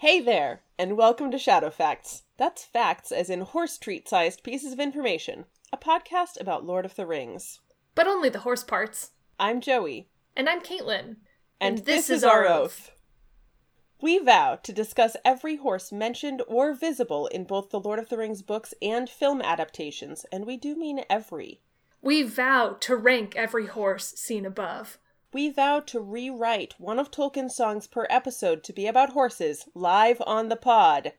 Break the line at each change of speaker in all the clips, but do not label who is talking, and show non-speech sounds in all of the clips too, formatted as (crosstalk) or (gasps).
Hey there, and welcome to Shadow Facts. That's facts as in horse treat sized pieces of information, a podcast about Lord of the Rings.
But only the horse parts.
I'm Joey,
And I'm Caitlin.
and, this, is our oath. We vow to discuss every horse mentioned or visible in both the Lord of the Rings books and film adaptations, and we do mean every.
We vow to rank every horse seen above.
We vow to rewrite one of Tolkien's songs per episode to be about horses live on the pod.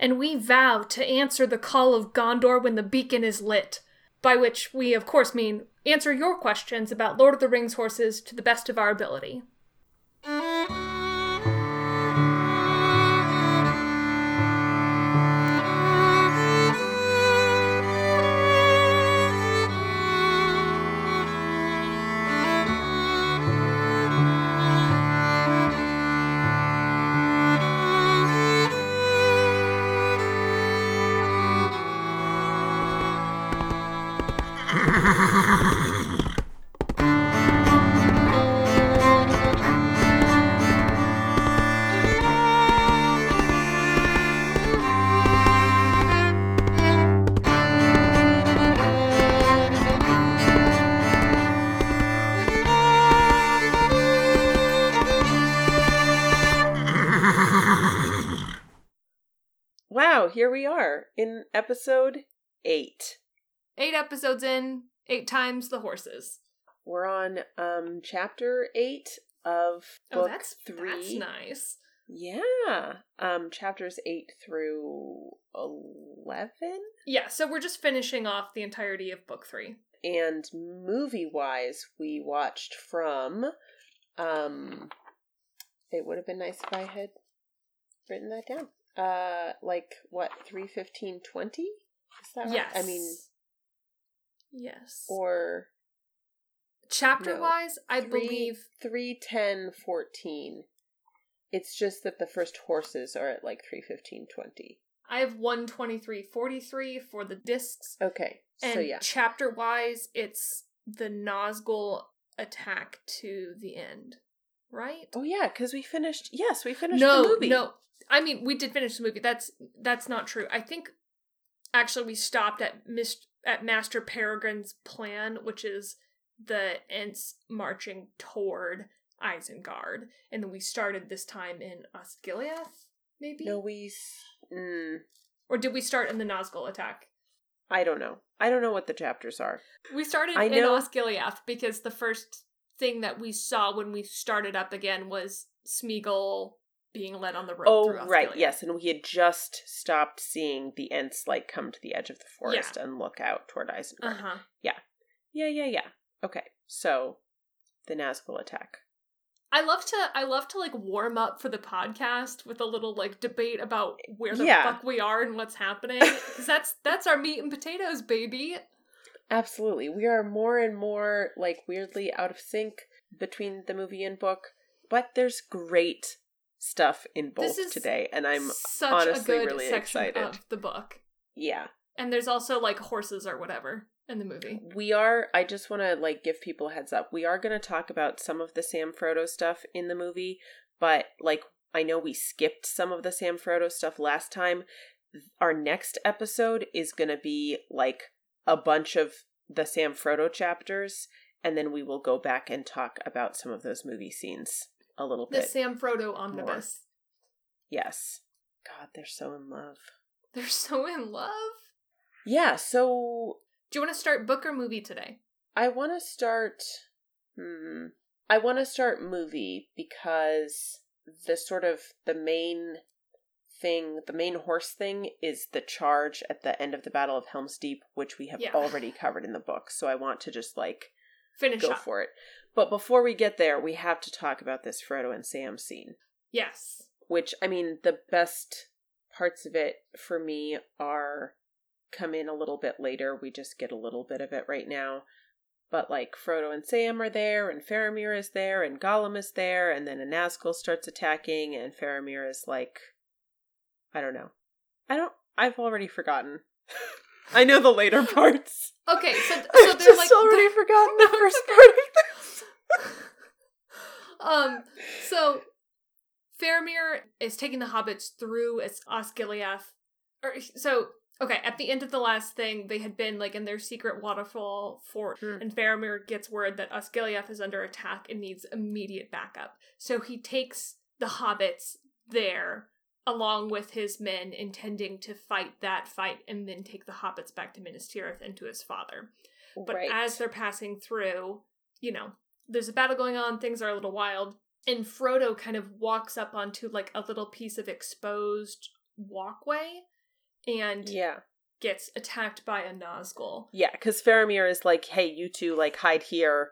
And we vow to answer the call of Gondor when the beacon is lit. By which we, of course, mean answer your questions about Lord of the Rings horses to the best of our ability.
Episode 8.
Eight episodes in, eight times the horses.
We're on um chapter 8 of book
oh, that's
3.
that's nice.
Yeah. Um chapters 8 through 11
Yeah, so we're just finishing off the entirety of book three.
and movie-wise we watched from um it would have been nice if I had written that down. Uh like what 31520? Is that right?
Yes.
I mean
yes.
or
Chapter
no.
wise, I
Three-
believe
310 14 it's just that the first horses are at like 315 20
I have 123.43 for the discs.
okay
And
so yeah
chapter wise, it's the Nazgul attack to the end. Right?
oh yeah because we finished yes we finished
no,
the movie
no. I mean, we did finish the movie. That's that's not true. I think actually we stopped at Mis- at Master Peregrine's plan, which is the Ents marching toward Isengard, and then we started this time in Osgiliath, maybe.
no we mm,
Or did we start in the Nazgul attack?
i don't know i don't know what the chapters are
We started
I
in
know-
Osgiliath because the first thing that we saw when we started up again was Smeagol being led on the road.
oh right yes and we had just stopped seeing the ents like come to the edge of the forest and look out toward isengard
Uh huh.
Yeah, yeah yeah yeah okay so the nazgul attack
I love to I love to like warm up for the podcast with a little like debate about where the
Yeah.
fuck we are and what's happening because that's (laughs) that's our meat and potatoes, baby.
Absolutely. We are more and more like weirdly out of sync between the movie and book, but there's great stuff in both today and I'm
Such
honestly
a good
really
section
excited.
of the book,
yeah.
and there's also like horses or whatever in the movie.
We are I just want to like give people a heads up. We are going to talk about some of the Sam Frodo stuff in the movie, but like I know we skipped some of the Sam Frodo stuff last time. Our next episode is going to be like a bunch of the Sam Frodo chapters and then we will go back and talk about some of those movie scenes a little
The
bit.
Sam Frodo omnibus.
yes. God, they're so in love.
They're so in love.
Yeah, so
Do you want to start book or movie today?
I want to start. Hmm. I want to start movie because the sort of the main thing, the main horse thing, is the charge at the end of the Battle of Helm's Deep, which we have
Yeah.
already covered in the book. So I want to just like
Finish
go
up.
for it. But before we get there, we have to talk about this Frodo and Sam scene.
Yes.
Which I mean, the best parts of it for me are come in a little bit later. We just get a little bit of it right now. But like Frodo and Sam are there, and Faramir is there, and Gollum is there, and then a Nazgul starts attacking, and Faramir is like, I don't know, I don't. I've already forgotten. (laughs) I know the later (laughs) parts.
Okay, so (laughs) so
I've
they're
just
like
already forgotten the first part.
Um so Faramir is taking the hobbits through as Osgiliath. Or so okay, at the end of the last thing, they had been like in their secret waterfall fort,
Hmm.
and Faramir gets word that Osgiliath is under attack and needs immediate backup. So he takes the hobbits there along with his men, intending to fight that fight and then take the hobbits back to Minas Tirith and to his father. But
right.
as they're passing through, you know, there's a battle going on, things are a little wild, and Frodo kind of walks up onto like a little piece of exposed walkway and
yeah.
gets attacked by a Nazgul.
Yeah, because Faramir is like, hey, you two, like, hide here,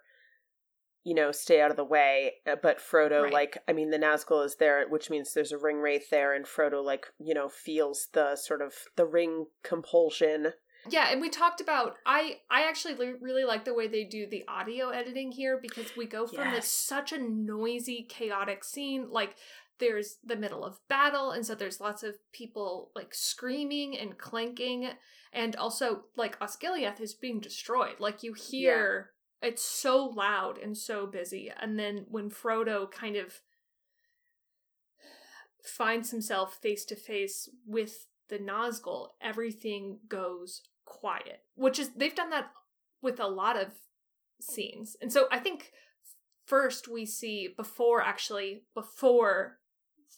you know, stay out of the way. Uh, But Frodo,
Right.
like, I mean, the Nazgul is there, which means there's a ring wraith there, and Frodo, like, you know, feels the sort of the ring compulsion.
Yeah, and we talked about I I actually li- really like the way they do the audio editing here because we go from like
Yes.
such a noisy chaotic scene like there's the middle of battle and so there's lots of people like screaming and clanking and also like Osgiliath is being destroyed like you hear it's so loud and so busy and then when Frodo kind of finds himself face to face with the Nazgul, everything goes quiet. Which is they've done that with a lot of scenes. And so I think first we see before actually before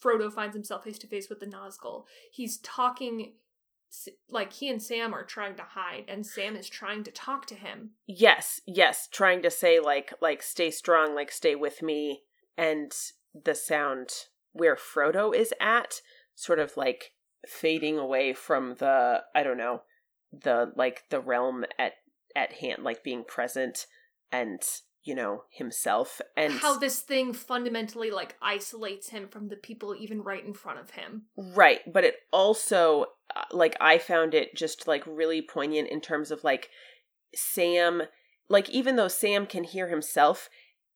Frodo finds himself face to face with the Nazgul, he's talking like he and Sam are trying to hide and Sam is trying to talk to him.
Yes, yes, trying to say, like, like, stay strong, like, stay with me. And the sound where Frodo is at, sort of like fading away from the, I don't know, the, like, the realm at, at hand, like being present and, you know, himself. And
how this thing fundamentally like isolates him from the people even right in front of him.
Right, but it also uh, like I found it just like really poignant in terms of like Sam like even though Sam can hear himself,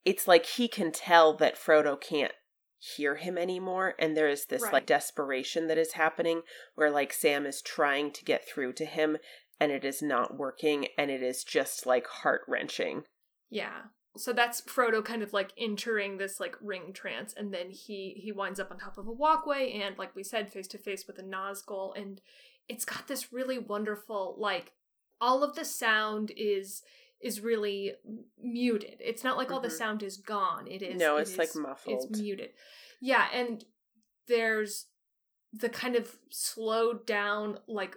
it's like he can tell that Frodo can't hear him anymore and there is this
Right.
like desperation that is happening where like Sam is trying to get through to him and it is not working and it is just like heart-wrenching.
Yeah. So that's Frodo kind of like entering this like ring trance and then he he winds up on top of a walkway and like we said face to face with a Nazgul and it's got this really wonderful like all of the sound is is really muted. It's not like all the
Mhm.
sound is gone. It is
No,
it
it's, like,
is-
muffled.
It's muted. Yeah, and there's the kind of slowed down like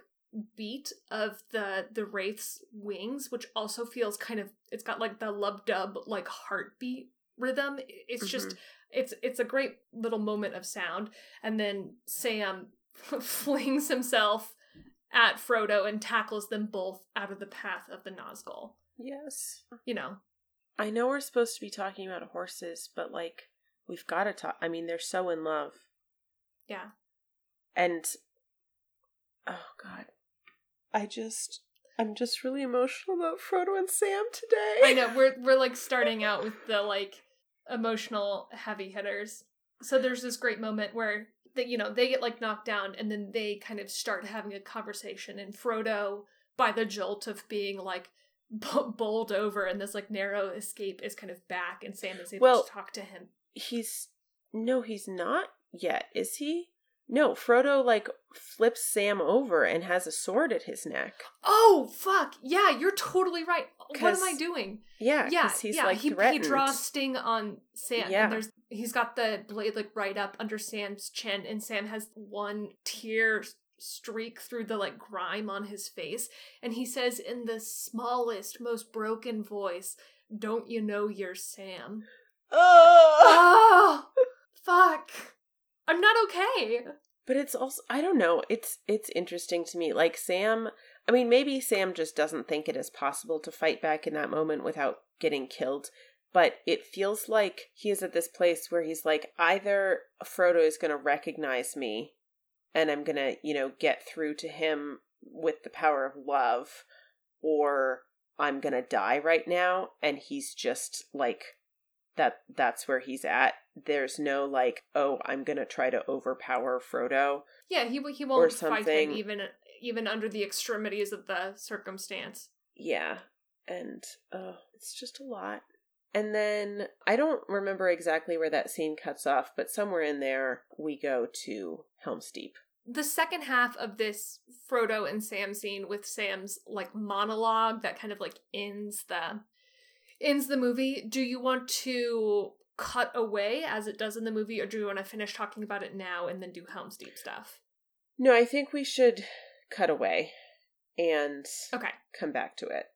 beat of the the wraith's wings which also feels kind of it's got like the lub dub like heartbeat rhythm it's just it's it's a great little moment of sound and then sam (laughs) flings himself at frodo and tackles them both out of the path of the nazgul
Yes.
you know
I know we're supposed to be talking about horses, but like we've got to talk. I mean, they're so in love,
yeah
and oh god, I just I'm just really emotional about Frodo and Sam today.
I know we're we're like (laughs) starting out with the like emotional heavy hitters. So there's this great moment where that you know they get like knocked down and then they kind of start having a conversation and Frodo by the jolt of being like b- bowled over and this like narrow escape is kind of back and Sam is able
Well-
to talk to him.
He's no, he's not yet, is he? No, Frodo like flips Sam over and has a sword at his neck.
Oh fuck! Yeah, you're totally right. What am I doing?
Yeah,
yeah,
he's
yeah.
like
he, he draws sting on Sam.
Yeah.
And there's he's got the blade like right up under Sam's chin, and Sam has one tear streak through the like grime on his face, and he says in the smallest, most broken voice, "Don't you know you're Sam?"
Ugh!
oh, fuck! I'm not okay.
But it's also I don't know. It's it's interesting to me. Like Sam, I mean maybe Sam just doesn't think it is possible to fight back in that moment without getting killed, but it feels like he is at this place where he's like either Frodo is going to recognize me and I'm going to, you know, get through to him with the power of love or I'm going to die right now and he's just like that that's where he's at. There's no like, oh, I'm going to try to overpower Frodo.
Yeah, he he won't fight him even even under the extremities of the circumstance.
Yeah. And uh it's just a lot. And then I don't remember exactly where that scene cuts off, but somewhere in there we go to Helm's Deep.
The second half of this Frodo and Sam scene with Sam's like monologue that kind of like ends the ends the movie. Do you want to cut away as it does in the movie, or do you want to finish talking about it now and then do Helm's Deep stuff?
No, I think we should cut away and
Okay.
come back to it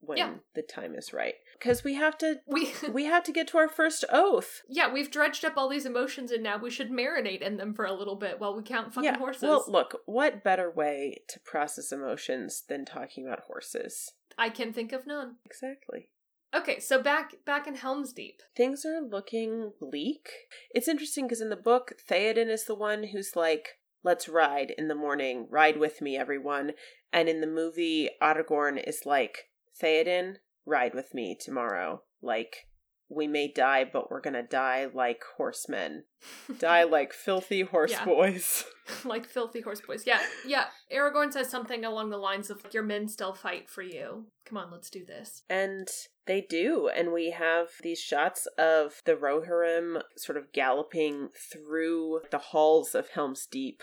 when
Yeah.
the time is right. Because we have to
We (laughs)
we have to get to our first oath.
Yeah, we've dredged up all these emotions and now we should marinate in them for a little bit while we count fucking horses.
Well, look, what better way to process emotions than talking about horses?
I can think of none.
Exactly.
Okay, so back back in Helm's Deep.
Things are looking bleak. It's interesting because in the book, Theoden is the one who's like, let's ride in the morning. Ride with me, everyone. And in the movie, Aragorn is like, Theoden, ride with me tomorrow. Like, we may die, but we're gonna die like horsemen. (laughs) Die like filthy horse
Yeah.
boys. (laughs) (laughs)
like filthy horse boys. Yeah, yeah. Aragorn says something along the lines of "Your men still fight for you. Come on, let's do this."
And they do. And we have these shots of the Rohirrim sort of galloping through the halls of Helm's Deep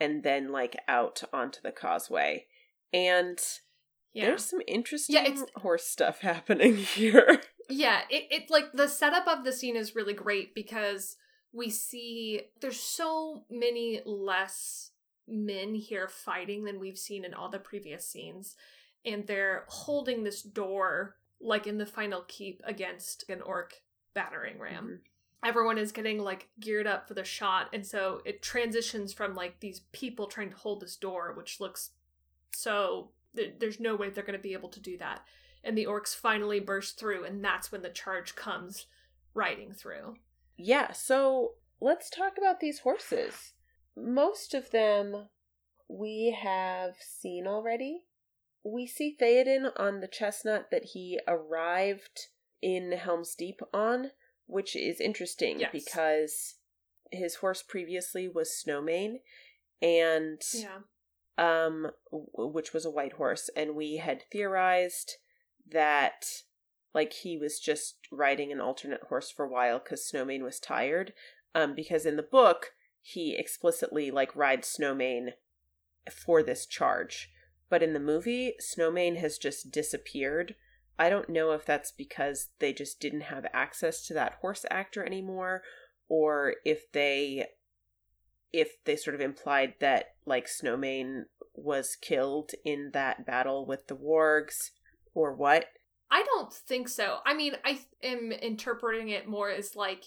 and then like out onto the causeway. And
Yeah,
there's some interesting
Yeah, it's-
horse stuff (laughs) happening here.
yeah. It it like the setup of the scene is really great because we see there's so many less men here fighting than we've seen in all the previous scenes, and they're holding this door like in the final keep against an orc battering ram.
Mhm.
everyone is getting like geared up for the shot and so it transitions from like these people trying to hold this door which looks so there's no way they're going to be able to do that and the orcs finally burst through and that's when the charge comes riding through
Yeah, so let's talk about these horses. Most of them we have seen already. We see Theoden on the chestnut that he arrived in Helm's Deep on, which is interesting
Yes.
because his horse previously was Snowmane and
yeah
um which was a white horse and we had theorized that like he was just riding an alternate horse for a while cuz Snowmane was tired um because in the book he explicitly like rides Snowmane for this charge. But in the movie Snowmane has just disappeared. I don't know if that's because they just didn't have access to that horse actor anymore or if they if they sort of implied that like Snowmane was killed in that battle with the wargs or what.
i don't think so i mean i am interpreting it more as like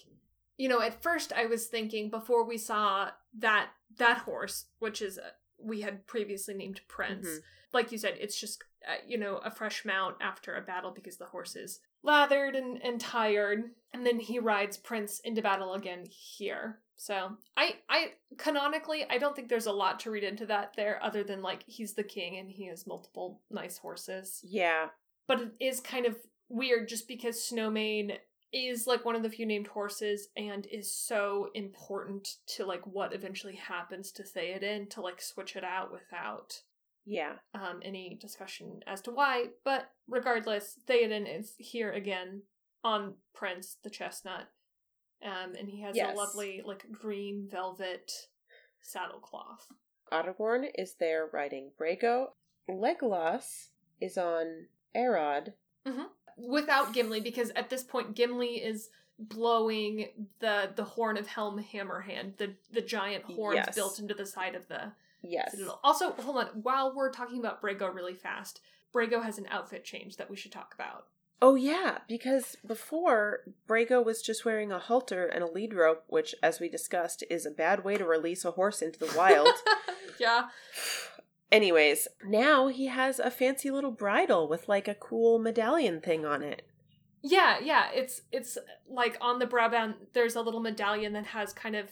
you know at first i was thinking before we saw that that horse which is uh, we had previously named prince
Mhm.
like you said, it's just uh, you know a fresh mount after a battle because the horse is lathered and, and tired, and then he rides Prince into battle again here. So I I canonically I don't think there's a lot to read into that there other than like he's the king and he has multiple nice horses,
Yeah.
but it is kind of weird just because Snowmane is like one of the few named horses and is so important to like what eventually happens to Theoden to like switch it out without
Yeah.
um, any discussion as to why, but regardless, Theoden is here again on Prince the Chestnut, um, and he has
Yes.
a lovely like green velvet saddle cloth
Aragorn is there riding Brego. Legolas is on Arod.
without Gimli, because at this point Gimli is blowing the the horn of Helm Hammerhand, the the giant horns
Yes.
built into the side of the
Yes.
citadel. Also, hold on, while we're talking about Brego really fast, Brego has an outfit change that we should talk about.
Oh yeah, because before Brego was just wearing a halter and a lead rope, which, as we discussed, is a bad way to release a horse into the wild. (laughs)
yeah. (sighs)
Anyways, now he has a fancy little bridle with like a cool medallion thing on it.
Yeah, yeah. It's it's like on the browband there's a little medallion that has kind of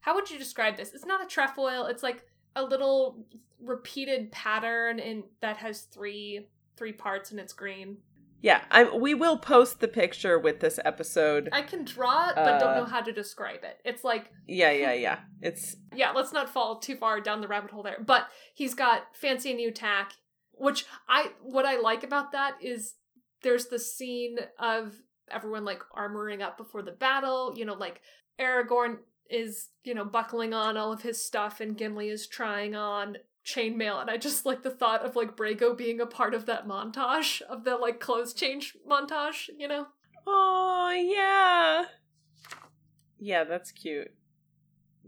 how would you describe this? It's not a trefoil, it's like a little repeated pattern and that has three three parts and it's green.
Yeah, I, we will post the picture with this episode.
I can draw it but don't
Uh,
know how to describe it. It's like
Yeah, yeah, yeah. It's
yeah, let's not fall too far down the rabbit hole there. But he's got fancy new tack, which I what I like about that is there's the scene of everyone like armoring up before the battle. You know, like Aragorn is, you know, buckling on all of his stuff and Gimli is trying on chainmail and I just like the thought of like Brego being a part of that montage of the like clothes change montage, you know?
Oh yeah. Yeah, that's cute.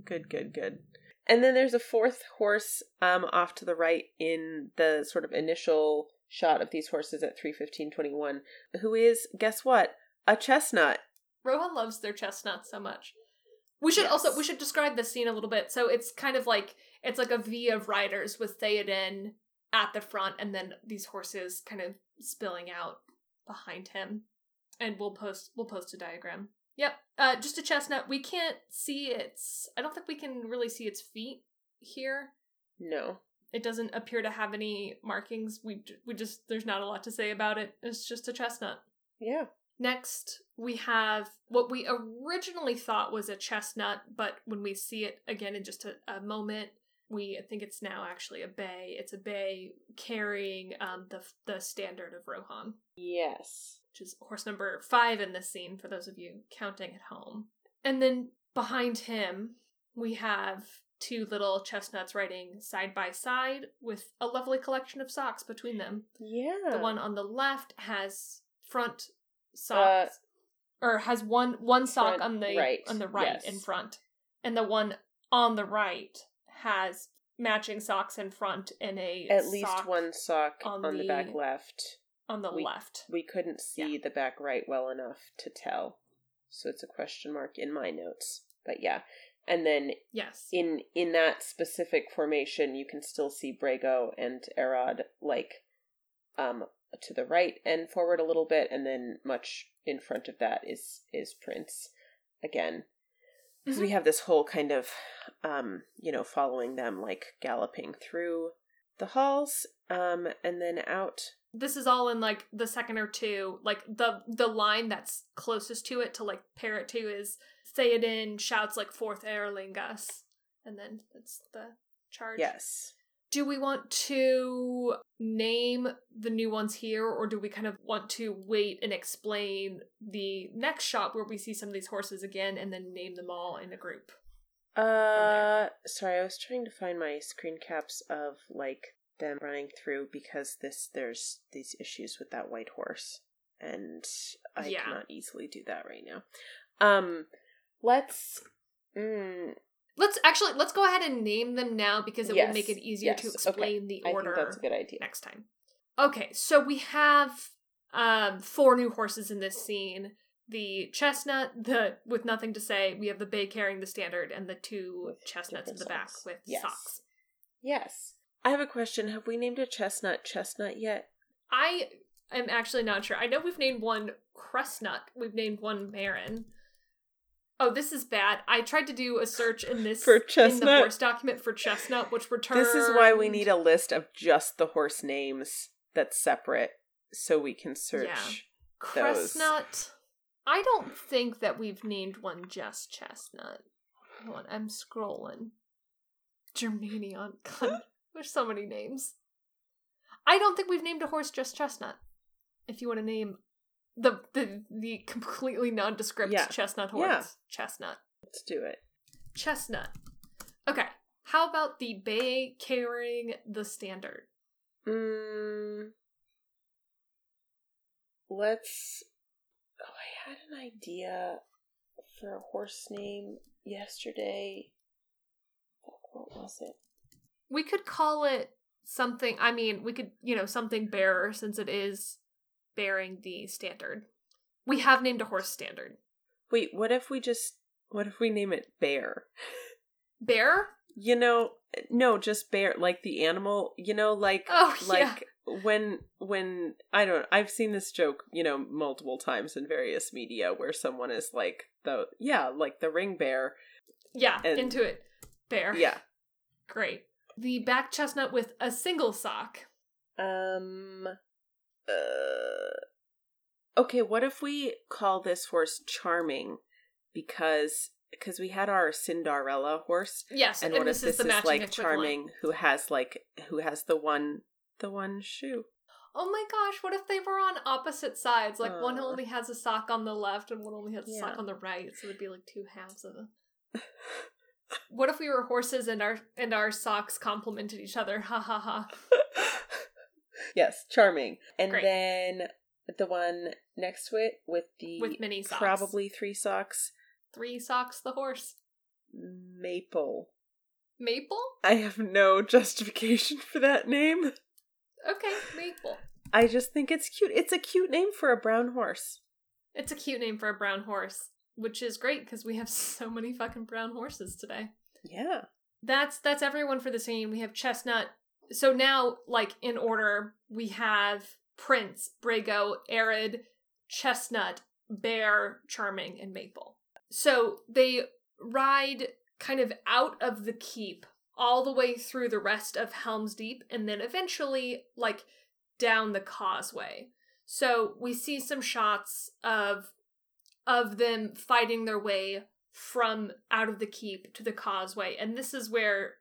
Good, good, good. And then there's a fourth horse um off to the right in the sort of initial shot of these horses at 31521 who is guess what? A chestnut.
Rohan loves their chestnuts so much. We should
Yes.
also we should describe the scene a little bit. So it's kind of like it's like a V of riders with Theoden at the front and then these horses kind of spilling out behind him. And we'll post we'll post a diagram. Yep. Uh just a chestnut. We can't see its I don't think we can really see its feet here.
No.
It doesn't appear to have any markings. We we just there's not a lot to say about it. It's just a chestnut.
Yeah.
Next, we have what we originally thought was a chestnut, but when we see it again in just a, a moment, we think it's now actually a bay. It's a bay carrying um, the the standard of Rohan,
Yes.
which is horse number five in this scene for those of you counting at home. And then behind him, we have two little chestnuts riding side by side with a lovely collection of socks between them.
Yeah.
The one on the left has front
Uh,
socks, or has one one sock
front
on the
right,
on the right in front, and the one on the right has matching socks in front and a
at least one sock
on
on, the, back left.
on the
we-
left.
We couldn't see the back right well enough to tell. So it's a question mark in my notes. But yeah. And then
Yes.
in in that specific formation you can still see Brego and Arod like um to the right and forward a little bit and then much in front of that is is Prince again. Because we
Mhm.
have this whole kind of um you know following them like galloping through the halls um and then out
This is all in like the second or two. Like the the line that's closest to it to like pair it to is Theoden shouts like forth Eorlingas, and then that's the charge.
yes
Do we want to name the new ones here, or do we kind of want to wait and explain the next shot where we see some of these horses again and then name them all in a group?
Uh, sorry, I was trying to find my screen caps of like them running through because this there's these issues with that white horse, and I
Yeah.
cannot easily do that right now. Um, let's. Mm,
Let's actually let's go ahead and name them now because it will make it easier to
yes, okay.
explain the
I
order
think that's a good idea.
next time. Okay, so we have um four new horses in this scene. The chestnut, the with nothing to say, we have the bay carrying the standard, and the two
With
chestnuts in the back
socks.
with
Yes.
socks.
Yes, I have a question. Have we named a chestnut chestnut yet?
I am actually not sure. I know we've named one Crestnut. We've named one Marin. Oh, this is bad. I tried to do a search in this
For
in the horse document for chestnut, which returned.
This is why we need a list of just the horse names that's separate, so we can search.
Yeah.
those.
I don't think that we've named one just chestnut. Hold on, I'm scrolling. Germanion. (laughs) God, there's so many names. I don't think we've named a horse just chestnut. If you want to name the the the completely nondescript
Yeah.
chestnut horse,
Yeah.
chestnut,
Let's do it.
chestnut. Okay, how about the bay carrying the standard?
Mm, let's. Oh, I had an idea for a horse name yesterday. What was it?
We could call it something. I mean, we could, you know, something bearer since it is bearing the standard. We have named a horse standard.
Wait, what if we just. What if we name it Bear? (laughs)
Bear?
You know, no, just bear, like the animal. You know, like
Oh, yeah.
like when when I don't. I've seen this joke, you know, multiple times in various media where someone is like the yeah, like the ring bear.
Yeah,
And-
into it. Bear.
Yeah.
Great. The back chestnut with a single sock.
Um. Uh. Okay, what if we call this horse Charming, because because we had our Cinderella horse,
Yes,
and,
and,
what
this
if this
is
like
equivalent.
Charming, who has like who has the one the one shoe?
Oh my gosh, what if they were on opposite sides? Like one only has a sock on the left and one only has a sock on the right, so it'd be like two halves of it. What if we were horses and our and our socks complemented each other? Ha ha ha. (laughs)
yes, charming. And
Great.
then the one next to it with the
With mini socks.
probably three socks,
Three socks the horse.
maple.
Maple?
I have no (laughs) justification for that name.
Okay, maple.
I just think it's cute. It's a cute name for a brown horse.
It's a cute name for a brown horse, which is great because we have (laughs) so many fucking brown horses today.
Yeah.
That's that's everyone for the scene. We have Chestnut. So now, like in order, we have Prince, Brego, Arod, Chestnut, Bear, Charming, and Maple. So they ride kind of out of the keep all the way through the rest of Helm's Deep and then eventually like down the causeway. So we see some shots of of them fighting their way from out of the keep to the causeway and this is where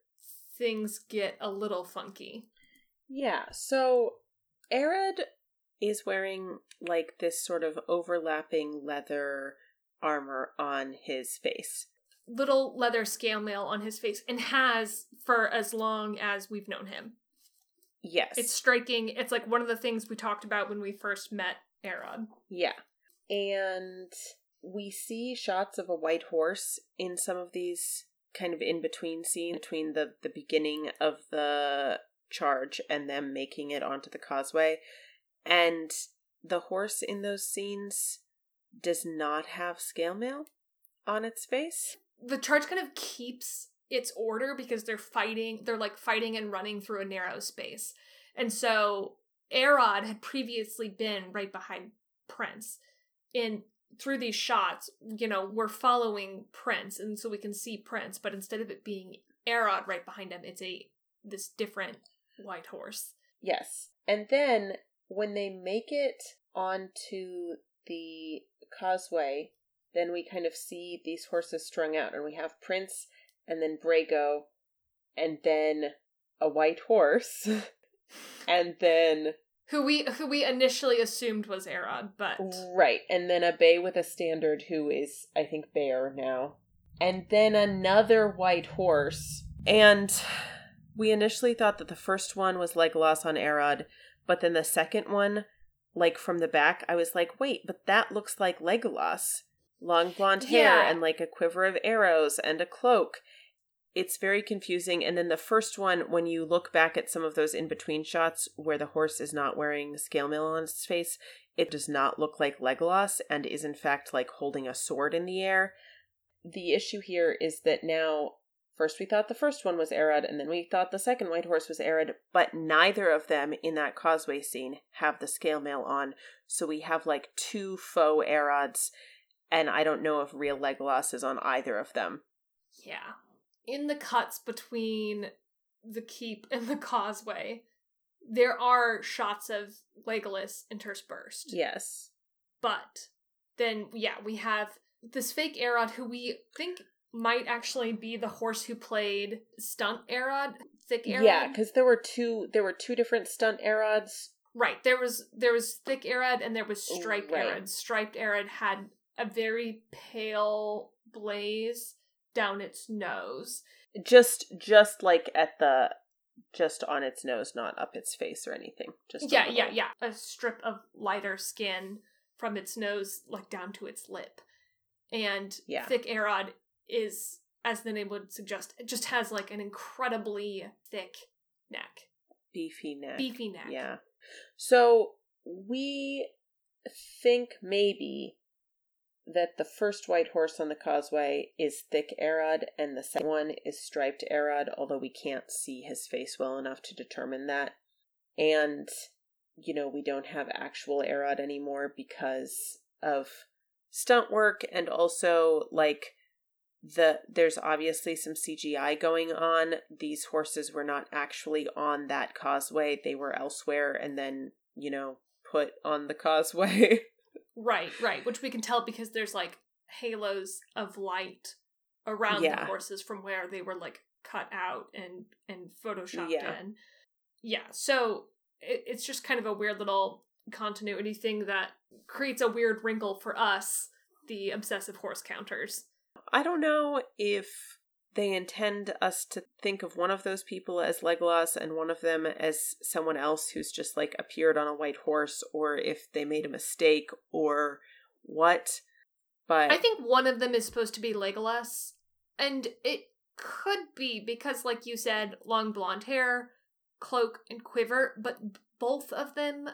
things get a little funky.
Yeah. So Arod is wearing like this sort of overlapping leather armor on his face.
Little leather scale mail on his face and has for as long as we've known him.
Yes.
It's striking. It's like one of the things we talked about when we first met Arod.
Yeah. And we see shots of a white horse in some of these kind of in between scenes between the the beginning of the charge and them making it onto the causeway. And the horse in those scenes does not have scale mail on its face.
The charge kind of keeps its order because they're fighting, they're like fighting and running through a narrow space. And so Arod had previously been right behind Prince. In through these shots, you know, we're following Prince and so we can see Prince, but instead of it being Arod right behind him, it's a this different white horse.
Yes. And then when they make it onto the causeway, then we kind of see these horses strung out, and we have Prince and then Brego, and then a white horse, (laughs) and then
Who we who we initially assumed was Arod, but
right, and then a bay with a standard who is, I think, Bear now, and then another white horse, and we initially thought that the first one was Legolas on Arod, but then the second one, like from the back, I was like, wait, but that looks like Legolas. Long blonde hair
Yeah.
and like a quiver of arrows and a cloak. It's very confusing. And then the first one, when you look back at some of those in between shots where the horse is not wearing scale mail on its face, it does not look like Legolas and is in fact like holding a sword in the air. The issue here is that now First, we thought the first one was Arod, and then we thought the second white horse was Arod, but neither of them in that causeway scene have the scale mail on. So we have like two faux Arods, and I don't know if real Legolas is on either of them.
Yeah. In the cuts between the keep and the causeway, there are shots of Legolas interspersed.
Yes.
But then, yeah, we have this fake Arod who we think might actually be the horse who played stunt Arod, thick Arod.
Yeah, because there were two there were two different stunt Arods.
Right. There was there was thick Arod and there was oh, striped
Right.
Arod. Striped Arod had a very pale blaze down its nose.
Just just like at the just on its nose, not up its face or anything. Just
yeah, yeah, yeah. A strip of lighter skin from its nose, like down to its lip. And
Yeah.
thick Arod is, as the name would suggest, it just has like an incredibly thick neck,
Beefy neck.
beefy neck.
Yeah. So we think maybe that the first white horse on the causeway is thick Arod and the second one is striped Arod, although we can't see his face well enough to determine that. And, you know, we don't have actual Arod anymore because of stunt work and also like the there's obviously some CGI going on. These horses were not actually on that causeway. They were elsewhere and then, you know, put on the causeway. (laughs)
Right, right. Which we can tell because there's like halos of light around the horses from where they were like cut out and and photoshopped
Yeah.
in. Yeah. So it, it's just kind of a weird little continuity thing that creates a weird wrinkle for us, the obsessive horse counters.
I don't know if they intend us to think of one of those people as Legolas and one of them as someone else who's just like appeared on a white horse, or if they made a mistake, or what. But
I think one of them is supposed to be Legolas, and it could be because, like you said, long blonde hair, cloak, and quiver, but both of them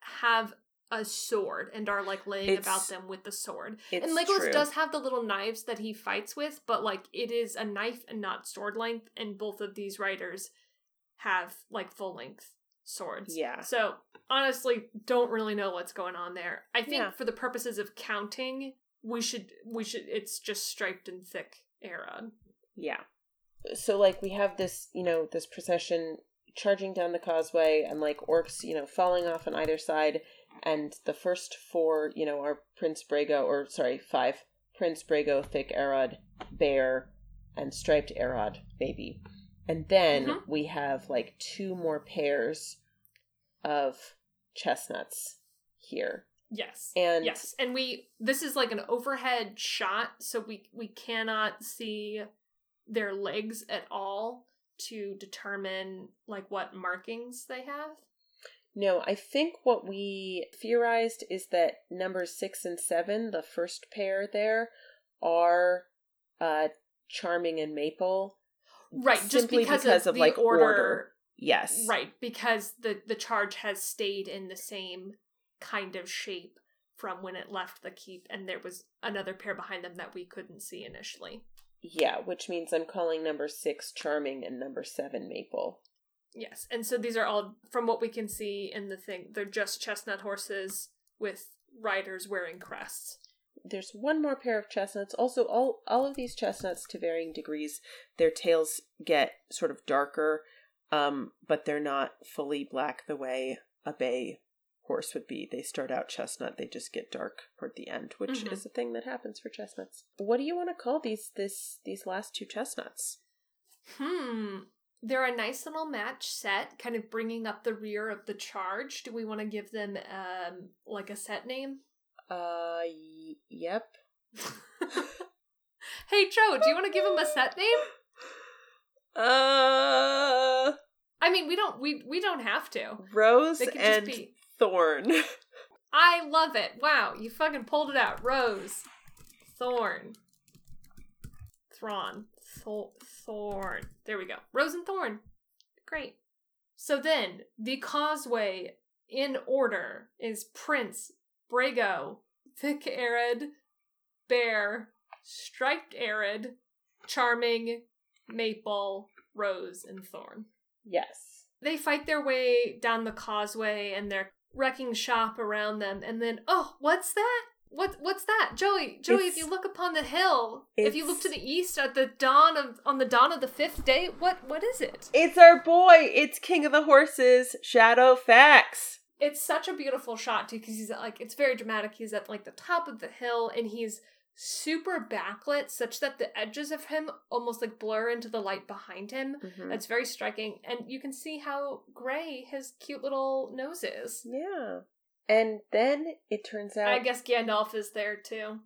have a sword and are like laying
It's-
about them with the sword. and Legolas
true.
does have the little knives that he fights with, but like it is a knife and not sword length, and both of these riders have like full length swords.
Yeah.
So honestly, don't really know what's going on there. I think
Yeah.
for the purposes of counting, we should we should it's just striped and thick Arod.
Yeah. So like we have this, you know, this procession charging down the causeway and like orcs, you know, falling off on either side and the first four, you know, are Prince Brego or sorry, five. Prince Brego, Thick Arod, Bear, and Striped Arod, baby. And then
Mhm.
we have like two more pairs of chestnuts here.
Yes.
And
yes. And we this is like an overhead shot, so we we cannot see their legs at all to determine like what markings they have.
No, I think what we theorized is that numbers six and seven, the first pair there, are uh charming and maple.
Right, just because,
because
of,
of,
the
like,
order,
order. Yes.
Right, because the the charge has stayed in the same kind of shape from when it left the keep, and there was another pair behind them that we couldn't see initially.
Yeah, which means I'm calling number six charming and number seven maple.
Yes, and so these are all from what we can see in the thing. They're just chestnut horses with riders wearing crests.
There's one more pair of chestnuts. Also, all all of these chestnuts to varying degrees, their tails get sort of darker, um, but they're not fully black the way a bay horse would be. They start out chestnut, they just get dark toward the end, which
Mhm.
is a thing that happens for chestnuts. What do you want to call these this these last two chestnuts?
Hmm. They're a nice little match set, kind of bringing up the rear of the charge. Do we want to give them um like a set name?
Uh, y- yep. (laughs)
hey Joe, do you want to give them a set name? (laughs)
Uh,
I mean, we don't we we don't have to.
Rose and
just be.
Thorn. (laughs)
I love it. Wow, you fucking pulled it out. Rose, Thorn, Thrawn, Thor- Thorn. There we go. Rose and Thorn. Great. So then, the causeway in order is Prince, Brego, Thick Arod, Bear, Striped Arod, Charming, Maple, Rose, and Thorn.
yes.
They fight their way down the causeway and they're wrecking shop around them and then oh what's that what what's that joey joey if you look upon the hill if you look to the east at the dawn of on the dawn of the fifth day what what is it
It's our boy. It's King of the Horses, Shadowfax.
it's such a beautiful shot too because he's at, like it's very dramatic he's at like the top of the hill and he's super backlit such that the edges of him almost like blur into the light behind him
Mm-hmm.
it's very striking and you can see how gray his cute little nose is
Yeah. And then it turns out
i guess gandalf is there too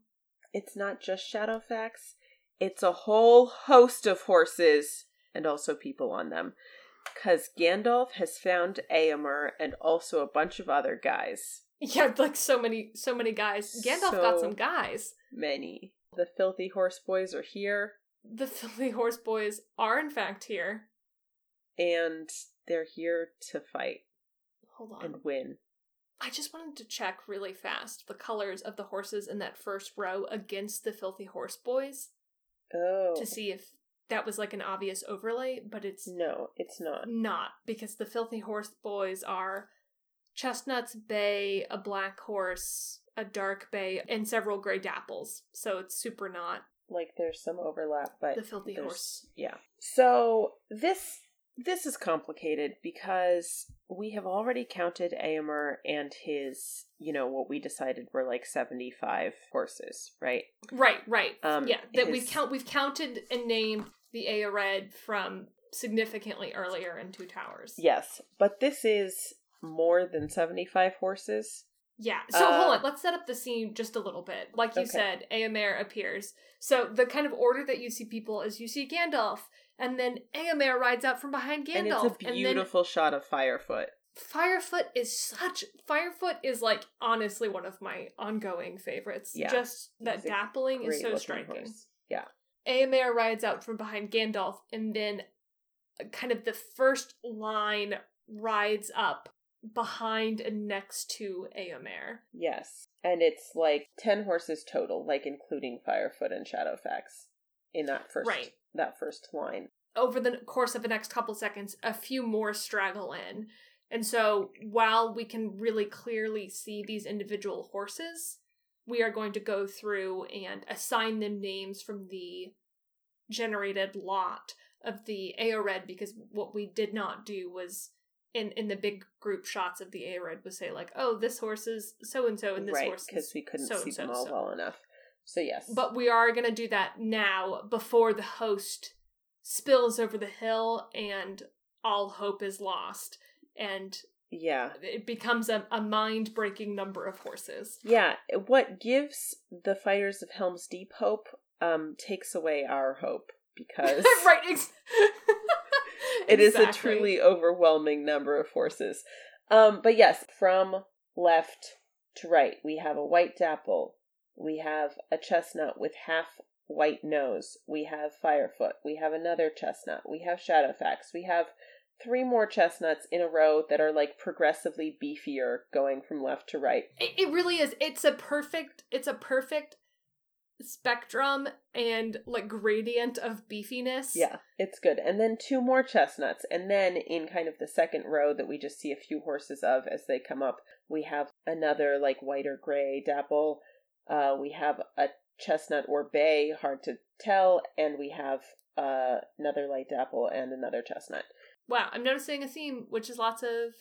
it's not just Shadowfax, it's a whole host of horses and also people on them. Because Gandalf has found Éomer and also a bunch of other guys.
Yeah, like so many, so many guys. Gandalf got some guys.
Many. The filthy horse boys are here,
The (laughs) filthy horse boys are in fact here.
and they're here to fight
Hold on.
and win.
I just wanted to check really fast the colors of the horses in that first row against the filthy horse boys
Oh.
to see if that was like an obvious overlay, but it's
No, it's not.
not because the filthy horse boys are chestnuts bay, a black horse, a dark bay, and several gray dapples. So it's super not
Like there's some overlap, but
the filthy horse.
Yeah. So this this is complicated because we have already counted Éomer and his, you know, what we decided were like 75 horses, right?
Right, right.
Um,
yeah, that we've count we've counted and named the éored from significantly earlier in Two Towers.
Yes, but this is more than 75 horses.
Yeah. So
Uh,
hold on. Let's set up the scene just a little bit. Like you
Okay.
said, Éomer appears. So the kind of order that you see people is you see Gandalf, and then Éomer rides out from behind Gandalf.
and it's a beautiful shot of Firefoot.
Firefoot is such Firefoot is like honestly one of my ongoing favorites.
Yeah.
Just that dappling is so striking.
horse. Yeah.
Éomer rides out from behind Gandalf, and then uh, kind of the first line rides up behind and next to Éomer.
Yes. And it's like 10 horses total, like including Firefoot and Shadowfax in that first
Right.
That first line.
over the course of the next couple seconds, a few more straggle in. And so while we can really clearly see these individual horses, we are going to go through and assign them names from the generated lot of the éored because what we did not do was in in the big group shots of the éored was say like, oh, this horse is so and so and this
right,
horse
because we couldn't see them all
so.
well enough. So yes.
But we are going to do that now before the host spills over the hill and all hope is lost. And
yeah.
it becomes a, a mind breaking number of horses.
Yeah, what gives the fighters of Helm's Deep hope um takes away our hope because (laughs)
right. Ex- (laughs)
it is a truly overwhelming number of horses. Um, but yes, from left to right, we have a white dapple, we have a chestnut with half white nose, we have Firefoot, we have another chestnut, we have Shadowfax, we have three more chestnuts in a row that are like progressively beefier going from left to right.
It, it really is. It's a perfect. It's a perfect spectrum and like gradient of beefiness.
Yeah, it's good. And then two more chestnuts. And then in kind of the second row that we just see a few horses of as they come up, we have another like white or gray dapple. Uh, we have a chestnut or bay, hard to tell. And we have uh, another light dapple and another chestnut.
Wow, I'm noticing a theme, which is lots of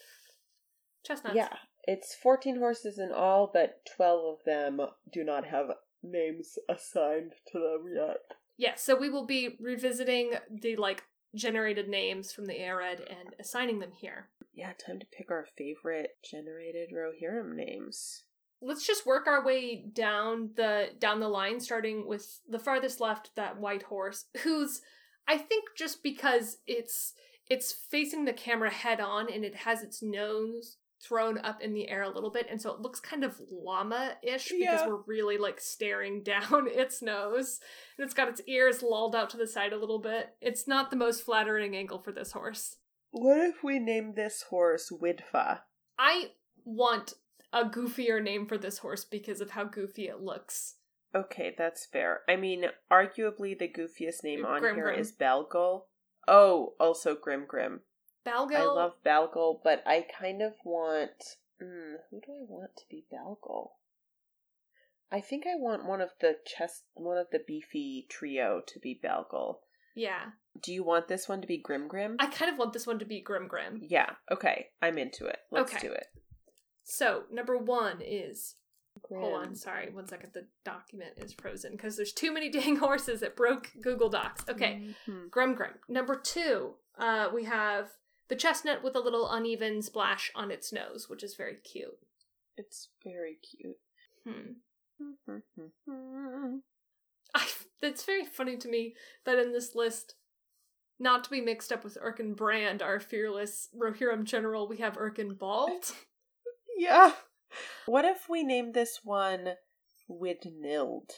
chestnuts.
Yeah, it's 14 horses in all, but 12 of them do not have names assigned to them yet.
Yeah, so we will be revisiting the like generated names from the éored and assigning them here.
Yeah, time to pick our favorite generated Rohirrim names.
Let's just work our way down the down the line, starting with the farthest left, that white horse, who's I think just because it's it's facing the camera head on and it has its nose thrown up in the air a little bit, and so it looks kind of llama-ish because
Yeah.
we're really like staring (laughs) down its nose. And it's got its ears lolled out to the side a little bit. It's not the most flattering angle for this horse.
What if we name this horse Widfa?
I want a goofier name for this horse because of how goofy it looks.
Okay, that's fair. I mean, arguably the goofiest name on
Grim
here
Grim.
is Balgul. Oh, also Grim Grim.
Balgil.
I love Balgul, but I kind of want. Mm, who do I want to be Balgul? I think I want one of the chest, one of the beefy trio to be Balgul.
Yeah.
Do you want this one to be Grim Grim?
I kind of want this one to be Grim Grim.
Yeah. Okay, I'm into it. Let's
Okay.
do it.
So, number one is.
Grim.
Hold on, sorry, one second. The document is frozen because there's too many (laughs) dang horses. that broke Google Docs. Okay.
Mhm.
Grim Grim. Number two, uh, we have the chestnut with a little uneven splash on its nose, which is very cute.
It's very cute.
Hmm.
Mm-hmm. (laughs)
I, it's very funny to me that in this list, not to be mixed up with Erkenbrand, our fearless Rohirrim general, we have Erkin Bald. (laughs)
Yeah. What if we name this one Widnild?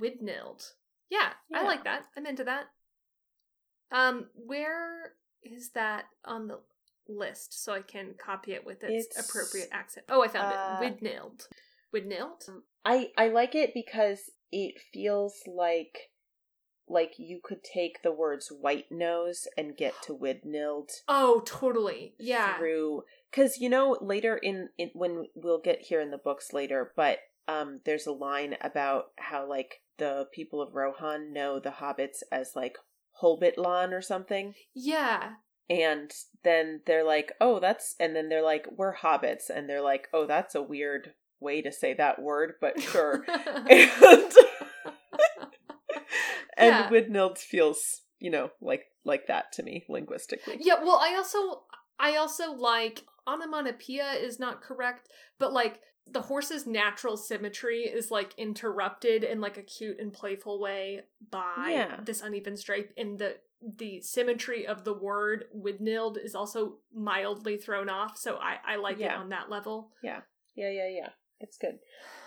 Widnild. Yeah, I like that. I'm into that. Um, where is that on the list so I can copy it with its,
It's,
appropriate accent? Oh, I found
uh,
it. Widnild. Widnild?
I I like it because it feels like like you could take the words white nose and get to Widnild
Oh, totally. Yeah.
through because you know later in, in when we'll get here in the books later, but um there's a line about how like the people of Rohan know the hobbits as like Holbytlan or something.
Yeah.
And then they're like, oh, that's, and then they're like, we're hobbits. And they're like, oh, that's a weird way to say that word, but sure. (laughs) (laughs) and (laughs) and
Yeah.
Widnild feels, you know, like like that to me linguistically.
Yeah, well, I also I also like onomatopoeia is not correct, but like the horse's natural symmetry is like interrupted in like a cute and playful way by
Yeah.
this uneven stripe and the the symmetry of the word widnilled is also mildly thrown off so i i like it on that level
Yeah, yeah, yeah. Yeah. It's good.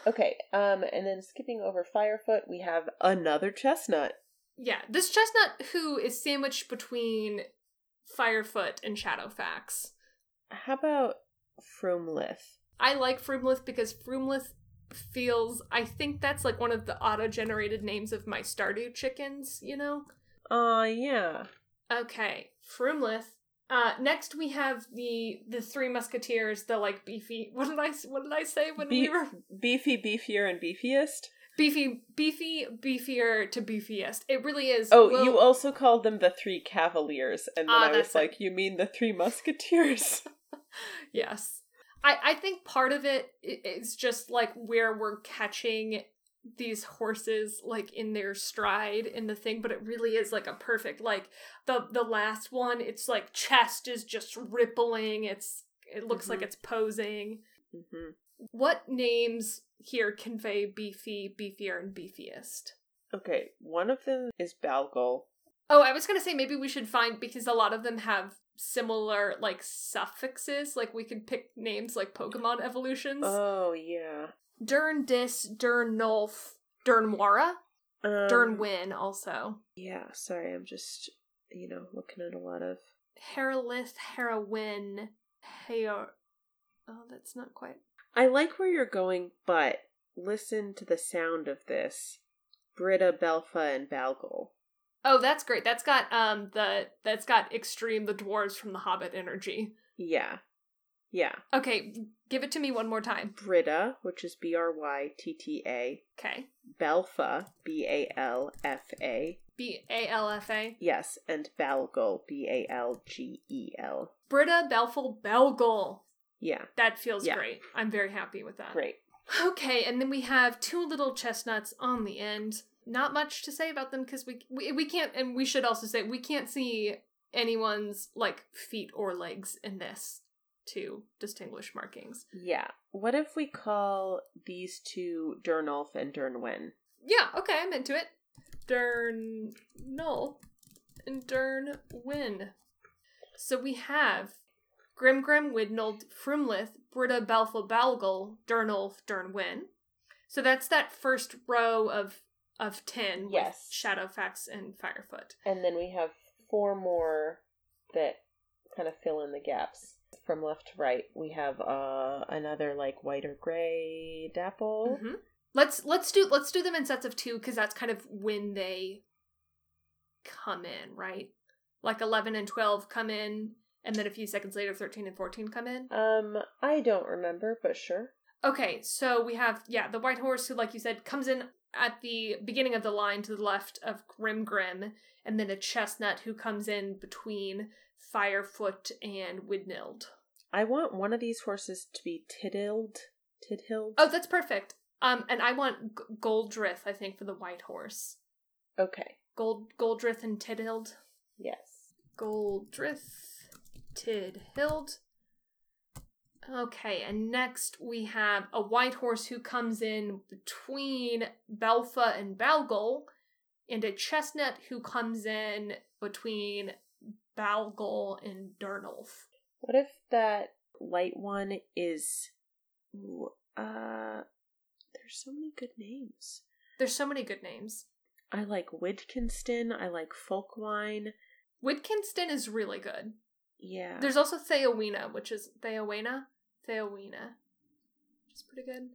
Okay, um, and then skipping over Firefoot, we have another chestnut.
yeah this chestnut who is sandwiched between firefoot and shadowfax
How about Froomlith?
i like Froomlith because Froomlith feels i think that's like one of the auto-generated names of my stardew chickens you know
Aw, yeah.
Okay, Froomlith. Uh, next we have the the three musketeers, the like beefy. (laughs) What did I what did I say when
Be-
we were
beefy, beefier, and beefiest.
beefy, beefy, beefier to beefiest? It really is.
Oh,
Well,
you also called them the Three Cavaliers, and then
Ah,
I was
it.
like, you mean the Three Musketeers? (laughs) (laughs)
yes. I I think part of it is just like where we're catching these horses like in their stride in the thing but it really is like a perfect like the the last one it's like chest is just rippling it's it looks like
Mhm.
it's posing
hmm
What names here convey beefy, beefier, and beefiest?
Okay, one of them is Balgol.
Oh, I was gonna say maybe we should find because a lot of them have similar like suffixes. Like we could pick names like Pokemon evolutions.
Oh, yeah.
Dern Dis, Dern Nulf, Dernwara,
Um,
Dernwin also.
Yeah, sorry, I'm just, you know, looking at a lot of.
Heralith, Heroin, Hayor. Oh, that's not quite.
I like where you're going, but listen to the sound of this. Brytta, Balfa, and Balgol.
Oh, that's great. That's got um the that's got extreme the dwarves from the Hobbit energy.
Yeah. Yeah.
Okay, give it to me one more time.
Brytta, which is B R Y T T A.
Okay.
Balfa, B A L F A.
B A L F A.
Yes, and Balgol, B A L G E L.
Brytta Belful Belgol.
Yeah,
That feels
Yeah.
great. I'm very happy with that.
great.
Okay, and then we have two little chestnuts on the end. Not much to say about them because we, we we can't, and we should also say we can't see anyone's like feet or legs in this to distinguish markings.
Yeah. What if we call these two Durnulf and Dernwen?
Yeah, okay, I'm into it. Dern Null and Dern Win. So we have Grimgrim Widnild Frumlith Brytta Balfa Balgul Dernulf Dernwin. So that's that first row of of ten
Yes.
with Shadowfax and Firefoot.
And then we have four more that kind of fill in the gaps. From left to right, we have uh another like white or gray dapple.
Mhm. Let's let's do let's do them in sets of two because that's kind of when they come in, right? Like eleven and twelve come in, and then a few seconds later, thirteen and fourteen come in.
Um, I don't remember, but sure.
Okay, so we have yeah the white horse who, like you said, comes in at the beginning of the line to the left of Grim Grim, and then a chestnut who comes in between Firefoot and Widnild.
I want one of these horses to be Tiddled. Tidhild.
Oh, that's perfect. Um, and I want G- Goldrith, I think, for the white horse.
Okay.
Gold Goldrith and Tidhild.
Yes.
Goldrith, Tidhild. Okay, and next we have a white horse who comes in between Balfa and Balgol, and a chestnut who comes in between Balgol and Durnulf.
What if that light one is ooh, uh there's so many good names.
There's so many good names.
I like Widkinston, I like Folkwine.
Widkinston is really good.
Yeah.
There's also Theowena, which is Theowena? Theowena. Which is pretty good.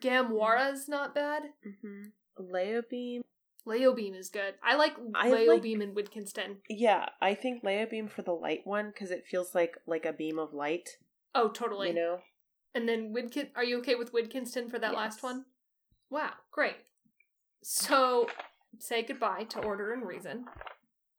Gamwara is not bad.
mm-hmm. Leobeam.
Leobeam is good. I like
I
Leobeam and Widkinston.
Yeah, I think Leobeam for the light one because it feels like like a beam of light.
Oh, totally.
You know.
And then Widkin are you okay with Widkinston for that
Yes.
last one? Wow, great. So say goodbye to Order and Reason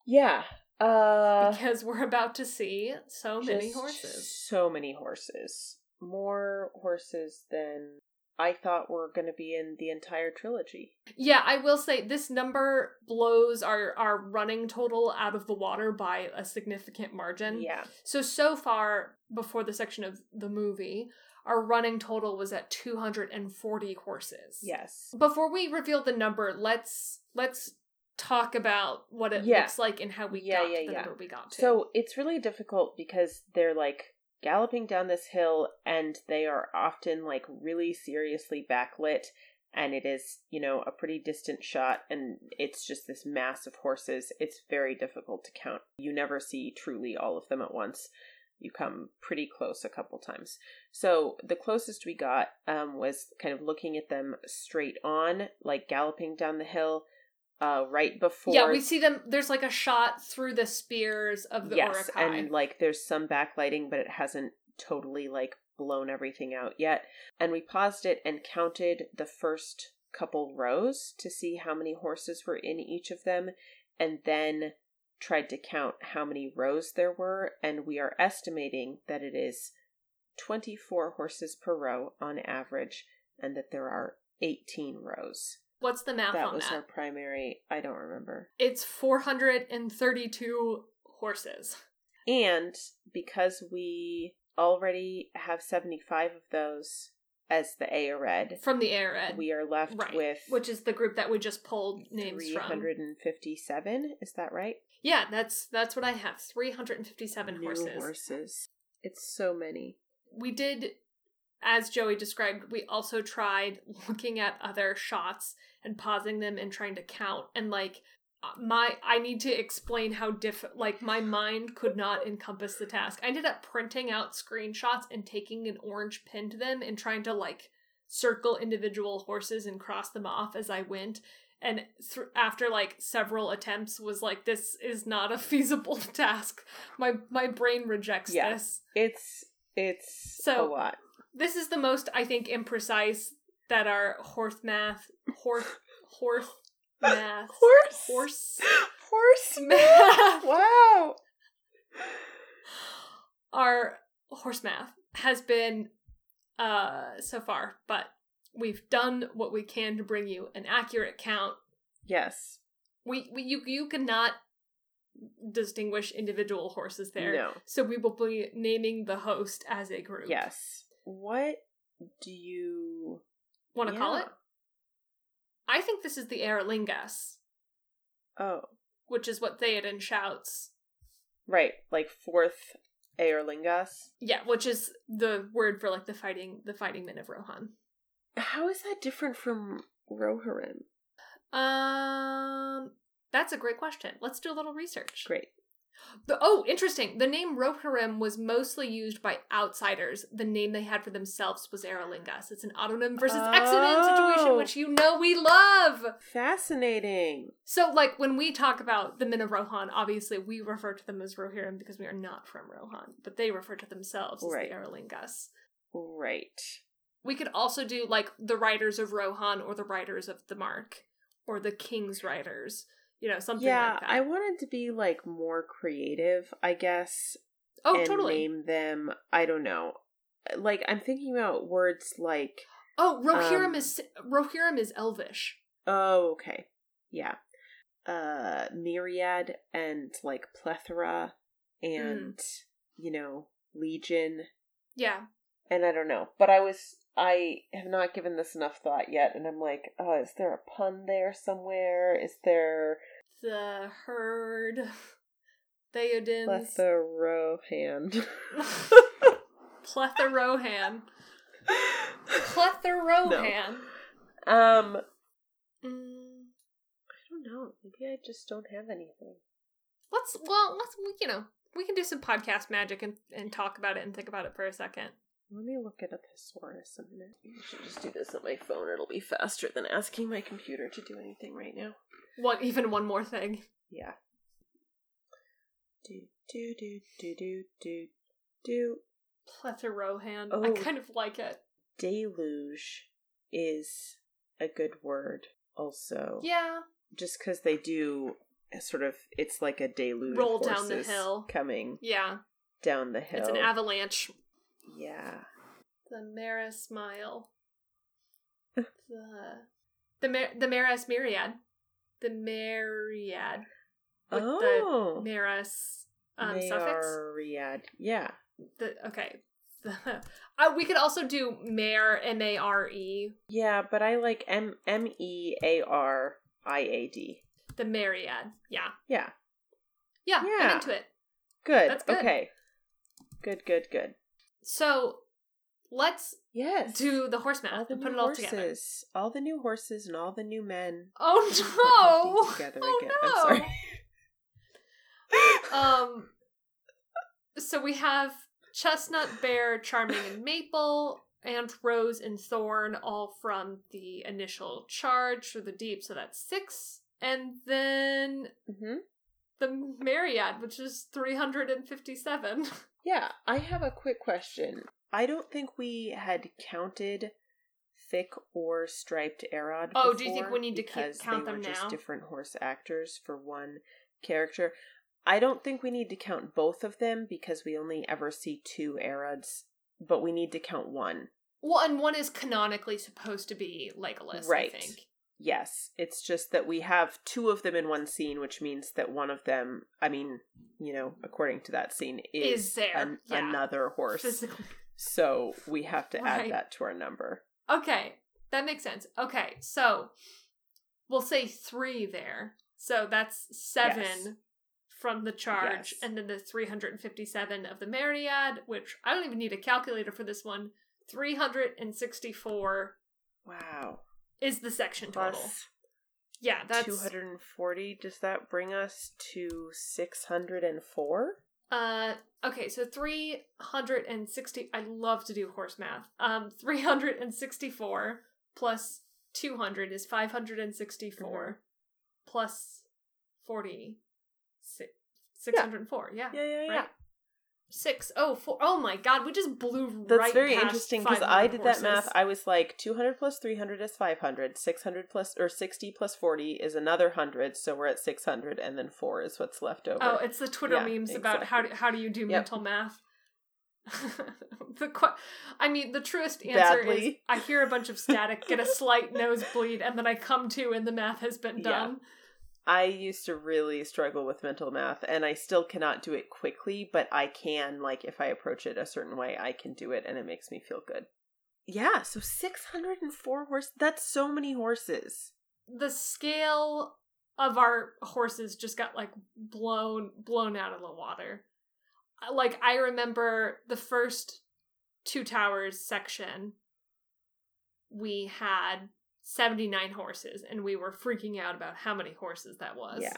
Yeah. Uh.
because we're about to see so many horses.
So many horses. More horses than I thought were going to be in the entire trilogy.
Yeah, I will say this number blows our our running total out of the water by a significant margin.
Yeah.
So so far before the section of the movie, our running total was at 240 horses.
Yes.
Before we reveal the number, let's let's talk about what it
Yeah.
looks like and how we
Yeah,
got
yeah,
to the
yeah.
number we got to.
So it's really difficult because they're like galloping down this hill and they are often like really seriously backlit and it is, you know, a pretty distant shot and it's just this mass of horses. It's very difficult to count. You never see truly all of them at once. You come pretty close a couple times. So the closest we got um, was kind of looking at them straight on, like galloping down the hill, uh, right before
yeah, we see them. There's like a shot through the spears of the
yes,
Uruk-hai.
and like there's some backlighting, but it hasn't totally like blown everything out yet. And we paused it and counted the first couple rows to see how many horses were in each of them, and then tried to count how many rows there were. And we are estimating that it is 24 horses per row on average, and that there are 18 rows.
What's the math
that
on
was
that?
our primary. I don't remember.
It's 432 horses.
And because we already have 75 of those as the éored,
From the éored.
we are left
right.
with
Which is the group that we just pulled names from.
357. Is that right?
Yeah, that's that's what I have. 357
New
horses.
horses. It's so many.
We did as Joey described, we also tried looking at other shots and pausing them and trying to count and like uh, my I need to explain how diff like my mind could not encompass the task. I ended up printing out screenshots and taking an orange pin to them and trying to like circle individual horses and cross them off as I went. And th- after like several attempts, was like, this is not a (laughs) feasible task. My my brain rejects
Yeah.
this.
It's it's
So-
a lot.
This is the most I think imprecise that our horse math horse horse math
Horse
horse
horse (laughs)
math
Wow.
our horse math has been uh so far, but we've done what we can to bring you an accurate count.
Yes.
We, we you you cannot distinguish individual horses there.
No.
So we will be naming the host as a group.
Yes. What do you
Want to call it? I think this is the Eorlingas,
Oh.
which is what Theoden shouts.
Right. Like forth Eorlingas.
Yeah, which is the word for like the fighting the fighting men of Rohan.
How is that different from Rohirrim?
Um that's a great question. Let's do a little research.
Great.
The, oh, interesting. The name Rohirrim was mostly used by outsiders. The name they had for themselves was Eorlingas. It's an autonym versus exonym situation,
Oh.
which you know we love.
Fascinating.
So, like, when we talk about the men of Rohan, obviously we refer to them as Rohirrim because we are not from Rohan, but they refer to themselves
Right.
as the Eorlingas.
Right.
We could also do, like, the writers of Rohan or the writers of the Mark or the King's writers. You know, something
yeah,
like that.
I wanted to be like more creative, I guess,
oh,
and
totally.
name them. I don't know. Like I'm thinking about words like
Oh, Rohirrim
Um,
is Rohirrim is Elvish.
oh, okay, yeah, uh, myriad and like plethora, and you know legion,
Yeah.
and I don't know. But I was I have not given this enough thought yet, and I'm like, oh, is there a pun there somewhere? Is there
The herd. Theoden's.
plethora hand? (laughs)
Pletharohan. Pletharohan.
Um,
Mm,
I don't know. Maybe I just don't have anything.
let's, well, let's, you know, we can do some podcast magic and, and talk about it and think about it for a second.
Let me look at a thesaurus a minute. I should just do this on my phone. It'll be faster than asking my computer to do anything right now.
What, even one more thing?
Yeah. Do do do do do do do.
Pletharohan. I
Oh.
kind of like it.
Deluge is a good word. Also,
Yeah.
just because they do sort of, it's like a deluge. of
Roll down the hill.
coming
Yeah.
down the hill.
It's an avalanche.
Yeah.
The Mara smile. (laughs) the the Mar- the Maris Myriad, the Myriad with
oh,
the Maris um, suffix.
Myriad. Yeah.
The okay. (laughs) uh, we could also do mare m a r e
Yeah, but I like M M E A R I A D.
the Myriad. Yeah,
Yeah.
yeah, I'm
Yeah.
into it.
Good.
That's good.
Okay. Good, good, good.
So let's
Yes.
do the horse math and put it all
horses.
together.
All the new horses and all the new men.
Oh (laughs) no!
Together
oh
again.
no!
I'm sorry.
um so we have chestnut bear charming and maple and rose and thorn all from the initial charge for the deep so that's six and then
hmm
the myriad which is 357 (laughs)
Yeah, I have a quick question. I don't think we had counted thick or striped Arod.
Oh, do you think we need to keep-
because
count
they
them
were just
now?
different horse actors for one character. I don't think we need to count both of them because we only ever see two Arods, but we need to count one.
well and one is canonically supposed to be legolas
Right.
i think
Yes, it's just that we have two of them in one scene, which means that one of them, I mean, you know, according to that scene, is,
Is there,
an-
yeah.
another horse.
physically
So we have to
Right.
add that to our number.
Okay, that makes sense. Okay, so we'll say three there. So that's seven
Yes.
from the charge,
Yes.
and then the 357 of the Myriad, which I don't even need a calculator for this one. 364
Wow.
Is the section total.
Plus
Yeah, that's
240, does that bring us to 604?
uh okay, so 360 I love to do horse math. Um 364 plus 200 is 564
Mhm.
plus 40 si- 604. Yeah.
Yeah, yeah, yeah.
Right. Six oh four. Oh my god, we just blew
That's
right
very interesting because I did that math. I was like 200 plus 300 is 500, 600 plus or 60 plus 40 is another 100, so we're at 600 and then 4 is what's left over.
Oh, it's the Twitter
Yeah,
memes about how do, how do you do mental math. (laughs) the qu- I mean, the truest answer is I hear a bunch of static, get a slight (laughs) nosebleed, and then I come to and the math has been
Yeah.
Done.
I used to really struggle with mental math and I still cannot do it quickly, but I can like if I approach it a certain way, I can do it and it makes me feel good. Yeah, so 604 horse that's so many horses.
The scale of our horses just got like blown blown out of the water. Uh, Like I remember the first two towers section we had 79 horses and we were freaking out about how many horses that was.
Yeah.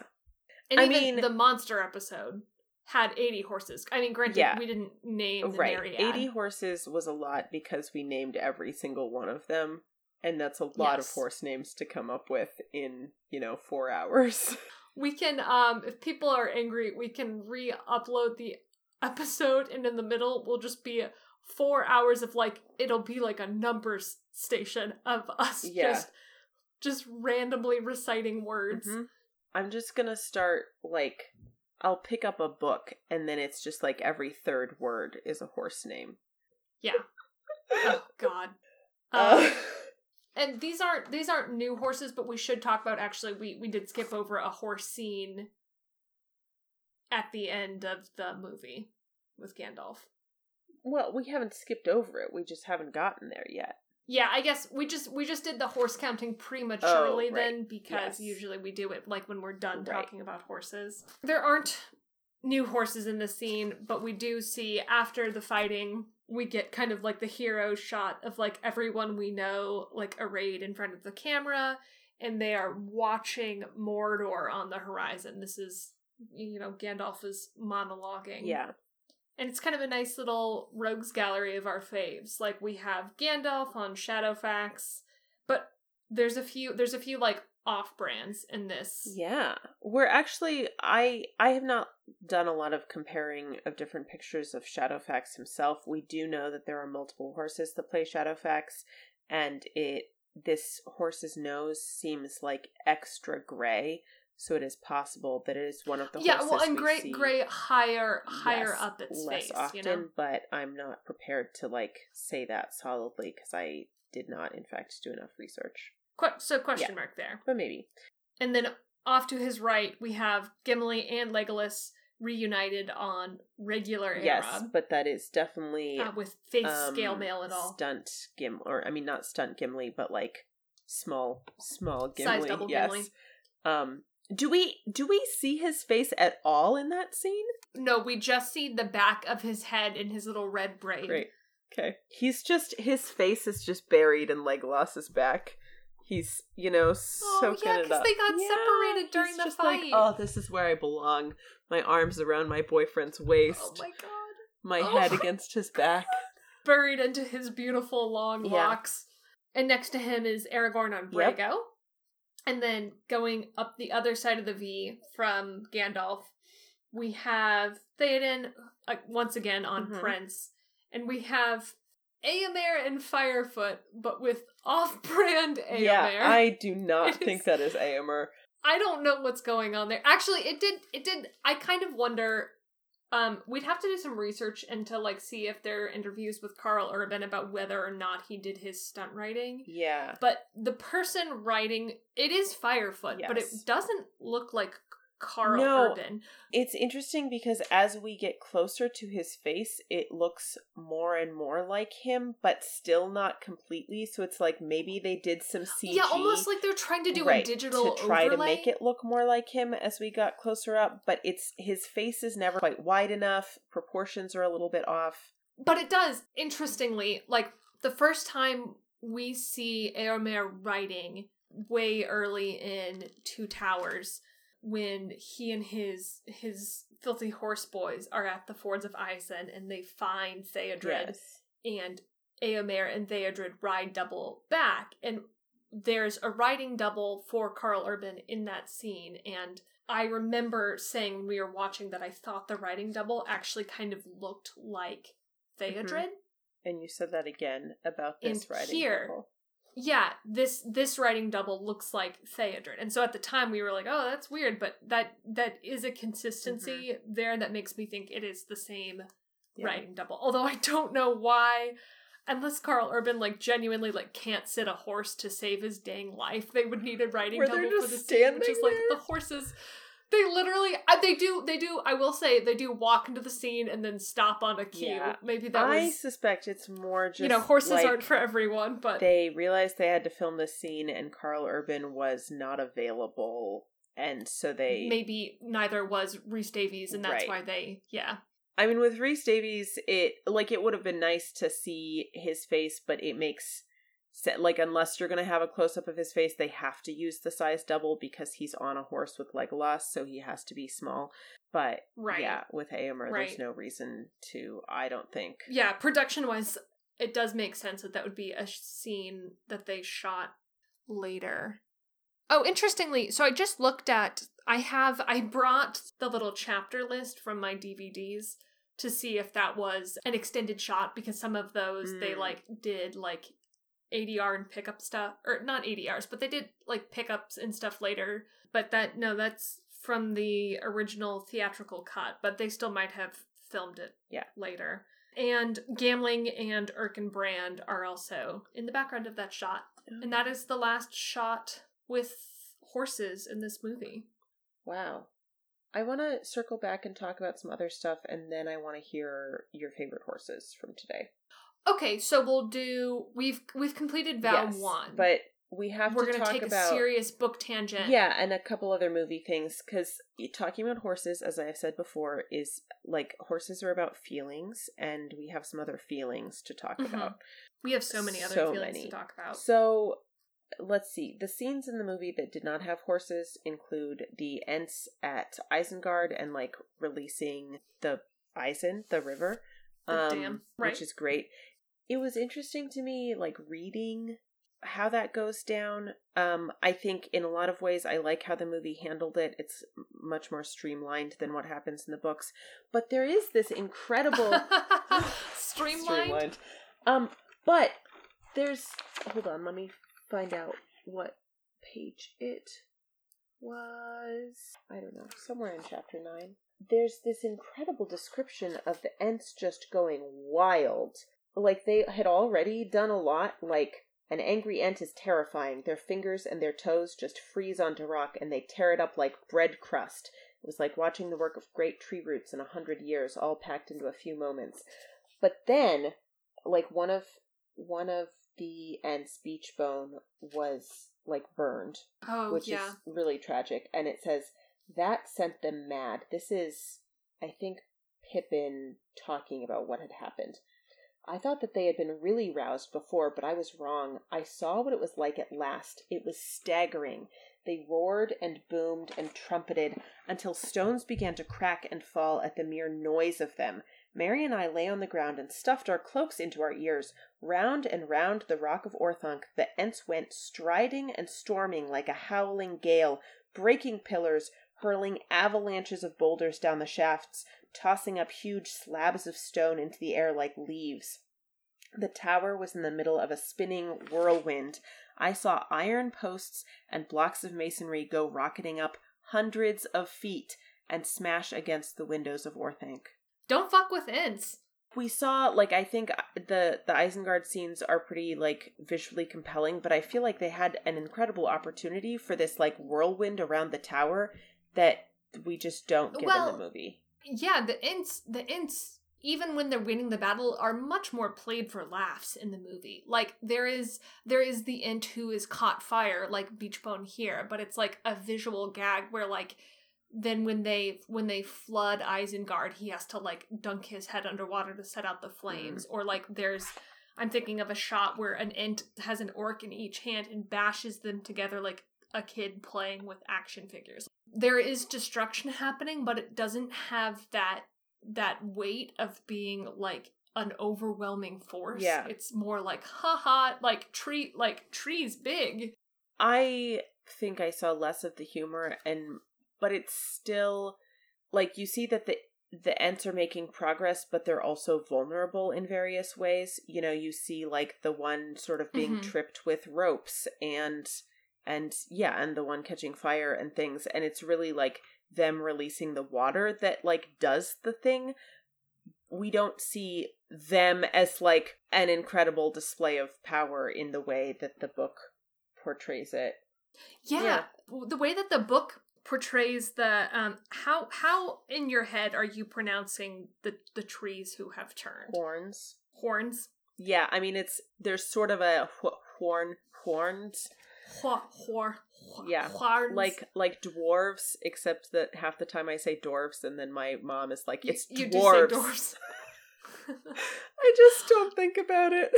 And
I
even
mean-
the monster episode had 80 horses. I mean, granted,
Yeah.
we didn't name the
right.
Myriad.
80 horses was a lot because we named every single one of them and that's a lot of horse names to come up with in, you know, 4 hours. (laughs)
We can, um, if people are angry, we can re-upload the episode, and in the middle we'll just be four hours of like it'll be like a numbers station of us
Yeah.
just just randomly reciting words.
Mhm. I'm just going to start like I'll pick up a book and then it's just like every third word is a horse name.
Yeah. (laughs) oh God.
Uh,
Um, (laughs) and these aren't these aren't new horses, but we should talk about actually we we did skip over a horse scene at the end of the movie with Gandalf.
well, we haven't skipped over it. We just haven't gotten there yet.
Yeah, I guess we just we just did the horse counting oh, prematurely
Oh, right.
then because
Yes.
usually we do it like when we're done
Right.
talking about horses. There aren't new horses in the scene, but we do see after the fighting we get kind of like the hero shot of like everyone we know like arrayed in front of the camera and they are watching Mordor on the horizon. This is you know Gandalf is monologuing.
Yeah.
And it's kind of a nice little rogues gallery of our faves. Like we have Gandalf on Shadowfax, but there's a few there's a few like off brands in this.
Yeah. We're actually I I have not done a lot of comparing of different pictures of Shadowfax himself. We do know that there are multiple horses that play Shadowfax and it this horse's nose seems like extra gray, so it is possible that it is one of the
yeah, well, and
we see
gray higher higher
less-
up its
less
face,
often,
you know.
but I'm not prepared to like say that solidly because I did not, in fact, do enough research.
Qu- so question mark there.
But maybe.
And then off to his right, we have Gimli and Legolas reunited on regular Arod.
Yes, but that is definitely
uh, with face
um,
scale mail and all.
Stunt Gimli, or I mean, not stunt Gimli, but like small, small Gimli.
Size double
yes.
Gimli.
Um, do we do we see his face at all in that scene?
No, we just see the back of his head in his little red braid.
Great. Okay. He's just his face is just buried in Legolas's back. He's you know
Oh yeah,
it
because
up.
they got
Yeah,
separated during the
just
fight.
Like, oh, this is where I belong. My arms around my boyfriend's waist.
Oh my god.
my
Oh
head
my
against his back. (laughs)
Buried into his beautiful long
Yeah.
locks. And next to him is Aragorn on
Yep.
And then going up the other side of the V from Gandalf, we have Theoden uh, once again on
Mhm.
Prince. And we have Eomer and Firefoot, but with off-brand Eomer.
Yeah, I do not (laughs)
It
think
is-
that is Éomer.
I don't know what's going on there. Actually, it did it did I kind of wonder um we'd have to do some research into like see if there are interviews with Karl Urban about whether or not he did his stunt writing.
Yeah.
But the person writing it is Firefoot, but it doesn't look like Karl
No.
Urban.
It's interesting because as we get closer to his face, it looks more and more like him, but still not completely. So it's like maybe they did some CG.
Yeah, almost like they're trying to do
right,
a digital
to try
overlay.
to make it look more like him as we got closer up, but it's his face is never quite wide enough. Proportions are a little bit off.
But it does, interestingly, like the first time we see Eomer writing way early in Two Towers, when he and his his filthy horse boys are at the fords of Isen and they find Theodred
Yes.
and Eomer and Theodred ride double back. And there's a riding double for Karl Urban in that scene. And I remember saying when we were watching that I thought the riding double actually kind of looked like mm-hmm. Theodred.
And you said that again about this
And
writing.
here-
double.
Yeah, this this riding double looks like Theodred. And so at the time we were like, oh, that's weird, but that that is a consistency mm-hmm. there that makes me think it is the same
Yeah.
writing double. Although I don't know why unless Karl Urban like genuinely like can't sit a horse to save his dang life, they would need a writing
Where
double
they're
for
just
the scene, which is like the horses they literally they do they do I will say they do walk into the scene and then stop on a cue.
Yeah.
Maybe that
I
was
suspect it's more just
you know, horses
like
aren't for everyone, but
they realized they had to film this scene and Karl Urban was not available and so they
maybe neither was Rhys-Davies and that's
Right.
why they yeah.
I mean with Rhys-Davies it like it would have been nice to see his face but it makes like unless you're going to have a close up of his face they have to use the size double because he's on a horse with Legolas so he has to be small but
Right.
yeah with Éomer
Right.
there's no reason to I don't think
Yeah, production wise, it does make sense that that would be a scene that they shot later. Oh, interestingly, so I just looked at. I have. I brought the little chapter list from my DVDs to see if that was an extended shot because some of those they
Mm.
like did like ADR and pickup stuff or not ADRs, but they did like pickups and stuff later. But that no, that's from the original theatrical cut, but they still might have filmed it
Yeah.
later. And Gamling and Erkenbrand are also in the background of that shot. Oh. And that is the last shot with horses in this movie.
Wow. I want to circle back and talk about some other stuff, and then I want to hear your favorite horses from today.
Okay, so we'll do we've we've completed Vow
Yes,
one.
but we have
we're
to
gonna
talk
take
about
a serious book tangent.
yeah, and a couple other movie things because talking about horses, as I have said before, is like horses are about feelings, and we have some other feelings to talk
Mhm.
about.
We have so many other
So
feelings
many.
to talk about.
So let's see. The scenes in the movie that did not have horses include the Ents at Isengard and like releasing the Isen, the river.
The dam, right.
Which is great. It was interesting to me, like reading how that goes down. Um, I think in a lot of ways I like how the movie handled it. It's much more streamlined than what happens in the books. But there is this incredible (laughs)
Streamlined.
um, but there's hold on, let me find out what page it was. I don't know, somewhere in chapter nine. There's this incredible description of the Ents just going wild. Like they had already done a lot, like An angry Ent is terrifying. Their fingers and their toes just freeze onto rock and they tear it up like bread crust. It was like watching the work of great tree roots in a hundred years, all packed into a few moments. But then, like one of one of the Ent's beach bone was like burned,
Oh
which
yeah.
is really tragic. And it says that sent them mad. This is, I think, Pippin talking about what had happened. I thought that they had been really roused before, but I was wrong. I saw what it was like at last. It was staggering. They roared and boomed and trumpeted until stones began to crack and fall at the mere noise of them. Merry and I lay on the ground and stuffed our cloaks into our ears. Round and round the rock of Orthanc the Ents went, striding and storming like a howling gale, breaking pillars, hurling avalanches of boulders down the shafts, tossing up huge slabs of stone into the air like leaves. The tower was in the middle of a spinning whirlwind. I saw iron posts and blocks of masonry go rocketing up hundreds of feet and smash against the windows of Orthanc.
Don't fuck with Ents.
We saw like I think the the Isengard scenes are pretty like visually compelling, but I feel like they had an incredible opportunity for this like whirlwind around the tower that we just don't get in the movie.
Yeah, the Ents, the Ents, even when they're winning the battle, are much more played for laughs in the movie. Like there is there is the Ent who is caught fire, like Beechbone here, but it's like a visual gag where like then when they when they flood Isengard, he has to like dunk his head underwater to set out the mm-hmm. flames. Or like there's I'm thinking of a shot where an Ent has an orc in each hand and bashes them together like a kid playing with action figures. There is destruction happening, but it doesn't have that that weight of being like an overwhelming force.
Yeah.
It's more like haha, like tree like trees big.
I think I saw less of the humor and but it's still like you see that the the Ents are making progress, but they're also vulnerable in various ways. You know, you see like the one sort of being
Mhm.
tripped with ropes and and yeah, and the one catching fire and things, and it's really like them releasing the water that like does the thing. We don't see them as like an incredible display of power in the way that the book portrays it.
Yeah.
Yeah.
The way that the book portrays the um how how in your head are you pronouncing the the trees who have turned
Horns.
horns
Yeah, I mean it's there's sort of a wh- horn horns
Hor, hor, hor-
Yeah,
horns.
like like dwarves, except that half the time I say dwarves, and then my mom is like, "It's
you,
dwarves."
do say dwarves (laughs)
I just don't think about it.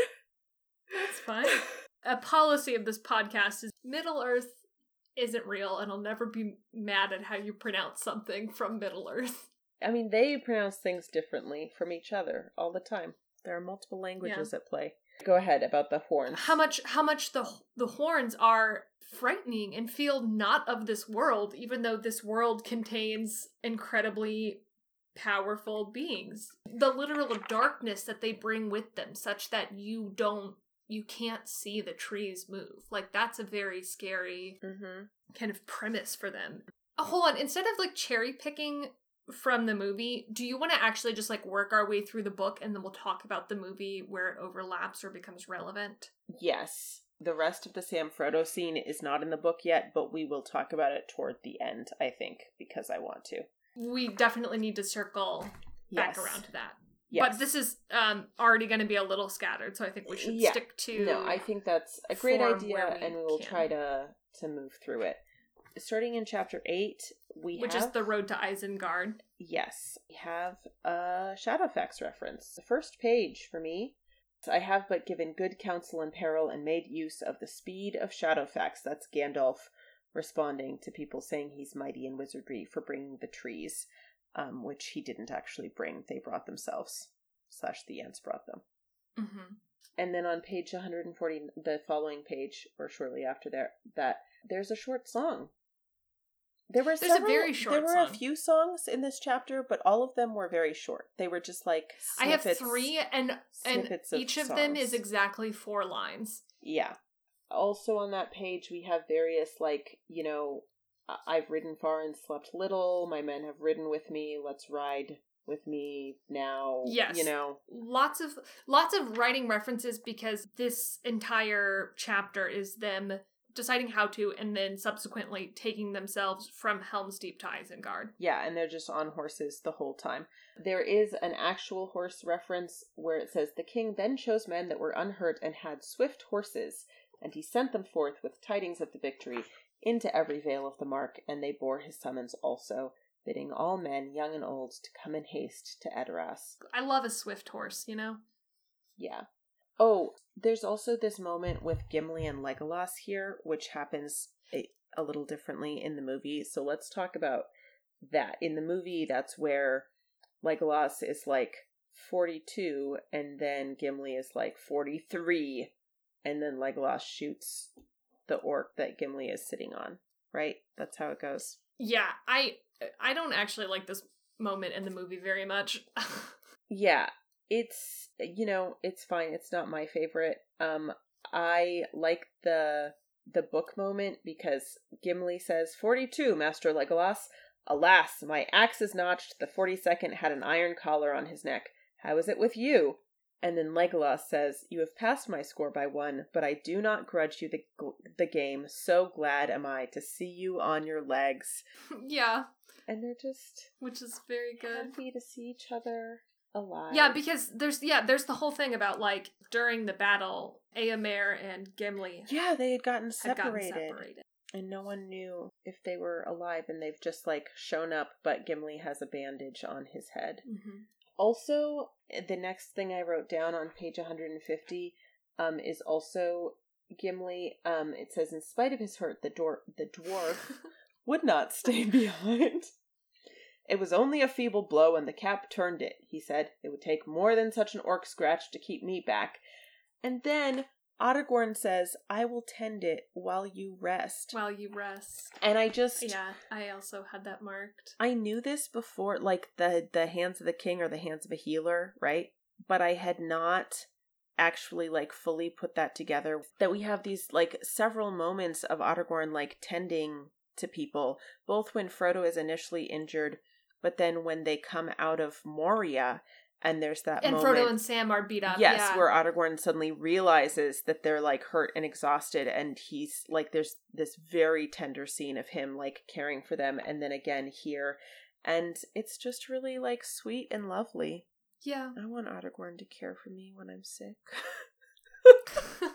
that's fine a policy of this podcast is middle earth isn't real and i'll never be mad at how you pronounce something from middle earth
I mean, they pronounce things differently from each other all the time. There are multiple languages at play. Go ahead about the horns.
how much how much the the horns are frightening and feel not of this world even though this world contains incredibly powerful beings the literal darkness that they bring with them such that you don't you can't see the trees move like that's a very scary
Mm-hmm.
kind of premise for them oh, hold on instead of like cherry picking from the movie do you want to actually just like work our way through the book and then we'll talk about the movie where it overlaps or becomes relevant
Yes. The rest of the Sam Frodo scene is not in the book yet, but we will talk about it toward the end, I think, because I want to.
we definitely need to circle back
Yes.
around to that.
Yes.
But this is um already going to be a little scattered, so I think we should
Yeah.
stick to
No, I think that's a great idea,
we
and we will
can.
try to to move through it. Starting in chapter eight, we
which
have
is the road to Isengard.
yes, we have a Shadowfax reference. The first page for me. I have but given good counsel in peril and made use of the speed of Shadowfax. That's Gandalf responding to people saying he's mighty in wizardry for bringing the trees, um, which he didn't actually bring. They brought themselves. Slash the Ents brought them.
Mm-hmm.
And then on page 140, the following page, or shortly after there, that there's a short song. There were
There's a
several,
very short
There were a few songs in this chapter, but all of them were very short. They were just like
I have three, and and
snippets of
each of them is exactly four lines.
Yeah. Also on that page, we have various like you know, I- I've ridden far and slept little. My men have ridden with me. Let's ride with me now.
Yes.
You know.
lots of lots of writing references because this entire chapter is them deciding how to and then subsequently taking themselves from Helm's Deep to Isengard.
Yeah, and they're just on horses the whole time. There is an actual horse reference where it says the king then chose men that were unhurt and had swift horses, and he sent them forth with tidings of the victory into every vale of the mark, and they bore his summons also, bidding all men, young and old, to come in haste to Edoras.
I love a swift horse, you know?
Yeah. Oh, there's also this moment with Gimli and Legolas here, which happens a, a little differently in the movie. So let's talk about that. In the movie, that's where Legolas is like 42, and then Gimli is like 43, and then Legolas shoots the orc that Gimli is sitting on, right? That's how it goes.
Yeah, I I don't actually like this moment in the movie very much. (laughs)
yeah, it's you know, it's fine. It's not my favorite. Um I like the the book moment because Gimli says, 42, Master Legolas. Alas, my axe is notched. The 42nd had an iron collar on his neck. How is it with you? And then Legolas says, You have passed my score by one, but I do not grudge you the, the game. So glad am I to see you on your legs. (laughs)
yeah.
And they're just.
Which is very good.
Happy to see each other alive.
Yeah, because there's, yeah, there's the whole thing about, like, during the battle, Eomer and Gimli.
Yeah, they had gotten separated.
Had gotten separated.
And no one knew if they were alive, and they've just, like, shown up, but Gimli has a bandage on his head.
Mm-hmm.
Also, the next thing I wrote down on page 150 um, is also Gimli. Um, it says, in spite of his hurt, the, dwar- the dwarf (laughs) would not stay behind. It was only a feeble blow, and the cap turned it, he said. It would take more than such an orc scratch to keep me back. And then Aragorn says, I will tend it while you rest.
While you rest.
And I just
Yeah, I also had that marked.
I knew this before like the the hands of the king or the hands of a healer, right? But I had not actually like fully put that together that we have these like several moments of Aragorn like tending to people both when Frodo is initially injured but then when they come out of Moria and there's that
and
moment,
Frodo and Sam are beat up.
Yes,
yeah.
where Aragorn suddenly realizes that they're like hurt and exhausted, and he's like, there's this very tender scene of him like caring for them, and then again here, and it's just really like sweet and lovely.
Yeah,
I want Aragorn to care for me when I'm sick. (laughs)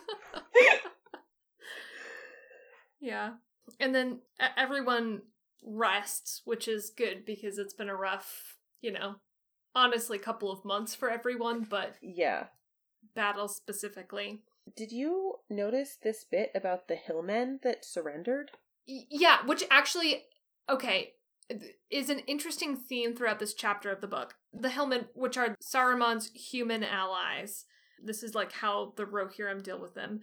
yeah, and then everyone rests, which is good because it's been a rough, you know, honestly couple of months for everyone, but
yeah,
battle specifically.
Did you notice this bit about the hillmen that surrendered?
Y- yeah, which actually okay, is an interesting theme throughout this chapter of the book. The hillmen, which are Saruman's human allies. This is like how the Rohirrim deal with them.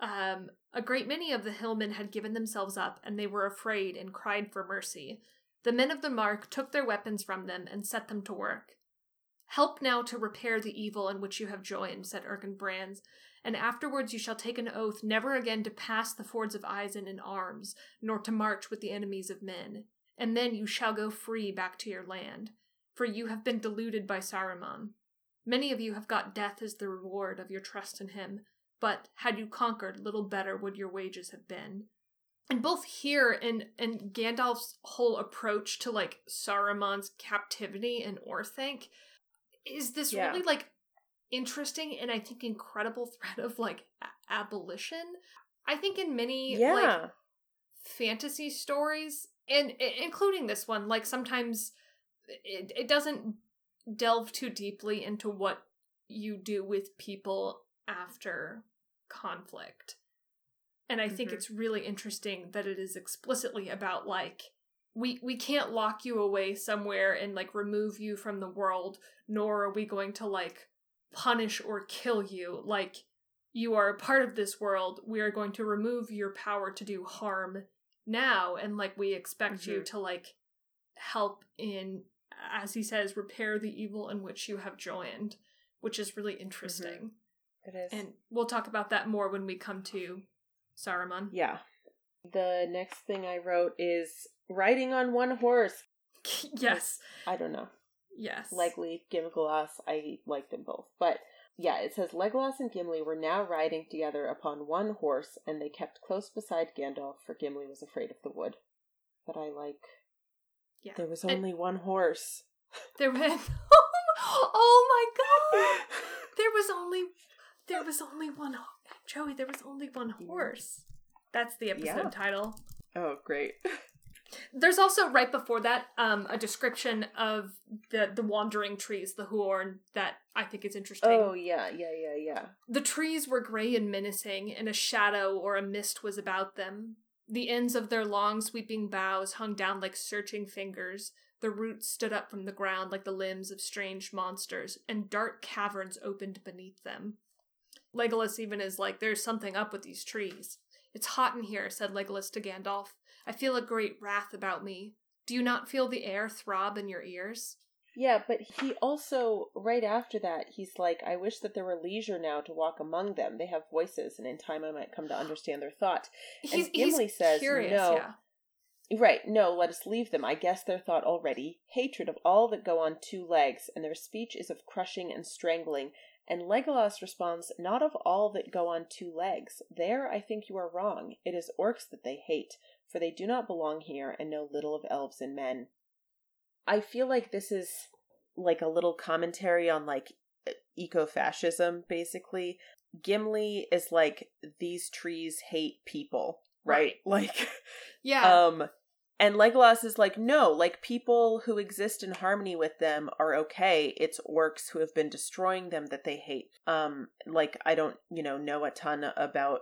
Um, a great many of the hillmen had given themselves up, and they were afraid and cried for mercy. The men of the mark took their weapons from them and set them to work. Help now to repair the evil in which you have joined, said Erkenbrand, and afterwards you shall take an oath never again to pass the fords of Isen in arms, nor to march with the enemies of men. And then you shall go free back to your land, for you have been deluded by Saruman. Many of you have got death as the reward of your trust in him, but had you conquered, little better would your wages have been. And both here and and Gandalf's whole approach to like Saruman's captivity and Orthanc, is this
Yeah.
really like interesting and I think incredible (laughs) thread of like a- abolition. I think in many
Yeah.
like fantasy stories and including this one like sometimes it, it doesn't delve too deeply into what you do with people after conflict. And i think
Mhm.
it's really interesting that it is explicitly about like we we can't lock you away somewhere and like remove you from the world nor are we going to like punish or kill you. Like you are a part of this world. We are going to remove your power to do harm now. And like we expect you
Mhm.
to like help in as he says repair the evil in which you have joined which is really interesting
It is.
and we'll talk about that more when we come to Saruman.
yeah. The next thing I wrote is riding on one horse. (laughs)
yes.
I don't know.
Yes.
Likely Gimglass, I like them both. But yeah, it says Legolas and Gimli were now riding together upon one horse, and they kept close beside Gandalf, for Gimli was afraid of the wood. But I like.
Yeah.
There was
And-
only one horse.
There was. (laughs) oh my god! (laughs) There was only. There was only one. ho- Joey, there was only one horse. That's the episode
Yeah.
title.
Oh, great. (laughs)
There's also right before that um, a description of the the wandering trees, the Huorn, that I think is interesting.
Oh, yeah, yeah, yeah, yeah.
The trees were gray and menacing, and a shadow or a mist was about them. The ends of their long sweeping boughs hung down like searching fingers. The roots stood up from the ground like the limbs of strange monsters, and dark caverns opened beneath them. Legolas even is like, There's something up with these trees. It's hot in here, said Legolas to Gandalf. I feel a great wrath about me. Do you not feel the air throb in your ears?
Yeah, but he also, right after that, he's like, I wish that there were leisure now to walk among them. They have voices, and in time I might come to understand their thought.
He's,
Gimli
he's
says,
curious,
"No,
yeah.
Right, no, let us leave them. I guess their thought already. Hatred of all that go on two legs, and their speech is of crushing and strangling. And Legolas responds, Not of all that go on two legs. There I think you are wrong. It is orcs that they hate, for they do not belong here and know little of elves and men. I feel like this is like a little commentary on like eco-fascism, basically. Gimli is like, these trees hate people, right? (laughs) Like
Yeah.
um and Legolas is like, no, like people who exist in harmony with them are okay. It's orcs who have been destroying them that they hate. Um, like I don't, you know, know a ton about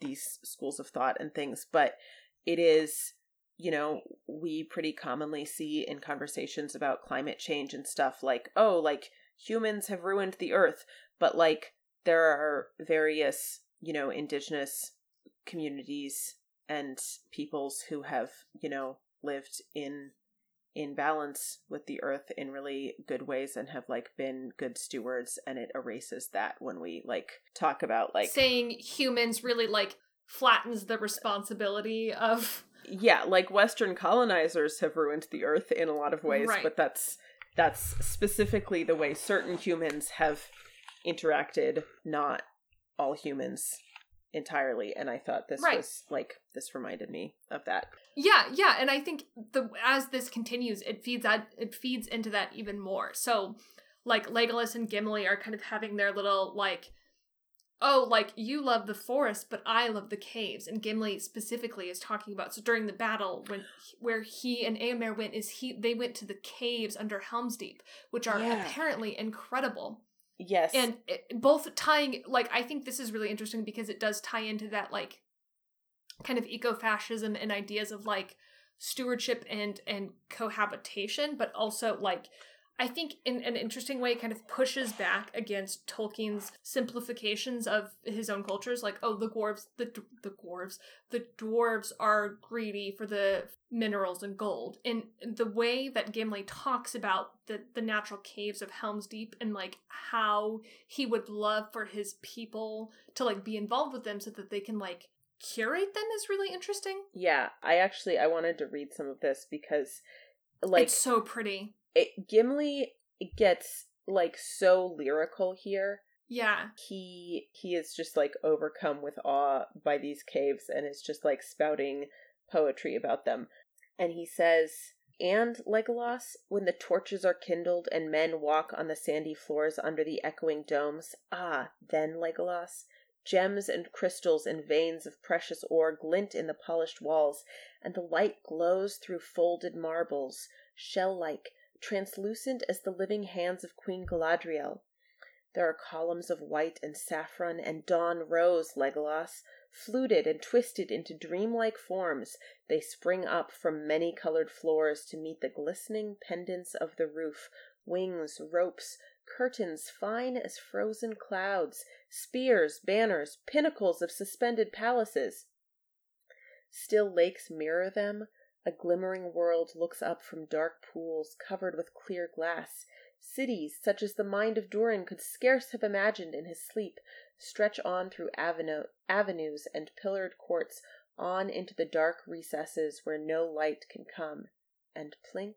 these schools of thought and things, but it is, you know, we pretty commonly see in conversations about climate change and stuff like, oh, like humans have ruined the earth, but like there are various, you know, indigenous communities and peoples who have you know lived in in balance with the earth in really good ways and have like been good stewards and it erases that when we like talk about like
saying humans really like flattens the responsibility of
yeah like western colonizers have ruined the earth in a lot of ways
Right.
but that's that's specifically the way certain humans have interacted not all humans entirely and i thought this
Right.
was like this reminded me of that
yeah yeah and i think the as this continues it feeds that it feeds into that even more so like legolas and gimli are kind of having their little like oh like you love the forest but i love the caves and gimli specifically is talking about so during the battle when where he and Éomer went is he they went to the caves under helm's deep which are
Yeah.
apparently incredible
yes.
And it, both tying like i think this is really interesting because it does tie into that like kind of eco-fascism and ideas of like stewardship and and cohabitation but also like i think in an interesting way it kind of pushes back against tolkien's simplifications of his own cultures like oh the dwarves the the dwarves the dwarves are greedy for the minerals and gold. And the way that gimli talks about the the natural caves of helm's deep and like how he would love for his people to like be involved with them so that they can like curate them is really interesting.
Yeah, I actually I wanted to read some of this because like
it's so pretty
it, Gimli gets like so lyrical here.
yeah
He he is just like overcome with awe by these caves and is just like spouting poetry about them. And he says, "And Legolas, when the torches are kindled and men walk on the sandy floors under the echoing domes, ah, then Legolas, gems and crystals and veins of precious ore glint in the polished walls, and the light glows through folded marbles, shell-like, translucent as the living hands of Queen Galadriel. There are columns of white and saffron and dawn rose, Legolas, fluted and twisted into dreamlike forms. They spring up from many colored floors to meet the glistening pendants of the roof, wings, ropes, curtains fine as frozen clouds, spears, banners, pinnacles of suspended palaces. Still lakes mirror them. A glimmering world looks up from dark pools covered with clear glass. Cities, such as the mind of Durin could scarce have imagined in his sleep, stretch on through avenue, avenues and pillared courts, on into the dark recesses where no light can come. And plink,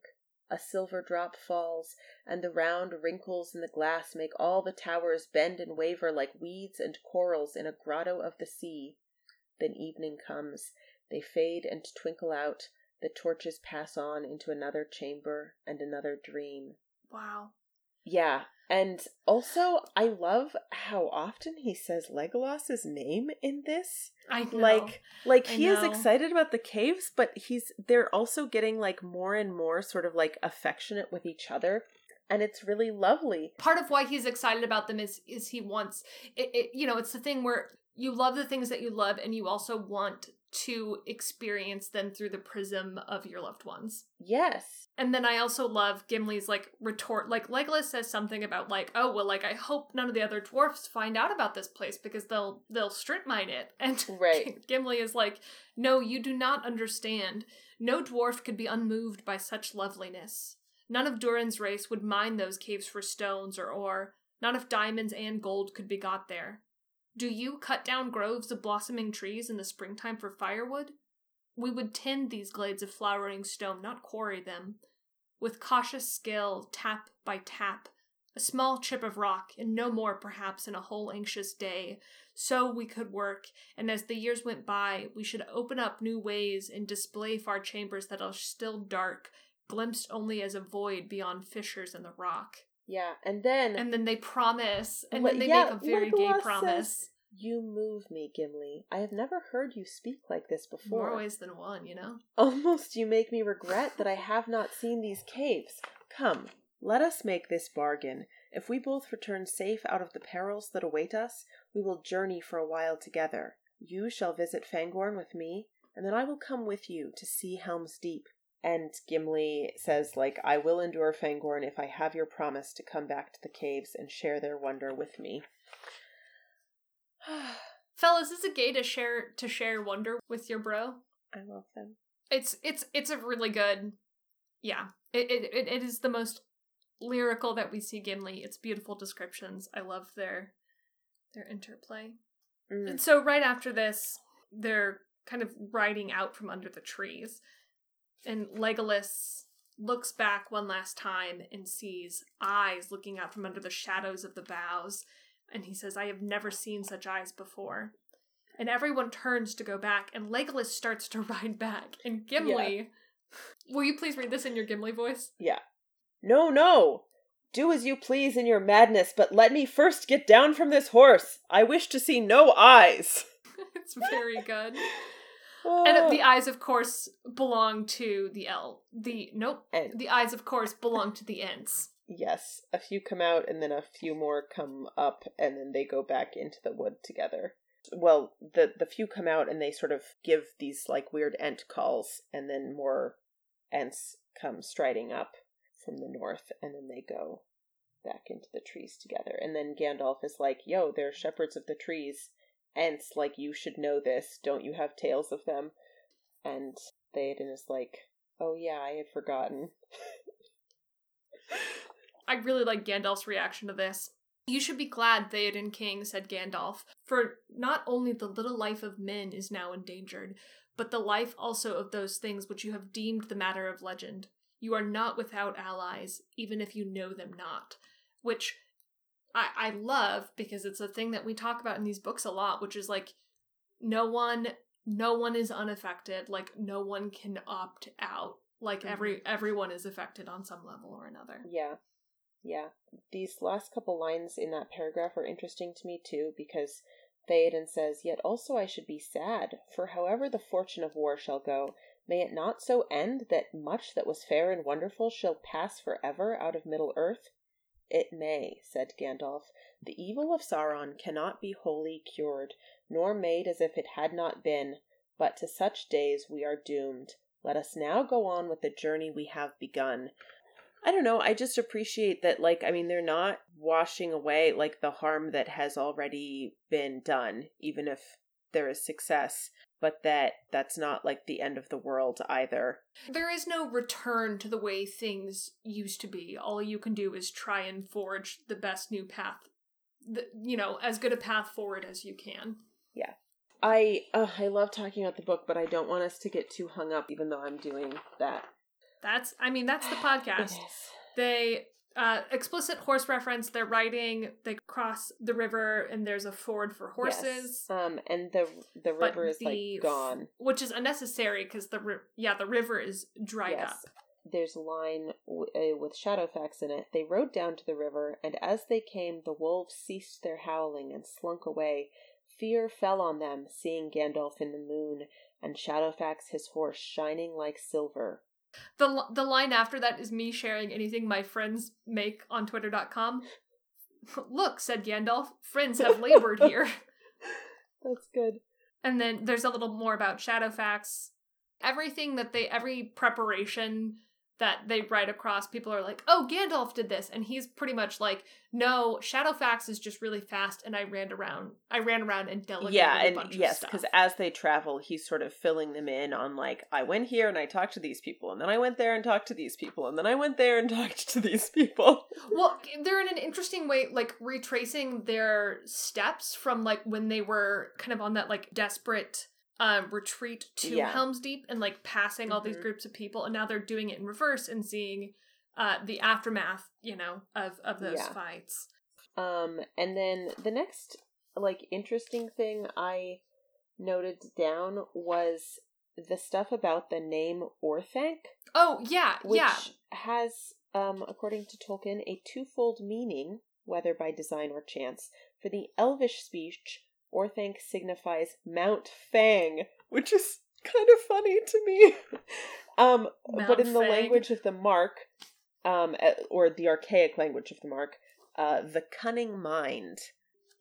A silver drop falls, and the round wrinkles in the glass make all the towers bend and waver like weeds and corals in a grotto of the sea. Then evening comes. They fade and twinkle out. The torches pass on into another chamber and another dream.
Wow.
Yeah, and also I love how often he says Legolas's name in this.
I know.
Like like
I
he is excited about the caves, but he's they're also getting like more and more sort of like affectionate with each other. And it's really lovely.
part of why he's excited about them is is he wants it, it you know it's the thing where you love the things that you love and you also want to experience them through the prism of your loved ones
Yes.
and then i also love gimli's like retort like legolas says something about like oh well like i hope none of the other dwarfs find out about this place because they'll they'll strip mine it (laughs) and
Right. (laughs)
gimli is like no you do not understand no dwarf could be unmoved by such loveliness None of Durin's race would mine those caves for stones or ore. Not if diamonds and gold could be got there. Do you cut down groves of blossoming trees in the springtime for firewood? We would tend these glades of flowering stone, not quarry them. With cautious skill, tap by tap, a small chip of rock, and no more perhaps in a whole anxious day. So we could work, and as the years went by, we should open up new ways and display far chambers that are still dark, glimpsed only as a void beyond fissures in the rock.
Yeah. And then
And then they promise, and then they
yeah,
make a very
Legolas
gay
says,
promise.
You move me, Gimli. I have never heard you speak like this before.
More ways than one, you know?
Almost you make me regret that I have not seen these caves. Come, let us make this bargain. If we both return safe out of the perils that await us, we will journey for a while together. You shall visit Fangorn with me, and then I will come with you to see Helm's Deep. And Gimli says, like, I will endure Fangorn if I have your promise to come back to the caves and share their wonder with me. (sighs)
Fellas, is it gay to share to share wonder with your bro?
I love them.
It's it's it's a really good yeah. It it it, is the most lyrical that we see Gimli. It's beautiful descriptions. I love their their interplay.
Mm.
And so right after this, they're kind of riding out from under the trees. And Legolas looks back one last time and sees eyes looking out from under the shadows of the boughs. And he says, I have never seen such eyes before. And everyone turns to go back, and Legolas starts to (laughs) ride back. And Gimli. (laughs) Will you please read this in your Gimli voice? Yeah.
No, no! Do as you please in your madness, but let me first get down from this horse. I wish to see no eyes. (laughs)
it's very good. And oh. the eyes, of course, belong to the L. The nope.
And-
The eyes, of course, belong to the Ents.
yes, a few come out, and then a few more come up, and then they go back into the wood together. Well, the the few come out, and they sort of give these like weird ent calls, and then more ents come striding up from the north, and then they go back into the trees together. And then Gandalf is like, "Yo, they're shepherds of the trees." Ents, like you should know this. Don't you have tales of them? And Theoden is like, "Oh yeah, I had forgotten." (laughs)
I really like Gandalf's reaction to this. You should be glad, Theoden King, said Gandalf, for not only the little life of men is now endangered, but the life also of those things which you have deemed the matter of legend. You are not without allies, even if you know them not. Which I, I love because it's a thing that we talk about in these books a lot, which is like no one no one is unaffected, like no one can opt out. Like mm-hmm. every everyone is affected on some level or another.
Yeah. Yeah. These last couple lines in that paragraph are interesting to me too because Theoden says, Yet also I should be sad, for however the fortune of war shall go, may it not so end that much that was fair and wonderful shall pass for ever out of Middle Earth? It may, said Gandalf. The evil of Sauron cannot be wholly cured, nor made as if it had not been, but to such days we are doomed. Let us now go on with the journey we have begun. I don't know. I just appreciate that, like, I mean, they're not washing away, like, the harm that has already been done, even if there is success, but that that's not, like, the end of the world either.
There is no return to the way things used to be. All you can do is try and forge the best new path, the, you know, as good a path forward as you can. Yeah.
I, uh, I love talking about the book, but I don't want us to get too hung up, even though I'm doing that.
That's I mean that's the podcast. They uh explicit horse reference. They're riding. They cross the river, and there's a ford for horses.
Yes. Um, and the the
But
river is
the
like gone.
which is unnecessary because the ri- yeah the river is dried
Yes.
up.
There's a line w- uh, with Shadowfax in it. They rode down to the river, and as they came, the wolves ceased their howling and slunk away. Fear fell on them, seeing Gandalf in the moon, and Shadowfax his horse shining like silver.
The the line after that is me sharing anything my friends make on Twitter.com. Look, said Gandalf, friends have labored here. (laughs)
That's good.
And then there's a little more about Shadowfax. Everything that they, every preparation that they write across, people are like, oh, Gandalf did this. And he's pretty much like, no, Shadowfax is just really fast. And I ran around, I ran around and delegated
yeah, and yes, because as they travel, he's sort of filling them in on like, I went here and I talked to these people, and then I went there and talked to these people, and then I went there and (laughs) talked to these people.
Well, they're in an interesting way, like retracing their steps from like when they were kind of on that like desperate um retreat to
Yeah.
Helm's Deep and like passing all these
Mhm.
groups of people, and now they're doing it in reverse and seeing uh the aftermath, you know, of of those
Yeah.
fights.
Um, and then the next like interesting thing I noted down was the stuff about the name Orthanc,
Oh yeah,
which
yeah,
has, um, according to Tolkien, a twofold meaning, whether by design or chance. For the Elvish speech, Orthanc signifies Mount Fang, which is kind of funny to me. (laughs) um, but in the
Fang.
language of the Mark, um, eh, or the archaic language of the Mark, uh, the cunning mind.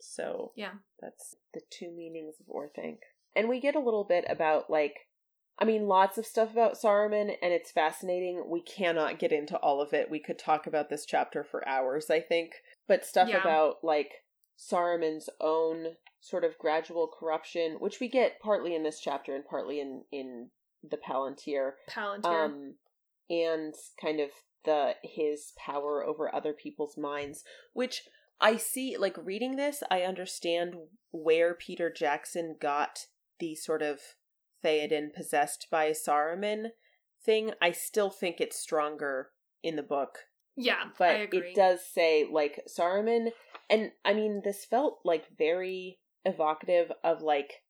So
yeah.
that's the two meanings of Orthanc. And we get a little bit about like I mean lots of stuff about Saruman and it's fascinating. We cannot get into all of it. We could talk about this chapter for hours, I think. But stuff
Yeah.
about like Saruman's own sort of gradual corruption, which we get partly in this chapter and partly in in the Palantir
Palantir.
um and kind of the his power over other people's minds which i see like reading this i understand where peter jackson got the sort of theoden possessed by saruman thing i still think it's stronger in the book
yeah,
but
I agree.
it does say like Saruman, and I mean this felt like very evocative of like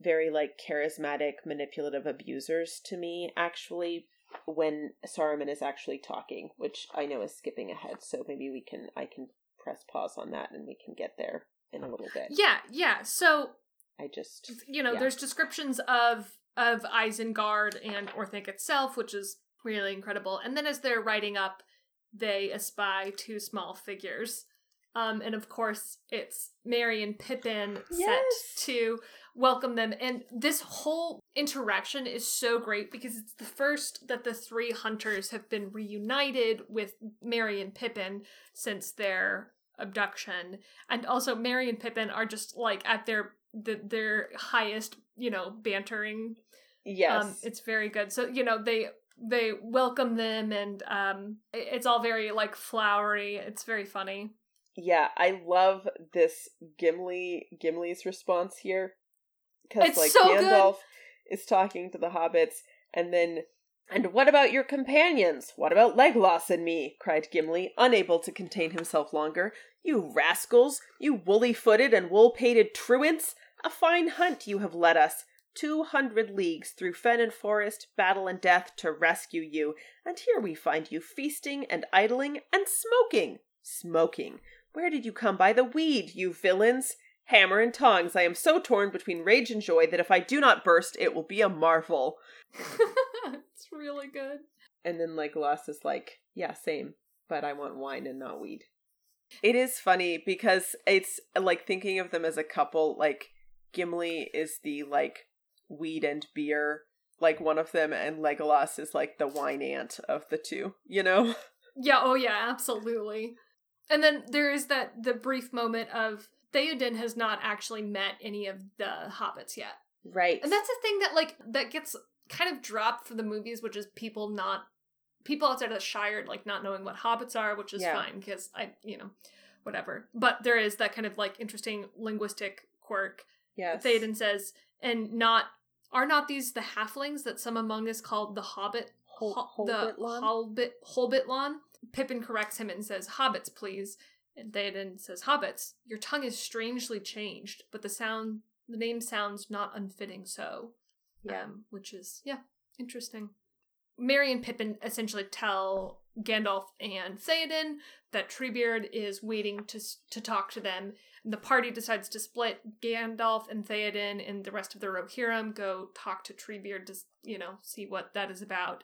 very like charismatic manipulative abusers to me actually when Saruman is actually talking, which I know is skipping ahead, so maybe we can I can press pause on that and we can get there in a little bit.
Yeah, yeah. So
I just
you know,
Yeah.
there's descriptions of of Isengard and Orthanc itself, which is really incredible. And then as they're writing up, they espy two small figures. Um, and of course, it's Merry and Pippin
Yes.
set to welcome them. And this whole interaction is so great because it's the first that the three hunters have been reunited with Merry and Pippin since their abduction. And also, Merry and Pippin are just like at their the, their highest, you know, bantering
yes.
um, it's very good. So you know they they welcome them, and um, it's all very like flowery. It's very funny.
Yeah, I love this Gimli Gimli's response here because like
so good.
Gandalf is talking to the hobbits, and then and what about your companions? What about Legolas and me? cried Gimli, unable to contain himself longer. You rascals! You woolly-footed and wool-pated truants! A fine hunt you have led us. Two hundred leagues through fen and forest, battle and death to rescue you, and here we find you feasting and idling and smoking. Smoking. Where did you come by the weed, you villains? Hammer and tongs, I am so torn between rage and joy that if I do not burst, it will be a marvel. (laughs)
it's really good.
And then Legolas is like, yeah, same, but I want wine and not weed. It is funny because it's like thinking of them as a couple, like Gimli is the like weed and beer, like one of them, and Legolas is like the wine ant of the two, you know? (laughs)
Yeah. Oh yeah. Absolutely. And then there is that the brief moment of Theoden has not actually met any of the hobbits yet.
Right.
And that's a thing that like that gets kind of dropped for the movies, which is people not people outside of the Shire like not knowing what hobbits are, which is
Yeah.
fine because I you know whatever. But there is that kind of like interesting linguistic quirk.
yes.
Theoden says, and not are not these the halflings that some among us called the Hobbit
Hol-
Ho- the
Holbytlan?
Holbit Holbytlan. Pippin corrects him and says, "Hobbits, please." And Theoden says, "Hobbits. Your tongue is strangely changed, but the sound, the name sounds not unfitting. So,
Yeah.
um, which is yeah, interesting." Merry and Pippin essentially tell Gandalf and Theoden that Treebeard is waiting to to talk to them. The party decides to split. Gandalf and Theoden and the rest of the Rohirrim go talk to Treebeard to, you know, see what that is about.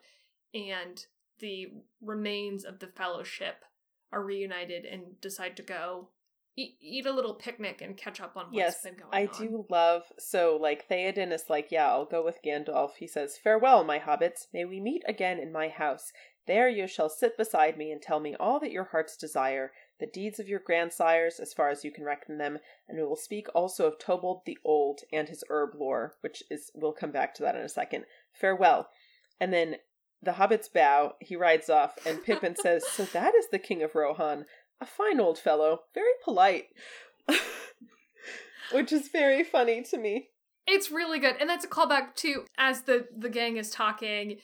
And the remains of the Fellowship are reunited and decide to go eat, eat a little picnic and catch up on what's
yes,
been going
I
on.
I do love. So, like, Theoden is like, yeah, I'll go with Gandalf. He says, Farewell, my hobbits. May we meet again in my house. There you shall sit beside me and tell me all that your hearts desire, the deeds of your grandsires, as far as you can reckon them, and we will speak also of Tobold the Old and his herb lore, which is, we'll come back to that in a second. Farewell. And then the hobbits bow, he rides off, and Pippin says, So that is the King of Rohan. A fine old fellow, very polite. (laughs) Which is very funny to me.
It's really good, and that's a callback to as the the gang is talking.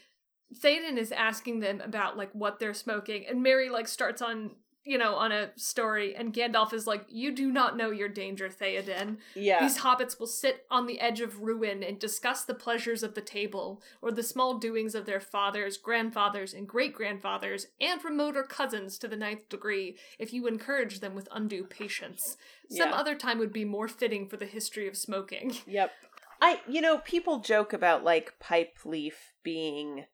Théoden is asking them about like what they're smoking, and Merry like starts on you know on a story, and Gandalf is like, "You do not know your danger, Théoden.
Yeah.
These hobbits will sit on the edge of ruin and discuss the pleasures of the table, or the small doings of their fathers, grandfathers, and great grandfathers, and remoter cousins to the ninth degree, if you encourage them with undue patience. Some
Yeah.
other time would be more fitting for the history of smoking."
Yep. I you know, people joke about like pipe leaf being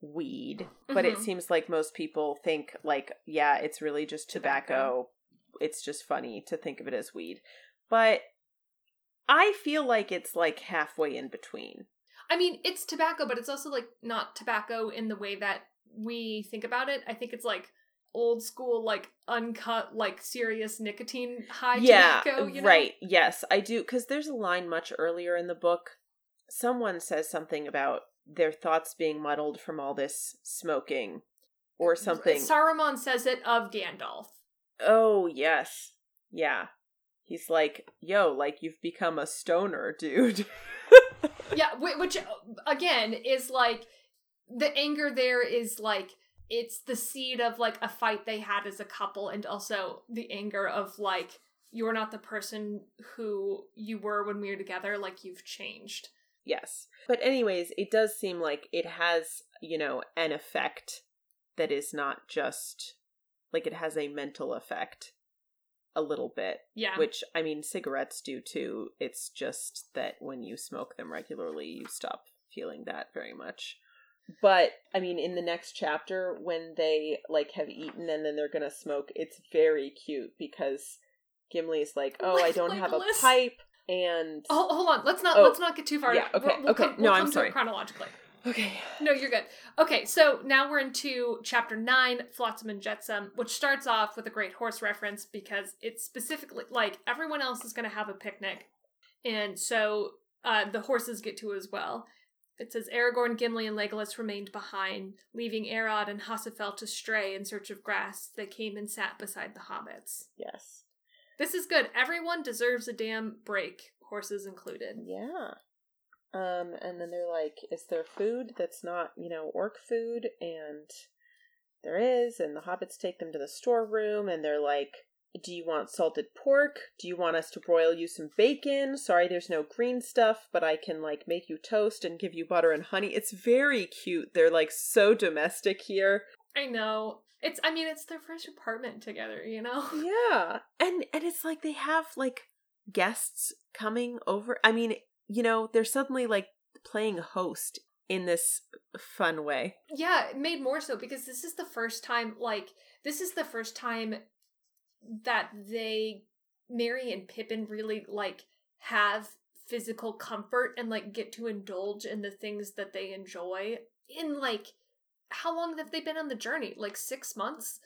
weed, but it
Mhm.
seems like most people think like, yeah, it's really just tobacco. It's just funny to think of it as weed. But I feel like it's like halfway in between.
I mean, it's tobacco, but it's also like not tobacco in the way that we think about it. I think it's like old school, like uncut, like serious nicotine high
yeah,
tobacco. You know?
right. Yes, I do cuz there's a line much earlier in the book. Someone says something about their thoughts being muddled from all this smoking or something.
Saruman says it of Gandalf.
Oh, yes. Yeah. He's like, yo, like you've become a stoner, dude. (laughs)
yeah, which again is like the anger there is like it's the seed of like a fight they had as a couple, and also the anger of like you're not the person who you were when we were together. Like you've changed.
Yes. But, anyways, it does seem like it has, you know, an effect that is not just like it has a mental effect a little bit.
Yeah.
Which, I mean, cigarettes do too. It's just that when you smoke them regularly, you stop feeling that very much. But, I mean, in the next chapter, when they, like, have eaten and then they're gonna smoke, it's very cute because Gimli's like, oh, I don't have a pipe, and...
Oh, hold on. Let's not
Oh.
let's not get too far.
Yeah, okay,
We'll- we'll
okay.
come-
No,
we'll
I'm
come to it
sorry.
chronologically.
Okay.
No, you're good. Okay, so now we're into chapter nine, Flotsam and Jetsam, which starts off with a great horse reference because it's specifically like everyone else is going to have a picnic, and so uh, the horses get to as well. It says Aragorn, Gimli, and Legolas remained behind, leaving Arod and Hasufel to stray in search of grass. They came and sat beside the hobbits.
Yes.
This is good. Everyone deserves a damn break, horses included.
Yeah. Um, and then they're like, is there food that's not, you know, orc food? And there is, and the hobbits take them to the storeroom and they're like, do you want salted pork? Do you want us to broil you some bacon? Sorry, there's no green stuff, but I can like make you toast and give you butter and honey. It's very cute. They're like so domestic here.
I know. It's I mean it's their first apartment together, you know? (laughs)
Yeah. And and it's like they have like guests coming over. I mean, you know, they're suddenly like playing host in this fun way.
Yeah, made more so because this is the first time like this is the first time that they Merry and Pippin really like have physical comfort and like get to indulge in the things that they enjoy in like how long have they been on the journey? Like 6 months?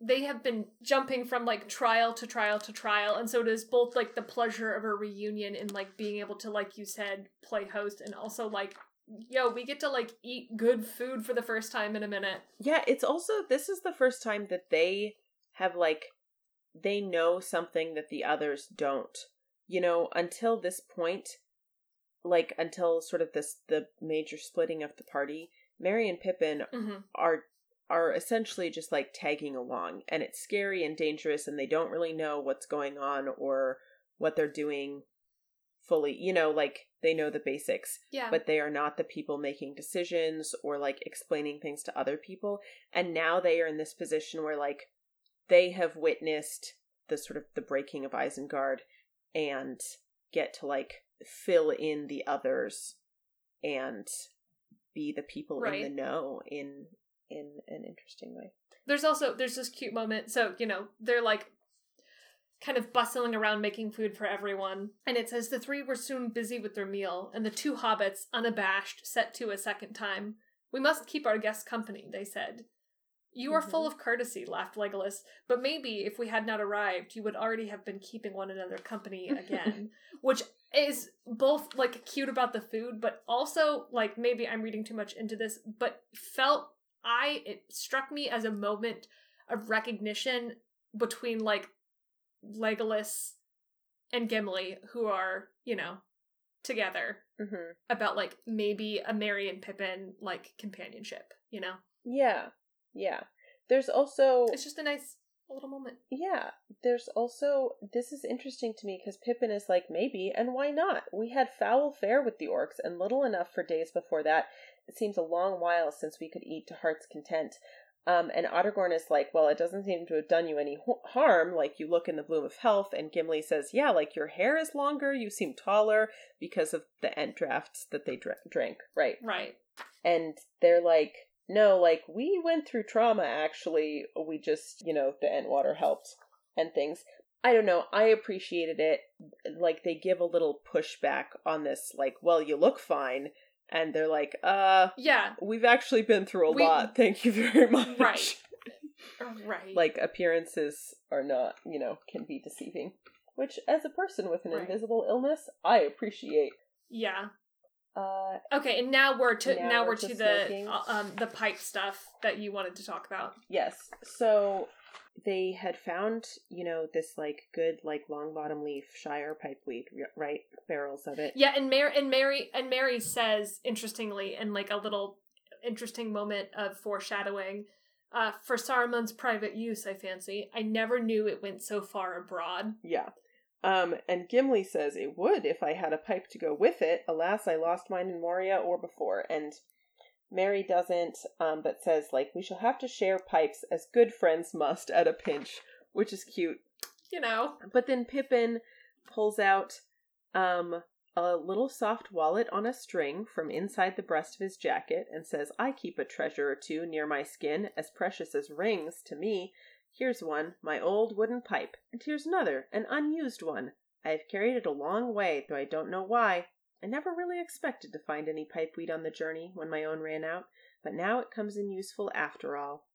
They have been jumping from like trial to trial to trial and so it is both like the pleasure of a reunion and like being able to like you said play host and also like yo, we get to like eat good food for the first time in a minute.
Yeah, it's also this is the first time that they have like they know something that the others don't. You know, until this point, like until sort of this the major splitting of the party, Merry and Pippin
hmm
are are essentially just like tagging along and it's scary and dangerous and they don't really know what's going on or what they're doing fully you know like they know the basics
Yeah.
but they are not the people making decisions or like explaining things to other people and now they are in this position where like they have witnessed the sort of the breaking of Isengard and get to like fill in the others and be the people in the know in in an interesting way.
there's also there's this cute moment. So you know they're like kind of bustling around making food for everyone. And it says the three were soon busy with their meal and the two hobbits unabashed set to a second time. We must keep our guests company they said. You are full
Mhm.
of courtesy laughed legolas. But maybe if we had not arrived you would already have been keeping one another company (laughs) again which is both like cute about the food but also like maybe i'm reading too much into this but felt i it struck me as a moment of recognition between like legolas and gimli who are you know together
Mm-hmm.
about like maybe a Merry and Pippin like companionship, you know?
Yeah, yeah. There's also
It's just a nice little moment.
Yeah, there's also this is interesting to me because Pippin is like maybe and why not? We had foul fare with the orcs and little enough for days before that. It seems a long while since we could eat to heart's content. Um, and Aragorn is like, well, it doesn't seem to have done you any harm. Like you look in the bloom of health, and Gimli says, yeah, like your hair is longer, you seem taller because of the ent drafts that they dra- drank, right?
Right.
and they're like no like we went through trauma actually we just you know the Entwater helped and things i don't know i appreciated it like they give a little pushback on this like well you look fine and they're like uh
Yeah.
we've actually been through a
We-
lot thank you very (laughs) much
Right. (laughs) Right.
like appearances are not you know can be deceiving which as a person with an
Right.
invisible illness i appreciate
yeah.
Uh
Okay, and now we're to
Now
now,
we're
we're
to
the
smoking.
uh, um the pipe stuff that you wanted to talk about.
Yes. So they had found, you know, this like good like Longbottom leaf Shire pipeweed, right? Barrels of it.
Yeah, and Merry and Merry and Merry says interestingly in like a little interesting moment of foreshadowing uh, for Saruman's private use, I fancy. I never knew it went so far abroad.
Yeah. Um, and Gimli says it would if I had a pipe to go with it. Alas, I lost mine in Moria or before. And Merry doesn't, um, but says like we shall have to share pipes as good friends must at a pinch, which is cute.
You know.
But then Pippin pulls out um a little soft wallet on a string from inside the breast of his jacket and says, I keep a treasure or two near my skin, as precious as rings to me. Here's one, my old wooden pipe, and here's another, an unused one. I have carried it a long way, though I don't know why. I never really expected to find any pipeweed on the journey when my own ran out, but now it comes in useful after all.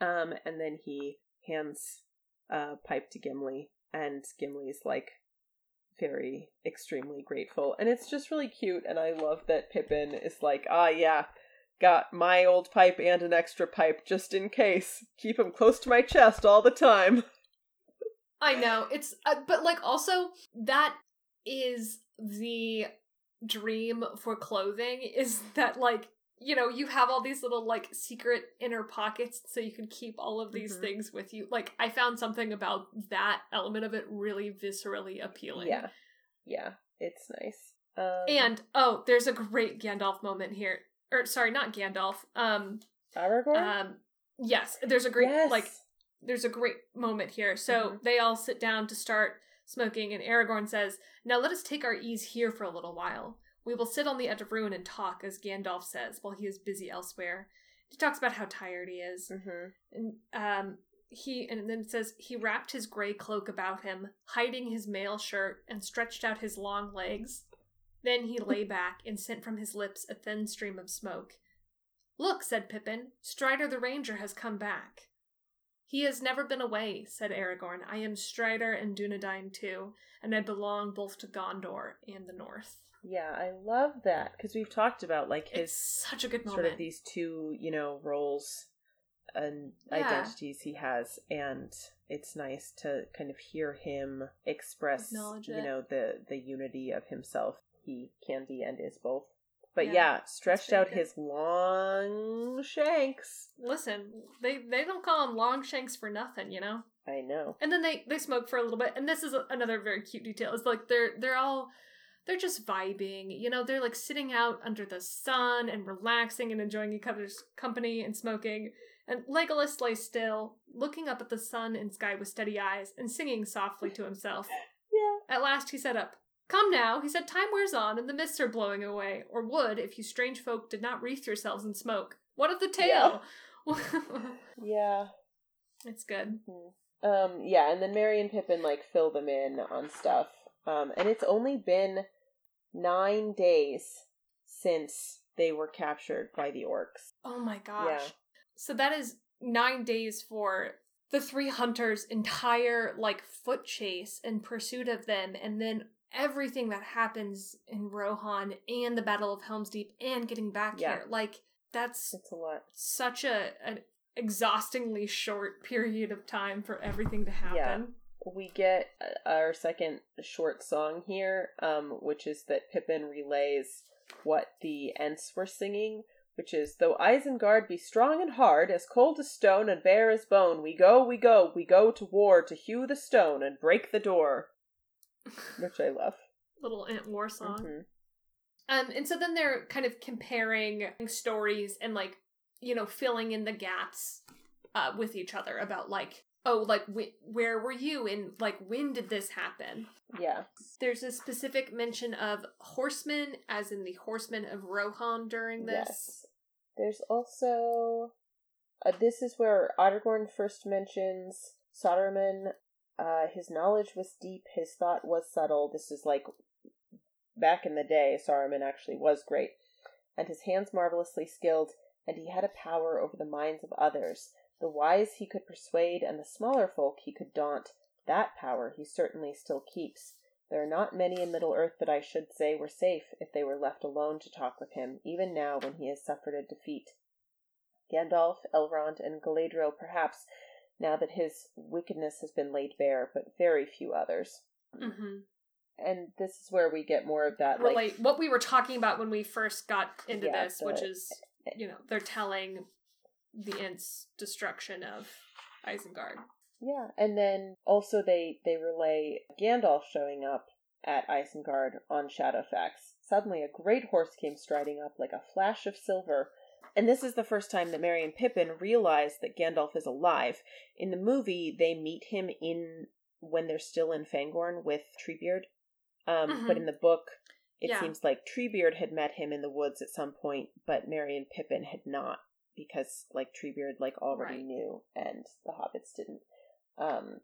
Um, and then he hands a pipe to Gimli, and Gimli's like very extremely grateful. And it's just really cute, and I love that Pippin is like, ah, yeah, got my old pipe and an extra pipe just in case. Keep 'em close to my chest all the time. (laughs)
I know it's, uh, but like also that is the dream for clothing (laughs) is that like you know you have all these little like secret inner pockets so you can keep all of these
Mhm.
things with you. Like I found something about that element of it really viscerally appealing.
Yeah, yeah, it's nice. Um,
And oh, there's a great Gandalf moment here. Or sorry, not Gandalf. Um,
Aragorn.
um, yes, there's a great
yes.
like there's a great moment here. So
Mhm.
they all sit down to start smoking, and Aragorn says, Now let us take our ease here for a little while. We will sit on the edge of ruin and talk, as Gandalf says, while he is busy elsewhere. He talks about how tired he is.
hmm
And um he and then it says he wrapped his gray cloak about him, hiding his mail shirt, and stretched out his long legs. Then he lay back and sent from his lips a thin stream of smoke. Look, said Pippin, Strider the Ranger has come back. He has never been away, said Aragorn. I am Strider and Dunedain too, and I belong both to Gondor and the North.
Yeah, I love that because we've talked about like his
It's such a good moment.
sort of these two, you know, roles and
Yeah.
identities he has, and it's nice to kind of hear him express, you know, the the unity of himself. He can be and is both. But
Yeah,
yeah, stretched out
good.
his long shanks.
Listen, they they don't call them Longshanks for nothing, you know.
I know.
And then they they smoke for a little bit, and this is another very cute detail. Is like they're they're all they're just vibing, you know. They're like sitting out under the sun and relaxing and enjoying each other's company and smoking. And Legolas lay still, looking up at the sun and sky with steady eyes and singing softly to himself. (laughs)
Yeah.
At last he sat up. Come now, he said, time wears on and the mists are blowing away, or would if you strange folk did not wreath yourselves in smoke. What of the tale?
Yeah. (laughs)
it's good.
Mhm. Um, yeah, and then Merry and Pippin like fill them in on stuff. Um, and it's only been nine days since they were captured by the orcs.
Oh my gosh.
Yeah.
So that is nine days for the three hunters' entire like foot chase and pursuit of them, and then everything that happens in Rohan and the Battle of Helm's Deep and getting back
Yeah.
here. Like that's
It's a lot.
such a an exhaustingly short period of time for everything to happen.
Yeah. We get uh, our second short song here, um, which is that Pippin relays what the Ents were singing, which is Though Isengard be strong and hard, as cold as stone and bare as bone, we go, we go, we go to war to hew the stone and break the door. Which I love.
Little Ent War song.
Mhm.
Um, and so then they're kind of comparing stories and like you know filling in the gaps uh, with each other about like oh like wh- where were you and like when did this happen?
Yeah.
There's a specific mention of horsemen, as in the horsemen of Rohan during this.
Yes. There's also uh, this is where Aragorn first mentions Saruman. Uh, his knowledge was deep, his thought was subtle. This is like back in the day. Saruman actually was great, and his hands marvelously skilled, and he had a power over the minds of others. The wise he could persuade, and the smaller folk he could daunt. That power he certainly still keeps. There are not many in Middle Earth that I should say were safe if they were left alone to talk with him, even now when he has suffered a defeat. Gandalf, Elrond, and Galadriel, perhaps, now that his wickedness has been laid bare, but very few others.
Mm-hmm.
And this is where we get more of that, like,
Relate what we were talking about when we first got into
Yeah,
this, which is you know they're telling the Ents' destruction of Isengard.
Yeah, and then also they they relay Gandalf showing up at Isengard on Shadowfax. Suddenly, a great horse came striding up like a flash of silver, and this is the first time that Merry and Pippin realize that Gandalf is alive. In the movie, they meet him in when they're still in Fangorn with Treebeard, um, but
Mhm.
in the book. It
Yeah.
seems like Treebeard had met him in the woods at some point, but Merry and Pippin had not, because like Treebeard like already
Right.
knew, and the hobbits didn't. Um,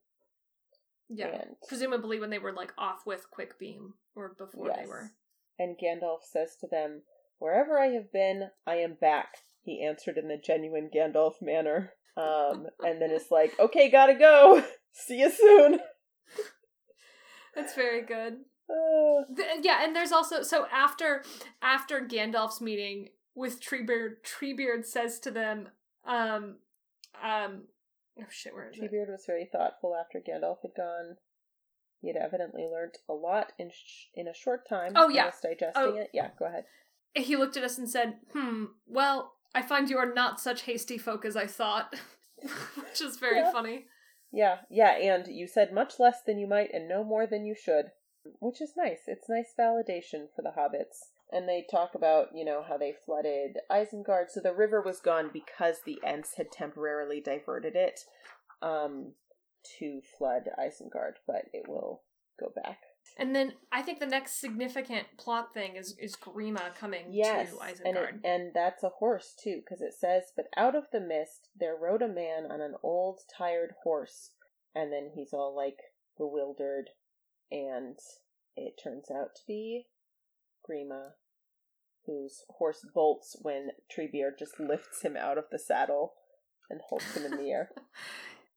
Yeah.
and
Presumably when they were like off with Quickbeam or before they were.
And Gandalf says to them, "Wherever I have been, I am back." He answered in the genuine Gandalf manner, um, and then it's like, "Okay, gotta go. (laughs) See you soon."
That's very good.
Uh,
Th- yeah, and there's also so after after Gandalf's meeting with Treebeard, Treebeard says to them, um, um, oh shit, where is it?
Treebeard was very thoughtful after Gandalf had gone. He had evidently learnt a lot in sh- in a short time.
Oh, yeah.
digesting
Oh.
it. Yeah, go ahead.
He looked at us and said, "Hmm, well, I find you are not such hasty folk as I thought," (laughs) which is very
Yeah.
funny.
Yeah, yeah, and you said much less than you might and no more than you should, which is nice. It's nice validation for the hobbits. And they talk about, you know, how they flooded Isengard. So the river was gone because the Ents had temporarily diverted it um, to flood Isengard, but it will go back.
And then I think the next significant plot thing is is Grima coming
Yes,
to
and, it,
Isengard.
and that's a horse too, because it says, "But out of the mist there rode a man on an old, tired horse," and then he's all like bewildered, and it turns out to be Grima, whose horse bolts when Treebeard just lifts him out of the saddle and holds him in the air. (laughs)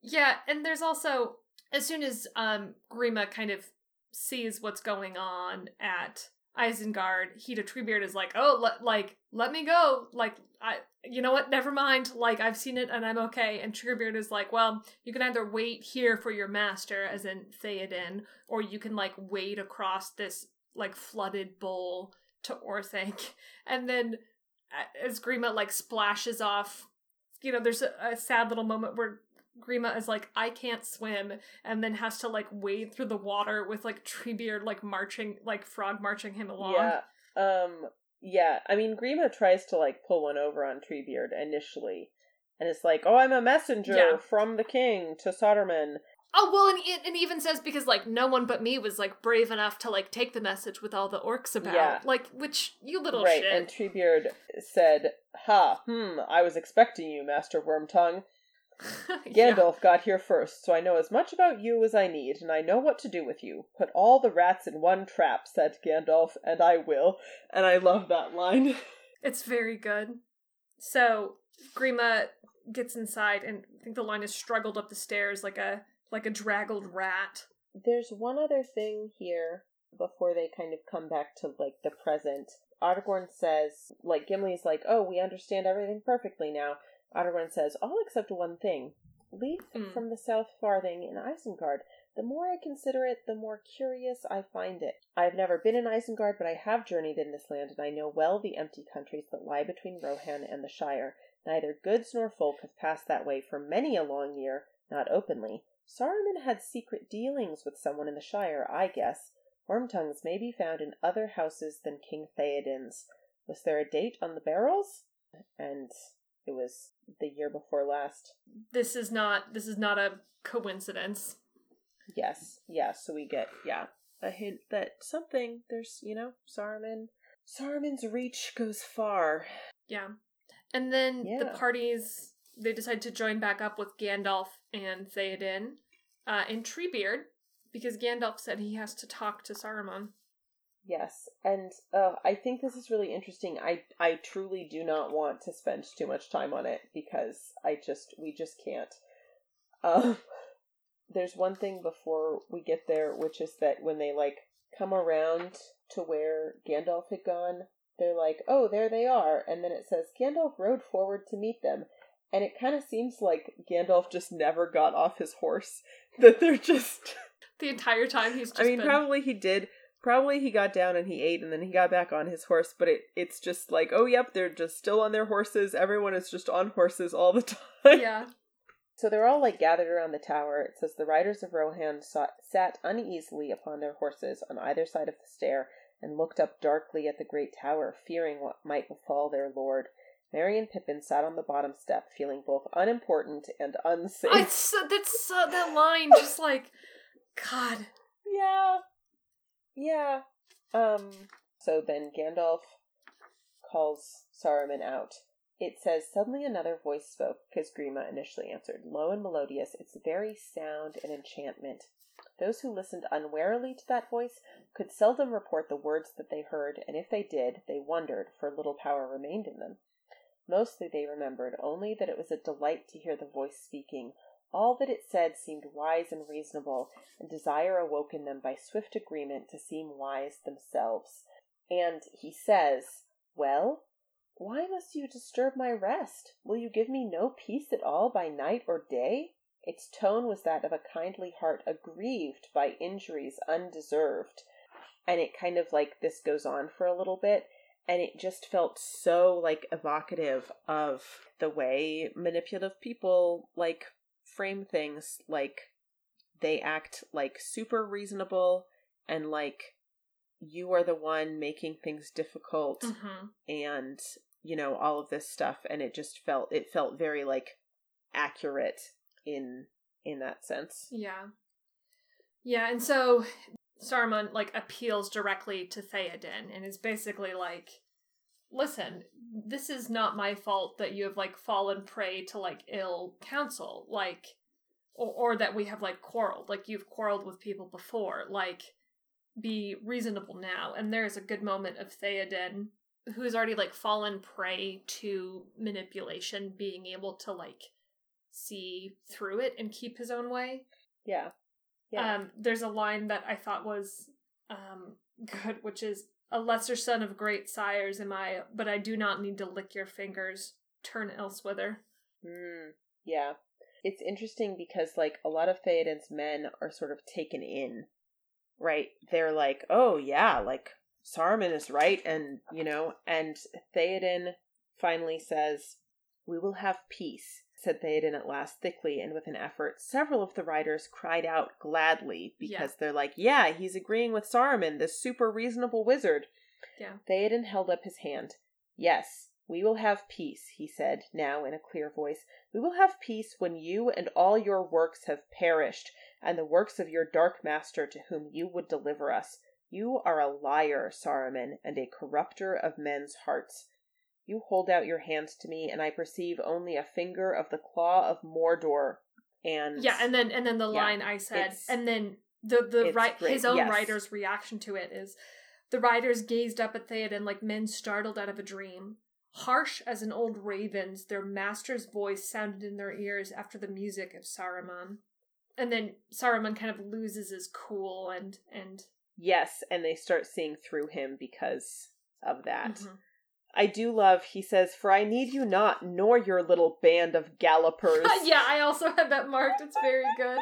Yeah, and there's also as soon as um Grima kind of sees what's going on at Isengard, he to Treebeard is like, "Oh, let like let me go. Like I you know what? Never mind. Like I've seen it and I'm okay." And Treebeard is like, "Well, you can either wait here for your master as in Theoden, or you can like wade across this like flooded bowl to Orthanc. (laughs) And then uh, as Grima like splashes off, you know, there's a, a sad little moment where Grima is like, I can't swim, and then has to like wade through the water with like Treebeard like marching, like frog marching him along.
Yeah. Um. Yeah. I mean, Grima tries to like pull one over on Treebeard initially, and it's like, "Oh, I'm a messenger
Yeah.
from the king to Saruman."
Oh well, and it, and even says because like no one but me was like brave enough to like take the message with all the orcs about,
Yeah.
like which you little
right.
shit.
And Treebeard said, "Ha. Hmm. I was expecting you, Master Wormtongue. (laughs)
Yeah.
Gandalf got here first, so I know as much about you as I need, and I know what to do with you. Put all the rats in one trap," said Gandalf, "and I will." And I love that line. (laughs)
It's very good. So Grima gets inside, and I think the line is struggled up the stairs like a like a draggled rat.
There's one other thing here before they kind of come back to like the present. Aragorn says, like Gimli's like, "Oh, we understand everything perfectly now." Aragorn says, "All except one thing. Leaf
Mm.
from the South Farthing in Isengard. The more I consider it, the more curious I find it. I have never been in Isengard, but I have journeyed in this land, and I know well the empty countries that lie between Rohan and the Shire. Neither goods nor folk have passed that way for many a long year, not openly. Saruman had secret dealings with someone in the Shire, I guess. Wormtongues may be found in other houses than King Theoden's. Was there a date on the barrels? And it was the year before last.
This is not this is not a coincidence.
Yes, yes. So we get yeah a hint that something there's you know Saruman. Saruman's reach goes far.
Yeah. And then the parties they decide to join back up with Gandalf and Theoden uh, and Treebeard because Gandalf said he has to talk to Saruman.
Yes, and uh, I think this is really interesting. I I truly do not want to spend too much time on it because I just we just can't. Um, (laughs) there's one thing before we get there, which is that when they like come around to where Gandalf had gone, they're like, "Oh, there they are," and then it says Gandalf rode forward to meet them, and it kind of seems like Gandalf just never got off his horse. (laughs) That they're just.
The entire time he's just
I mean,
been
probably he did. Probably he got down and he ate, and then he got back on his horse. But it it's just like, oh, yep, they're just still on their horses. Everyone is just on horses all the (laughs) time.
yeah.
So they're all like gathered around the tower. It says the riders of Rohan sought, sat uneasily upon their horses on either side of the stair and looked up darkly at the great tower, fearing what might befall their lord. Merry and Pippin sat on the bottom step, feeling both unimportant and unsafe.
I so, that's so, that line just like God. (laughs)
Yeah. Yeah. Um so then Gandalf calls Saruman out. It says suddenly another voice spoke, because Grima initially answered, low and melodious, its very sound an enchantment. Those who listened unwarily to that voice could seldom report the words that they heard, and if they did, they wondered, for little power remained in them. Mostly they remembered only that it was a delight to hear the voice speaking. All that it said seemed wise and reasonable, and desire awoke in them by swift agreement to seem wise themselves. And he says, Well, why must you disturb my rest? Will you give me no peace at all by night or day? Its tone was that of a kindly heart aggrieved by injuries undeserved. And it kind of like this goes on for a little bit, and it just felt so like evocative of the way manipulative people like frame things like they act like super reasonable and like you are the one making things difficult
hmm
and you know all of this stuff. And it just felt it felt very like accurate in in that sense.
Yeah. Yeah, and so Saruman like appeals directly to Theoden and is basically like, "Listen, this is not my fault that you have like fallen prey to like ill counsel, like, or, or that we have like quarreled. Like you've quarreled with people before. Like, be reasonable now." And there's a good moment of Theoden who's already like fallen prey to manipulation, being able to like see through it and keep his own way.
yeah yeah
Um, there's a line that I thought was um, (laughs) good, which is a lesser son of great sires am I, but I do not need to lick your fingers. Turn elsewhither.
Mm, yeah. It's interesting because like a lot of Theoden's men are sort of taken in. Right? They're like, "Oh yeah, like Saruman is right, and you know, and Theoden finally says, "We will have peace." Said Theoden at last thickly and with an effort. Several of the riders cried out gladly because
Yeah.
they're like, "Yeah, he's agreeing with Saruman, this super reasonable wizard."
Yeah.
Theoden held up his hand. Yes, we will have peace, he said, now in a clear voice. We will have peace when you and all your works have perished, and the works of your dark master to whom you would deliver us. You are a liar, Saruman, and a corrupter of men's hearts. You hold out your hands to me, and I perceive only a finger of the claw of Mordor. And
Yeah, and then and then the
Yeah,
line I said, and then the the right
great,
his own
yes.
writer's reaction to it is the riders gazed up at Theoden like men startled out of a dream. Harsh as an old raven's, their master's voice sounded in their ears after the music of Saruman. And then Saruman kind of loses his cool and and
yes, and they start seeing through him because of that.
Mhm.
I do love, he says, For I need you not, nor your little band of gallopers. (laughs)
yeah, I also had that marked. It's very good.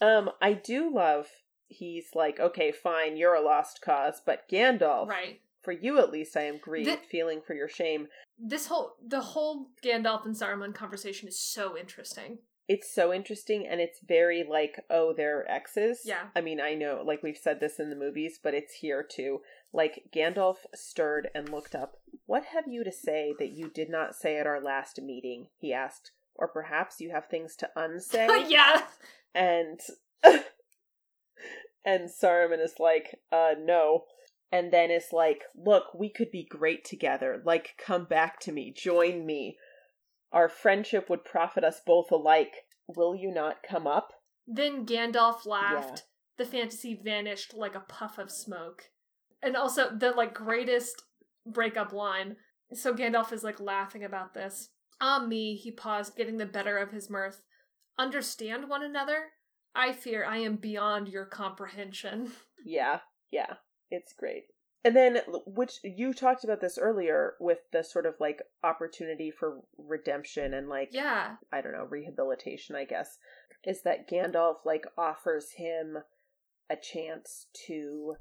(laughs)
um, I do love, he's like, Okay, fine, you're a lost cause, but Gandalf,
Right.
for you at least I am grieved, feeling for your shame.
This whole the whole Gandalf and Saruman conversation is so interesting.
It's so interesting, and it's very like, oh, they're exes.
Yeah.
I mean, I know, like we've said this in the movies, but it's here too. Like, Gandalf stirred and looked up. What have you to say that you did not say at our last meeting? He asked. Or perhaps you have things to unsay? (laughs)
yeah.
and (laughs) and Saruman is like, uh, no. And then is like, look, we could be great together. Like, come back to me, join me. Our friendship would profit us both alike. Will you not come up?
Then Gandalf laughed. The fantasy vanished like a puff of smoke. And also the like greatest breakup line. So Gandalf is like laughing about this. Ah me, he paused, getting the better of his mirth. Understand one another? I fear I am beyond your comprehension. (laughs)
Yeah, yeah, it's great. And then, which you talked about this earlier with the sort of like opportunity for redemption and like
Yeah.
I don't know, rehabilitation, I guess, is that Gandalf like offers him a chance to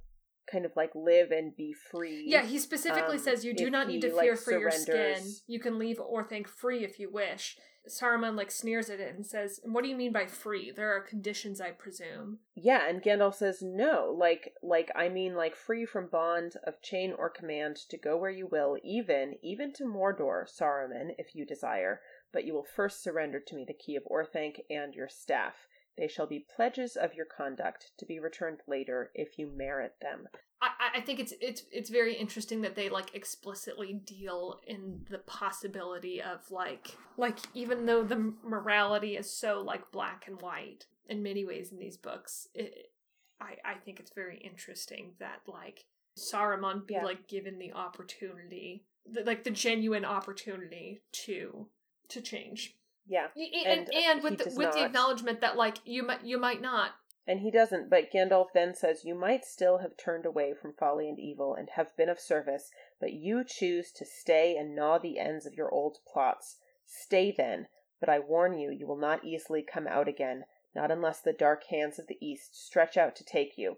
kind of like live and be free.
Yeah, he specifically
Um,
says you do not need to
like,
fear for your skin. You can leave Orthanc free if you wish. Saruman like sneers at it and says, "What do you mean by free? There are conditions, I presume."
Yeah, and Gandalf says no, like like I mean like free from bond of chain or command to go where you will, even even to Mordor, Saruman, if you desire, but you will first surrender to me the key of Orthanc and your staff. They shall be pledges of your conduct, to be returned later if you merit them.
I, I- think it's it's it's very interesting that they like explicitly deal in the possibility of like like even though the morality is so like black and white in many ways in these books, it, I I think it's very interesting that like Saruman be
Yeah.
like given the opportunity, the, like the genuine opportunity to to change,
Yeah.
And
And,
and,
uh,
with the, with the acknowledgement that like you might you might not
And he doesn't, but Gandalf then says, You might still have turned away from folly and evil and have been of service, but you choose to stay and gnaw the ends of your old plots. Stay then, but I warn you, you will not easily come out again, not unless the dark hands of the East stretch out to take you.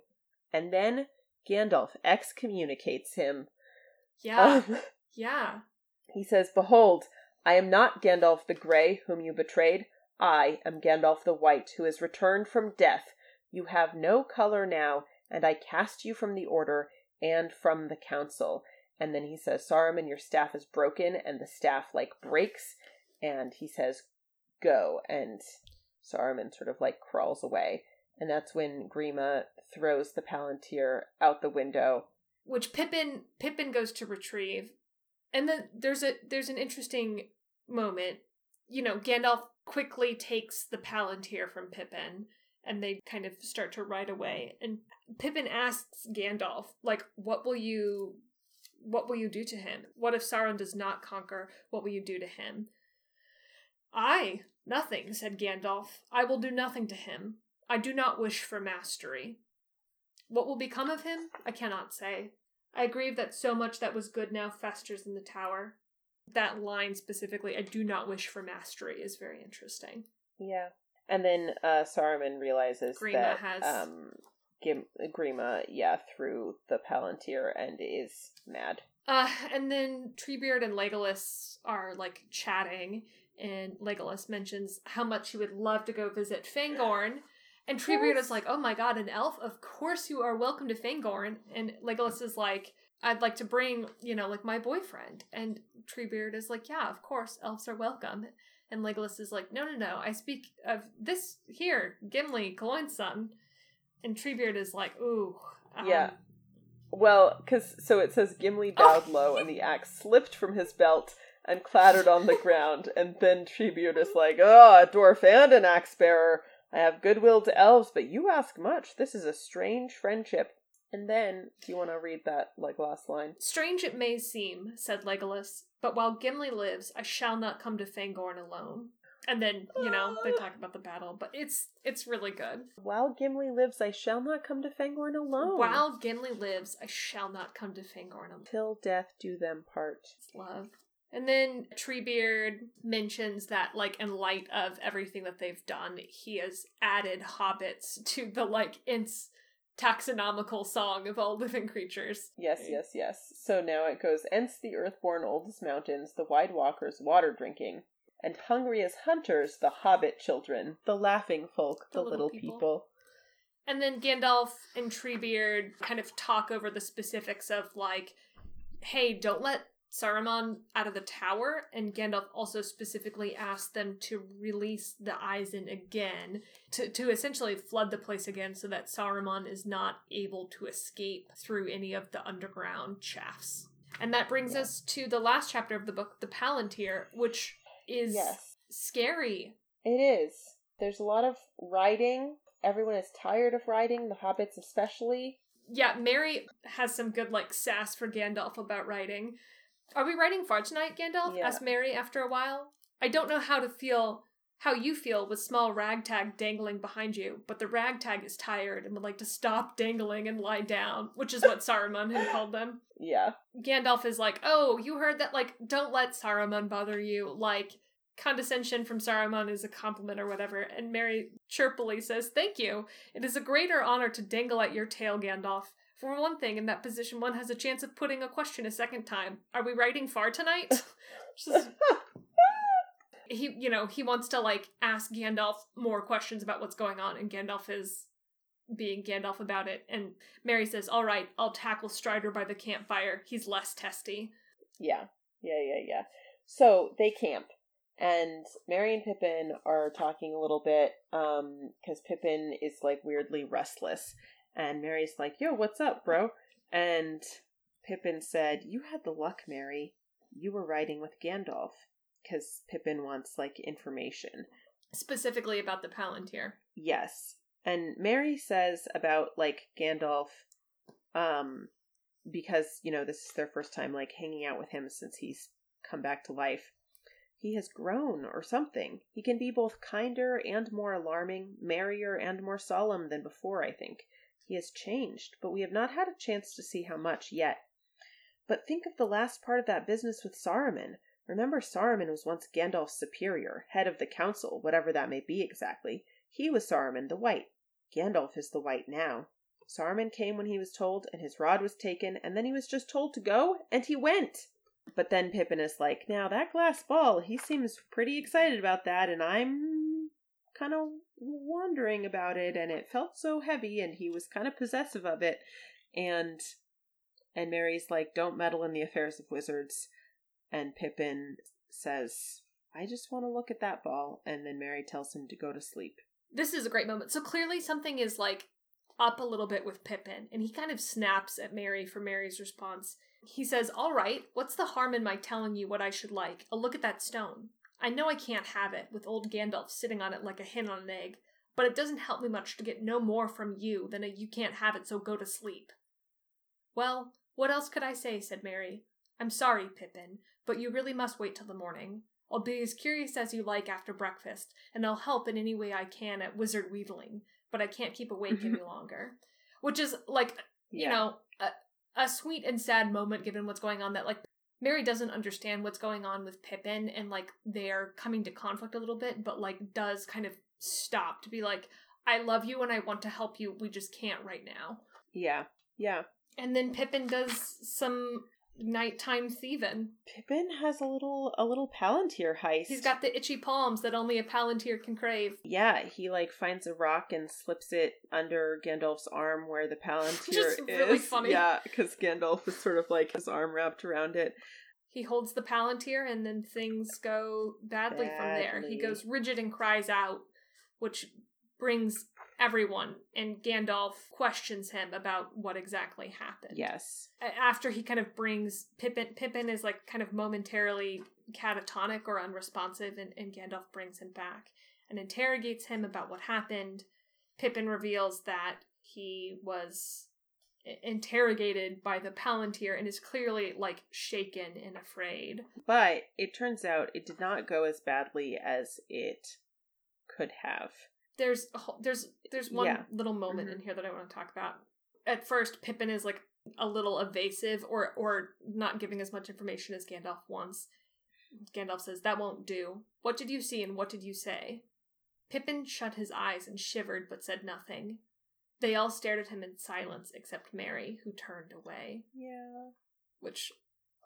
And then Gandalf excommunicates him.
yeah
Um, (laughs)
yeah
he says, Behold, I am not Gandalf the Grey, whom you betrayed. I am Gandalf the White, who has returned from death. You have no color now, and I cast you from the Order and from the Council. And then he says, Saruman, your staff is broken, and the staff, like, breaks. And he says, Go. And Saruman sort of, like, crawls away. And that's when Grima throws the Palantir out the window.
which Pippin Pippin goes to retrieve. And then there's a there's an interesting moment. You know, Gandalf quickly takes the Palantir from Pippin and they kind of start to ride away. And Pippin asks Gandalf, like, what will you what will you do to him? What if Sauron does not conquer? What will you do to him? I nothing, said Gandalf. I will do nothing to him. I do not wish for mastery. What will become of him? I cannot say. I grieve that so much that was good now festers in the tower. That line specifically, I do not wish for mastery, is very interesting.
Yeah. And then uh, Saruman realizes
Grima
that
has-
um, Gim- Grima, yeah, through the Palantir and is mad.
Uh, and then Treebeard and Legolas are like chatting, and Legolas mentions how much he would love to go visit Fangorn. And Treebeard is like, "Oh my god, an elf! Of course you are welcome to Fangorn." And Legolas is like, "I'd like to bring, you know, like my boyfriend." And Treebeard is like, "Yeah, of course, elves are welcome." And Legolas is like, "No, no, no! I speak of this here, Gimli, Gloin's son." And Treebeard is like, "Ooh, um,
Yeah. Well, because so it says Gimli bowed low, and (laughs) the axe slipped from his belt and clattered on the ground. And then Treebeard is like, "Oh, a dwarf and an axe bearer. I have goodwill to elves, but you ask much. This is a strange friendship." And then, do you want to read that like last line?
Strange it may seem, said Legolas, but while Gimli lives, I shall not come to Fangorn alone. And then, you know, they talk about the battle, but it's it's really good.
While Gimli lives, I shall not come to Fangorn alone.
While Gimli lives, I shall not come to Fangorn alone.
till death do them part.
It's love. And then Treebeard mentions that, like, in light of everything that they've done, he has added hobbits to the, like, Ents taxonomical song of all living creatures.
Yes, yes, yes. So now it goes, Ents the earthborn oldest mountains, the wide walkers water drinking, and hungry as hunters, the hobbit children, the laughing folk, the,
The
little,
little
people.
people. And then Gandalf and Treebeard kind of talk over the specifics of like, hey, don't let Saruman out of the tower. And Gandalf also specifically asked them to release the Isen again to, to essentially flood the place again so that Saruman is not able to escape through any of the underground shafts. And that brings
Yeah.
us to the last chapter of the book, the Palantir, which is
Yes,
scary.
it is. There's a lot of riding. Everyone is tired of riding, the hobbits especially.
Yeah, Merry has some good like sass for Gandalf about writing. Are we writing far tonight, Gandalf?
Yeah.
asked Merry after a while. I don't know how to feel how you feel with small ragtag dangling behind you, but the ragtag is tired and would like to stop dangling and lie down, which is what (laughs) Saruman had called them.
Yeah.
Gandalf is like, "Oh, you heard that? Like, don't let Saruman bother you. Like, condescension from Saruman is a compliment or whatever." And Merry chirpily says, "Thank you. It is a greater honor to dangle at your tail, Gandalf. For one thing, in that position, one has a chance of putting a question a second time. Are we writing far tonight?" (laughs) Just- he, you know, he wants to like ask Gandalf more questions about what's going on, and Gandalf is being Gandalf about it. And Merry says, "All right, I'll tackle Strider by the campfire. He's less testy."
Yeah. Yeah, yeah, yeah. So they camp. And Merry and Pippin are talking a little bit, um, because Pippin is like weirdly restless. And Merry's like, Yo, what's up, bro? And Pippin said, You had the luck, Merry. You were riding with Gandalf. Because Pippin wants like information.
Specifically about the Palantir.
Yes. And Merry says about like Gandalf, um, because, you know, this is their first time like hanging out with him since he's come back to life. He has grown or something. He can be both kinder and more alarming, merrier and more solemn than before, I think. He has changed, but we have not had a chance to see how much yet. But think of the last part of that business with Saruman. Remember, Saruman was once Gandalf's superior, head of the council, whatever that may be exactly. He was Saruman the White. Gandalf is the White now. Saruman came when he was told, and his rod was taken, and then he was just told to go, and he went. But then Pippin is like, now that glass ball, he seems pretty excited about that, and I'm kind of wondering about it, and it felt so heavy, and he was kind of possessive of it, and and Merry's like, don't meddle in the affairs of wizards, and Pippin says, I just want to look at that ball, and then Merry tells him to go to sleep.
This is a great moment. So clearly something is like up a little bit with Pippin, and he kind of snaps at Merry for Merry's response. He says, All right, what's the harm in my telling you what I should like? A look at that stone. I know I can't have it, with old Gandalf sitting on it like a hen on an egg, but it doesn't help me much to get no more from you than a you can't have it, so go to sleep. Well, what else could I say? said Merry. I'm sorry, Pippin, but you really must wait till the morning. I'll be as curious as you like after breakfast, and I'll help in any way I can at wizard wheedling, but I can't keep awake any mm-hmm. longer. Which is like, you
Yeah.
know, a, a sweet and sad moment given what's going on that like Merry doesn't understand what's going on with Pippin and like they're coming to conflict a little bit, but like does kind of stop to be like, I love you and I want to help you. We just can't right now.
Yeah. Yeah.
And then Pippin does some nighttime thieving.
Pippin has a little a little palantir heist.
He's got the itchy palms that only a palantir can crave.
Yeah, he like finds a rock and slips it under Gandalf's arm where the (laughs) palantir
Just
is.
really funny.
Yeah, because Gandalf is sort of like his arm wrapped around it.
He holds the palantir and then things go badly, from there. He goes rigid and cries out, which brings everyone and Gandalf questions him about what exactly happened.
Yes.
After he kind of brings Pippin Pippin is like kind of momentarily catatonic or unresponsive and, and Gandalf brings him back and interrogates him about what happened. Pippin reveals that he was interrogated by the Palantir and is clearly like shaken and afraid.
But it turns out it did not go as badly as it could have.
There's a whole, there's there's one
Yeah.
little moment
Mhm.
in here that I want to talk about. At first, Pippin is like a little evasive or or not giving as much information as Gandalf wants. Gandalf says, "That won't do. What did you see and what did you say?" Pippin shut his eyes and shivered but said nothing. They all stared at him in silence except Merry, who turned away.
Yeah.
which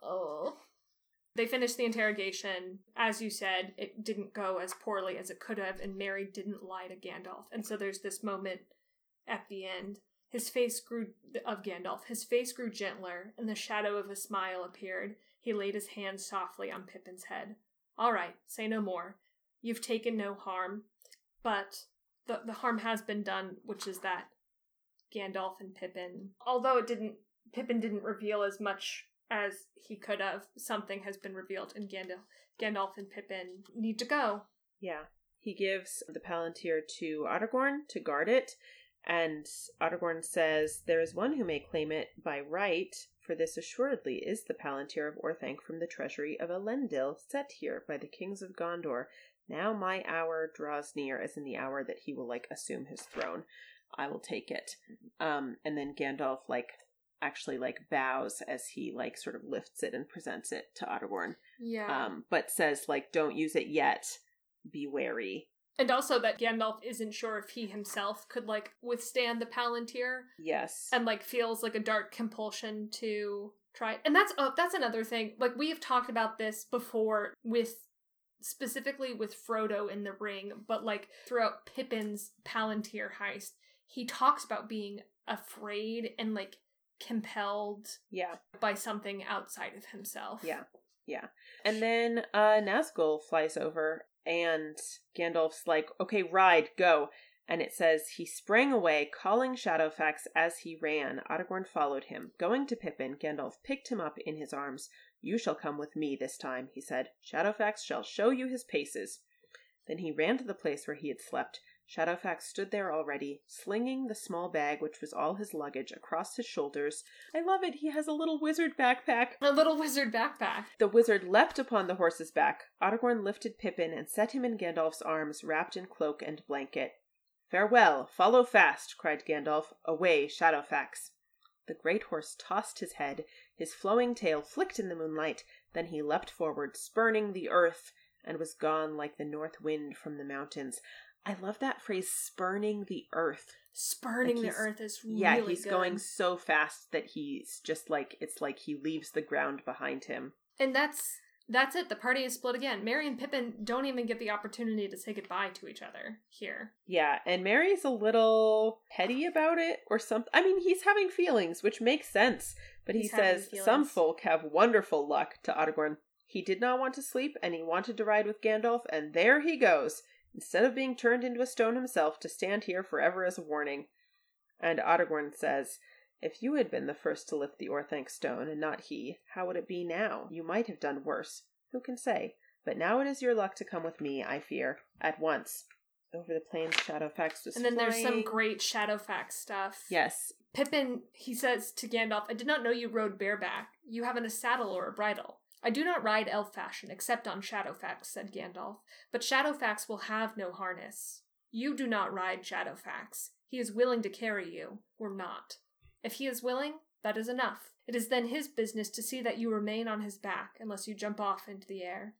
oh they finished the interrogation. As you said it didn't go as poorly as it could have and mary didn't lie to gandalf. And so there's this moment at the end. His face grew of gandalf his face grew gentler and the shadow of a smile appeared. He laid his hand softly on pippin's head. All right say no more. You've taken no harm but the, the harm has been done which is that gandalf and pippin although it didn't Pippin didn't reveal as much as he could have. Something has been revealed, and Gandalf, Gandalf and Pippin need to go.
Yeah. He gives the Palantir to Aragorn to guard it, and Aragorn says, There is one who may claim it by right, for this assuredly is the Palantir of Orthanc from the treasury of Elendil, set here by the kings of Gondor. Now my hour draws near, as in the hour that he will, like, assume his throne. I will take it. Um, and then Gandalf, like, actually, like, bows as he, like, sort of lifts it and presents it to Aragorn
Yeah.
um, but says like don't use it yet. Be wary.
and also that Gandalf isn't sure if he himself could like withstand the Palantir,
Yes.
and like feels like a dark compulsion to try. And that's oh, that's another thing. Like we have talked about this before with specifically with Frodo in the ring, but like throughout Pippin's Palantir heist, he talks about being afraid and like compelled
yeah.
by something outside of himself.
Yeah. Yeah. And then uh Nazgul flies over and Gandalf's like, "Okay, ride, go." And it says he sprang away, calling Shadowfax as he ran. Aragorn followed him. Going to Pippin, Gandalf picked him up in his arms. "You shall come with me this time," he said. "Shadowfax shall show you his paces." Then he ran to the place where he had slept. Shadowfax stood there already, slinging the small bag, which was all his luggage, across his shoulders. I love it. He has a little wizard backpack.
A little wizard backpack.
The wizard leapt upon the horse's back. Aragorn lifted Pippin and set him in Gandalf's arms, wrapped in cloak and blanket. Farewell, follow fast, cried Gandalf. Away, Shadowfax. The great horse tossed his head, his flowing tail flicked in the moonlight, then he leapt forward, spurning the earth, and was gone like the north wind from the mountains. I love that phrase, spurning the earth.
Spurning
Like
the earth is really
yeah, he's
good.
going so fast that he's just like, it's like he leaves the ground behind him.
And that's that's it. The party is split again. Merry and Pippin don't even get the opportunity to say goodbye to each other here.
Yeah, and Merry's a little petty about it or something. I mean, he's having feelings, which makes sense. But he
He's having
says
feelings.
some folk have wonderful luck to Aragorn. He did not want to sleep and he wanted to ride with Gandalf, and there he goes, instead of being turned into a stone himself to stand here forever as a warning. And Aragorn says, If you had been the first to lift the Orthanc stone and not he, how would it be now? You might have done worse. Who can say? But now it is your luck to come with me, I fear, at once. Over the plains, Shadowfax was
and then there's some great Shadowfax stuff.
Yes,
Pippin, he says to Gandalf, I did not know you rode bareback. You haven't a saddle or a bridle. I do not ride elf fashion, except on Shadowfax, said Gandalf. But Shadowfax will have no harness. You do not ride Shadowfax. He is willing to carry you, or not. If he is willing, that is enough. It is then his business to see that you remain on his back, unless you jump off into the air.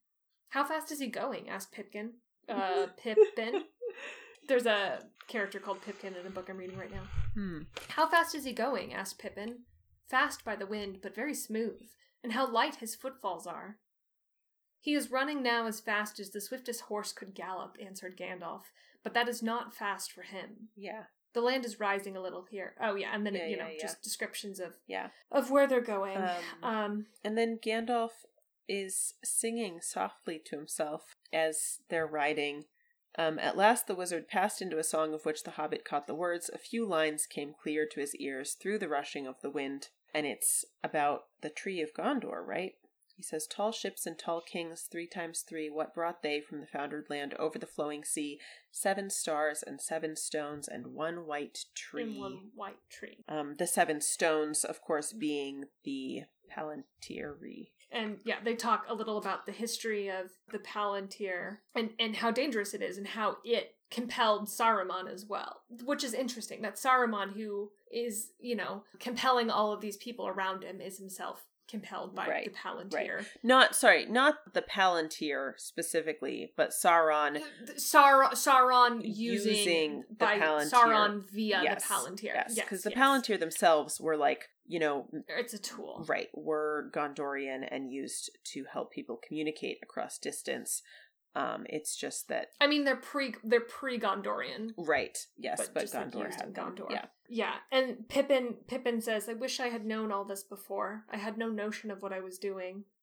How fast is he going? asked Pipkin. Uh, (laughs) Pippin. There's a character called Pipkin in a book I'm reading right now.
Hmm.
How fast is he going? asked Pippin. Fast by the wind, but very smooth. And how light his footfalls are. He is running now as fast as the swiftest horse could gallop, answered Gandalf, but that is not fast for him.
Yeah.
The land is rising a little here. Oh yeah, and then
Yeah,
you
yeah,
know
yeah.
just descriptions of
Yeah.
of where they're going.
Um,
Um,
And then Gandalf is singing softly to himself as they're riding. Um, at last, the wizard passed into a song of which the hobbit caught the words. A few lines came clear to his ears through the rushing of the wind, and it's about the tree of Gondor, right? He says, Tall ships and tall kings, three times three, what brought they from the foundered land over the flowing sea? Seven stars and seven stones and one white tree.
in one white tree.
Um, the seven stones, of course, being the Palantiri.
and yeah, they talk a little about the history of the Palantir and and how dangerous it is and how it compelled Saruman as well, which is interesting. That Saruman, who is you know compelling all of these people around him, is himself compelled by
Right,
the Palantir.
Not sorry, not the Palantir specifically, but Sauron.
Sar- Sauron using,
Using the
by
Palantir.
Sauron via
yes,
the Palantir.
Yes,
Yes,
because the
yes.
Palantir themselves were like, you know,
It's a tool.
right, were Gondorian and used to help people communicate across distance. Um, it's just that,
I mean, they're pre they're pre Gondorian.
right? Yes,
but,
but,
like,
Gondor
used
had.
Gondor.
Yeah,
Yeah, and Pippin Pippin says, "I wish I had known all this before. I had no notion of what I was doing." (laughs)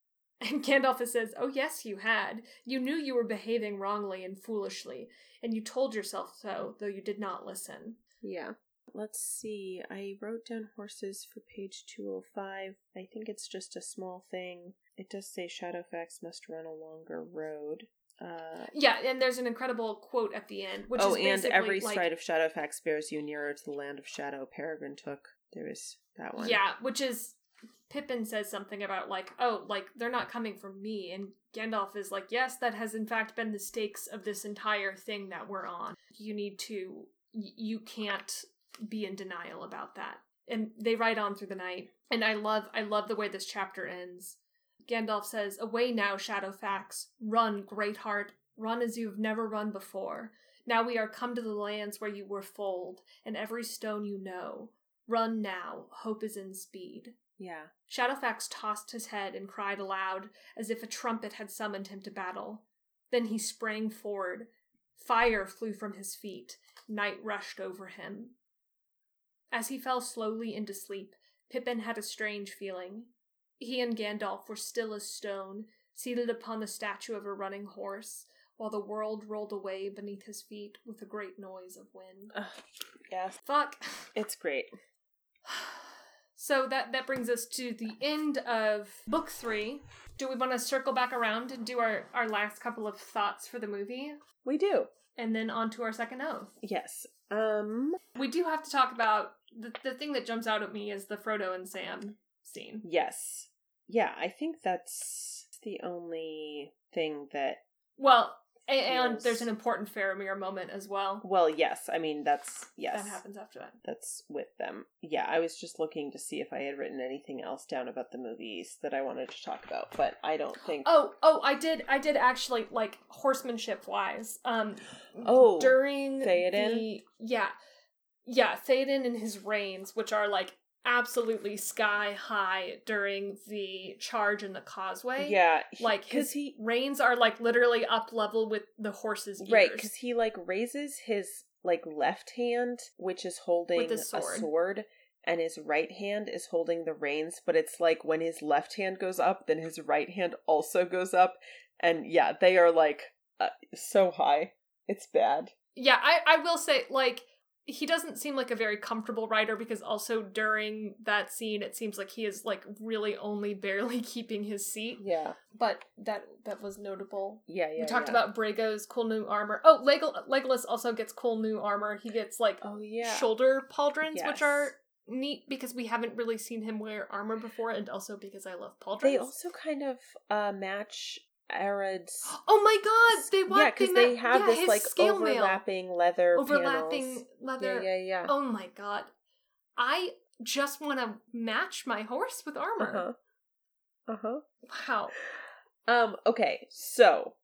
And Gandalf says, "Oh yes, you had. You knew you were behaving wrongly and foolishly, and you told yourself so, though you did not listen."
yeah. Let's see. I wrote down horses for page 205. I think it's just a small thing. It does say Shadowfax must run a longer road. Uh,
Yeah, and there's an incredible quote at the end, which
oh, and every
like,
stride of Shadowfax bears you nearer to the land of shadow. Peregrine took. There is that one.
Yeah, which is Pippin says something about like, oh, like they're not coming from me, and Gandalf is like, yes, that has in fact been the stakes of this entire thing that we're on. You need to, y- you can't be in denial about that. And they ride on through the night, and I love, I love the way this chapter ends. Gandalf says, "Away now, Shadowfax! Run, Greatheart! Run as you've never run before. Now we are come to the lands where you were foaled, and every stone you know. Run now, hope is in speed.
Yeah.
Shadowfax tossed his head and cried aloud, as if a trumpet had summoned him to battle. Then he sprang forward. Fire flew from his feet. Night rushed over him. As he fell slowly into sleep, Pippin had a strange feeling. He and Gandalf were still as stone, seated upon the statue of a running horse, while the world rolled away beneath his feet with a great noise of wind.
Ugh, yes.
Fuck.
It's great. (sighs)
So that that brings us to the end of book three. Do we want to circle back around and do our, our last couple of thoughts for the movie?
We do.
And then on to our second oath.
Yes. Um.
We do have to talk about the, the thing that jumps out at me is the Frodo and Sam scene.
Yes. Yeah. I think that's the only thing that.
Well, and there's an important Faramir moment as well.
Well, yes. I mean, that's yes.
That happens after that.
That's with them. Yeah. I was just looking to see if I had written anything else down about the movies that I wanted to talk about, but I don't think.
Oh, oh, I did, I did actually like horsemanship wise. Um,
Oh,
during
Theoden?
the yeah, yeah, Theoden and his reins, which are like absolutely sky high during the charge in the causeway.
Yeah.
like
because
his
he
reins are like literally up level with the horse's ears.
Right, because he like raises his like left hand, which is holding
the
a
sword.
sword, and his right hand is holding the reins. But it's like when his left hand goes up, then his right hand also goes up, and yeah, they are like uh, so high. It's bad.
yeah, I I will say like. He doesn't seem like a very comfortable rider because also during that scene it seems like he is like really only (laughs) barely keeping his seat.
Yeah,
But that that was notable
yeah, yeah.
we talked
yeah.
about Brego's cool new armor. Oh, Legol- Legolas also gets cool new armor. He gets like
Oh yeah.
shoulder pauldrons,
Yes.
which are neat because we haven't really seen him wear armor before, and also because I love pauldrons.
They also kind of uh match Arod's.
oh my god, they want
yeah, because they
ma-
have
yeah,
this like
scale mail.
overlapping leather
overlapping
panels.
leather.
Yeah, yeah, yeah.
Oh my god, I just want to match my horse with armor.
Uh huh.
Wow.
Um, okay, so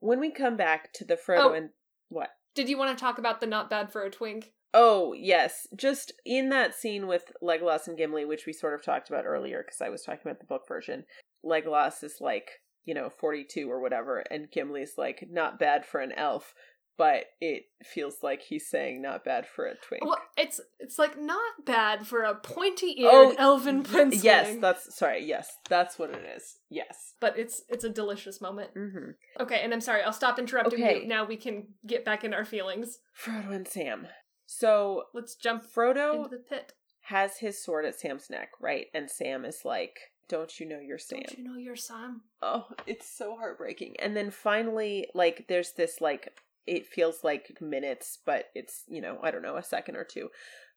when we come back to the Frodo
Oh.
and what?
Did you want to talk about the not bad for a twink?
Oh, yes. Just in that scene with Legolas and Gimli, which we sort of talked about earlier, because I was talking about the book version, Legolas is like, you know, 42 or whatever, and Gimli's like, not bad for an elf, but it feels like he's saying not bad for a twink.
Well, it's it's like not bad for a pointy-eared
Oh,
elven prince.
yes, that's sorry. Yes, that's what it is. Yes.
but it's it's a delicious moment.
Mm-hmm.
Okay, and I'm sorry, I'll stop interrupting
Okay.
you. Now we can get back in our feelings.
Frodo and Sam. So
Let's jump
Frodo
into the pit.
has his sword at Sam's neck, right? And Sam is like, "Don't you know you're Sam?"
Don't you know your Sam?
Oh, it's so heartbreaking. And then finally, like, there's this, like, it feels like minutes, but it's, you know, I don't know, a second or two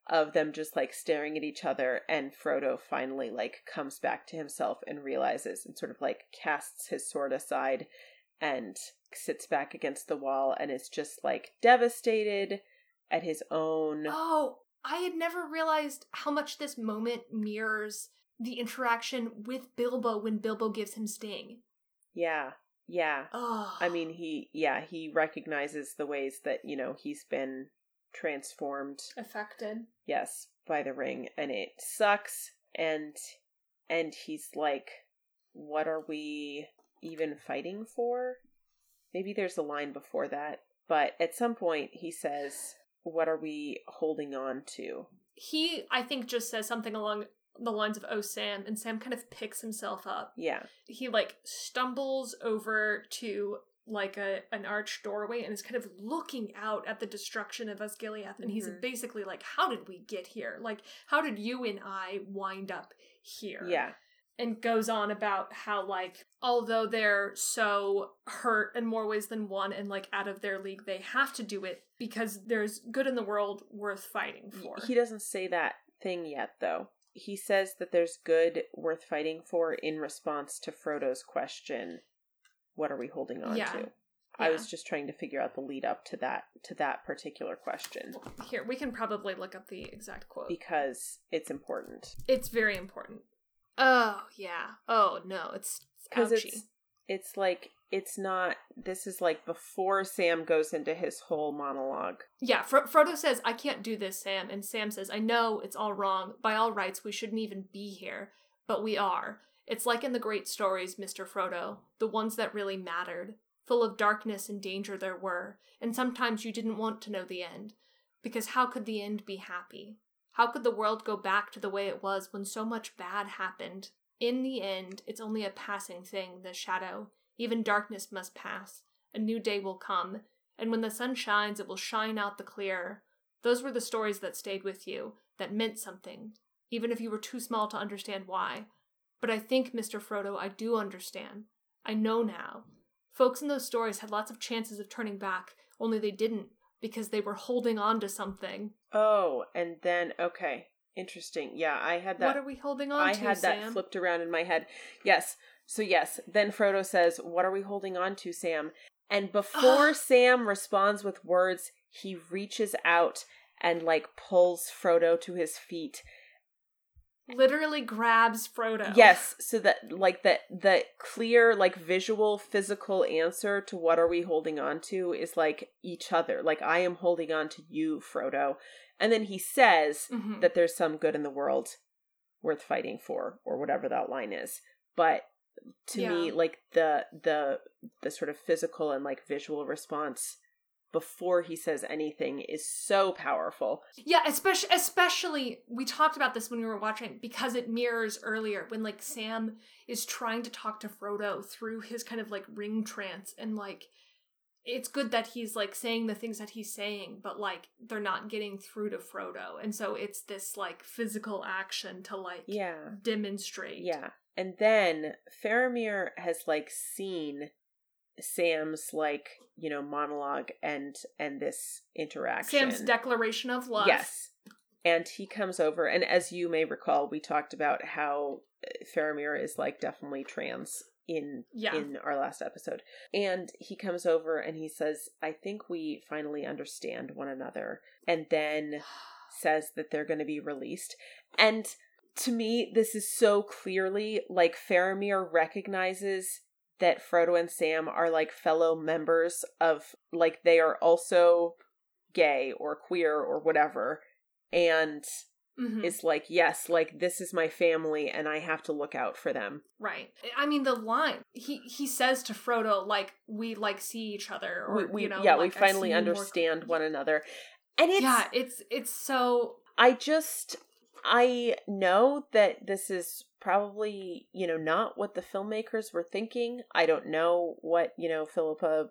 of them just, like, staring at each other. And Frodo finally, like, comes back to himself and realizes and sort of, like, casts his sword aside and sits back against the wall and is just, like, devastated at his own.
Oh, I had never realized how much this moment mirrors the interaction with Bilbo when Bilbo gives him Sting.
Yeah, yeah.
Oh,
I mean, he, yeah, he recognizes the ways that, you know, he's been transformed
affected.
yes by the ring and it sucks and and he's like what are we even fighting for maybe there's a line before that but at some point he says what are we holding on to
He, I think, just says something along the lines of "Oh, Sam," and Sam kind of picks himself up.
yeah
He like stumbles over to like a an arched doorway and is kind of looking out at the destruction of Osgiliath, and he's
Mhm.
basically like, "How did we get here? Like, how did you and I wind up here?"
yeah
and goes on about how like although they're so hurt in more ways than one and like out of their league they have to do it because there's good in the world worth fighting for
he doesn't say that thing yet though he says that there's good worth fighting for in response to frodo's question what are we holding on
Yeah.
to? I was just trying to figure out the lead up to that to that particular question.
Here we can probably look up the exact quote.
Because it's important.
It's very important. Oh yeah. Oh no it's ouchy.
it's it's like it's not this is like before sam goes into his whole monologue.
Yeah Fro- frodo says i can't do this sam and sam says i know it's all wrong. By all rights we shouldn't even be here but we are. It's like in the great stories mr frodo the ones that really mattered full of darkness and danger there were and sometimes you didn't want to know the end because how could the end be happy? How could the world go back to the way it was when so much bad happened? In the end it's only a passing thing the shadow even darkness must pass a new day will come and when the sun shines, it will shine out the clearer. Those were the stories that stayed with you, that meant something, even if you were too small to understand why. But I think, Mr. Frodo, I do understand. I know now. Folks in those stories had lots of chances of turning back, only they didn't, because they were holding on to something.
oh and then okay interesting yeah i had that
what are we holding on
i
to,
had that
Sam?
flipped around in my head yes so yes then frodo says what are we holding on to sam and before sam responds with words he reaches out and like pulls frodo to his feet
Literally grabs Frodo.
Yes, so that like the the clear like visual physical answer to what are we holding on to is like each other. Like I am holding on to you, Frodo. And then he says
Mhm.
that there's some good in the world worth fighting for or whatever that line is. But to me like the the the sort of physical and like visual response before he says anything is so powerful.
Yeah, especially especially we talked about this when we were watching because it mirrors earlier when like Sam is trying to talk to Frodo through his kind of like ring trance and like it's good that he's like saying the things that he's saying, but like they're not getting through to Frodo. And so it's this like physical action to like
Yeah.
demonstrate.
Yeah. And then Faramir has like seen Sam's like, you know, monologue and and this interaction.
Sam's declaration of love.
Yes. And he comes over and as you may recall, we talked about how uh, Faramir is like definitely trans in
Yeah.
in our last episode. And he comes over and he says, "I think we finally understand one another." And then (sighs) says that they're going to be released. And to me, this is so clearly like Faramir recognizes that Frodo and Sam are like fellow members of like they are also gay or queer or whatever and
Mhm.
is like yes like this is my family and i have to look out for them
Right. I mean, the line he he says to Frodo, like, "We like see each other," or
we, we
you know,
yeah
like,
we finally
you more
understand one another and it's
yeah, it's it's so
i just i know that this is probably you know not what the filmmakers were thinking. I don't know what you know philippa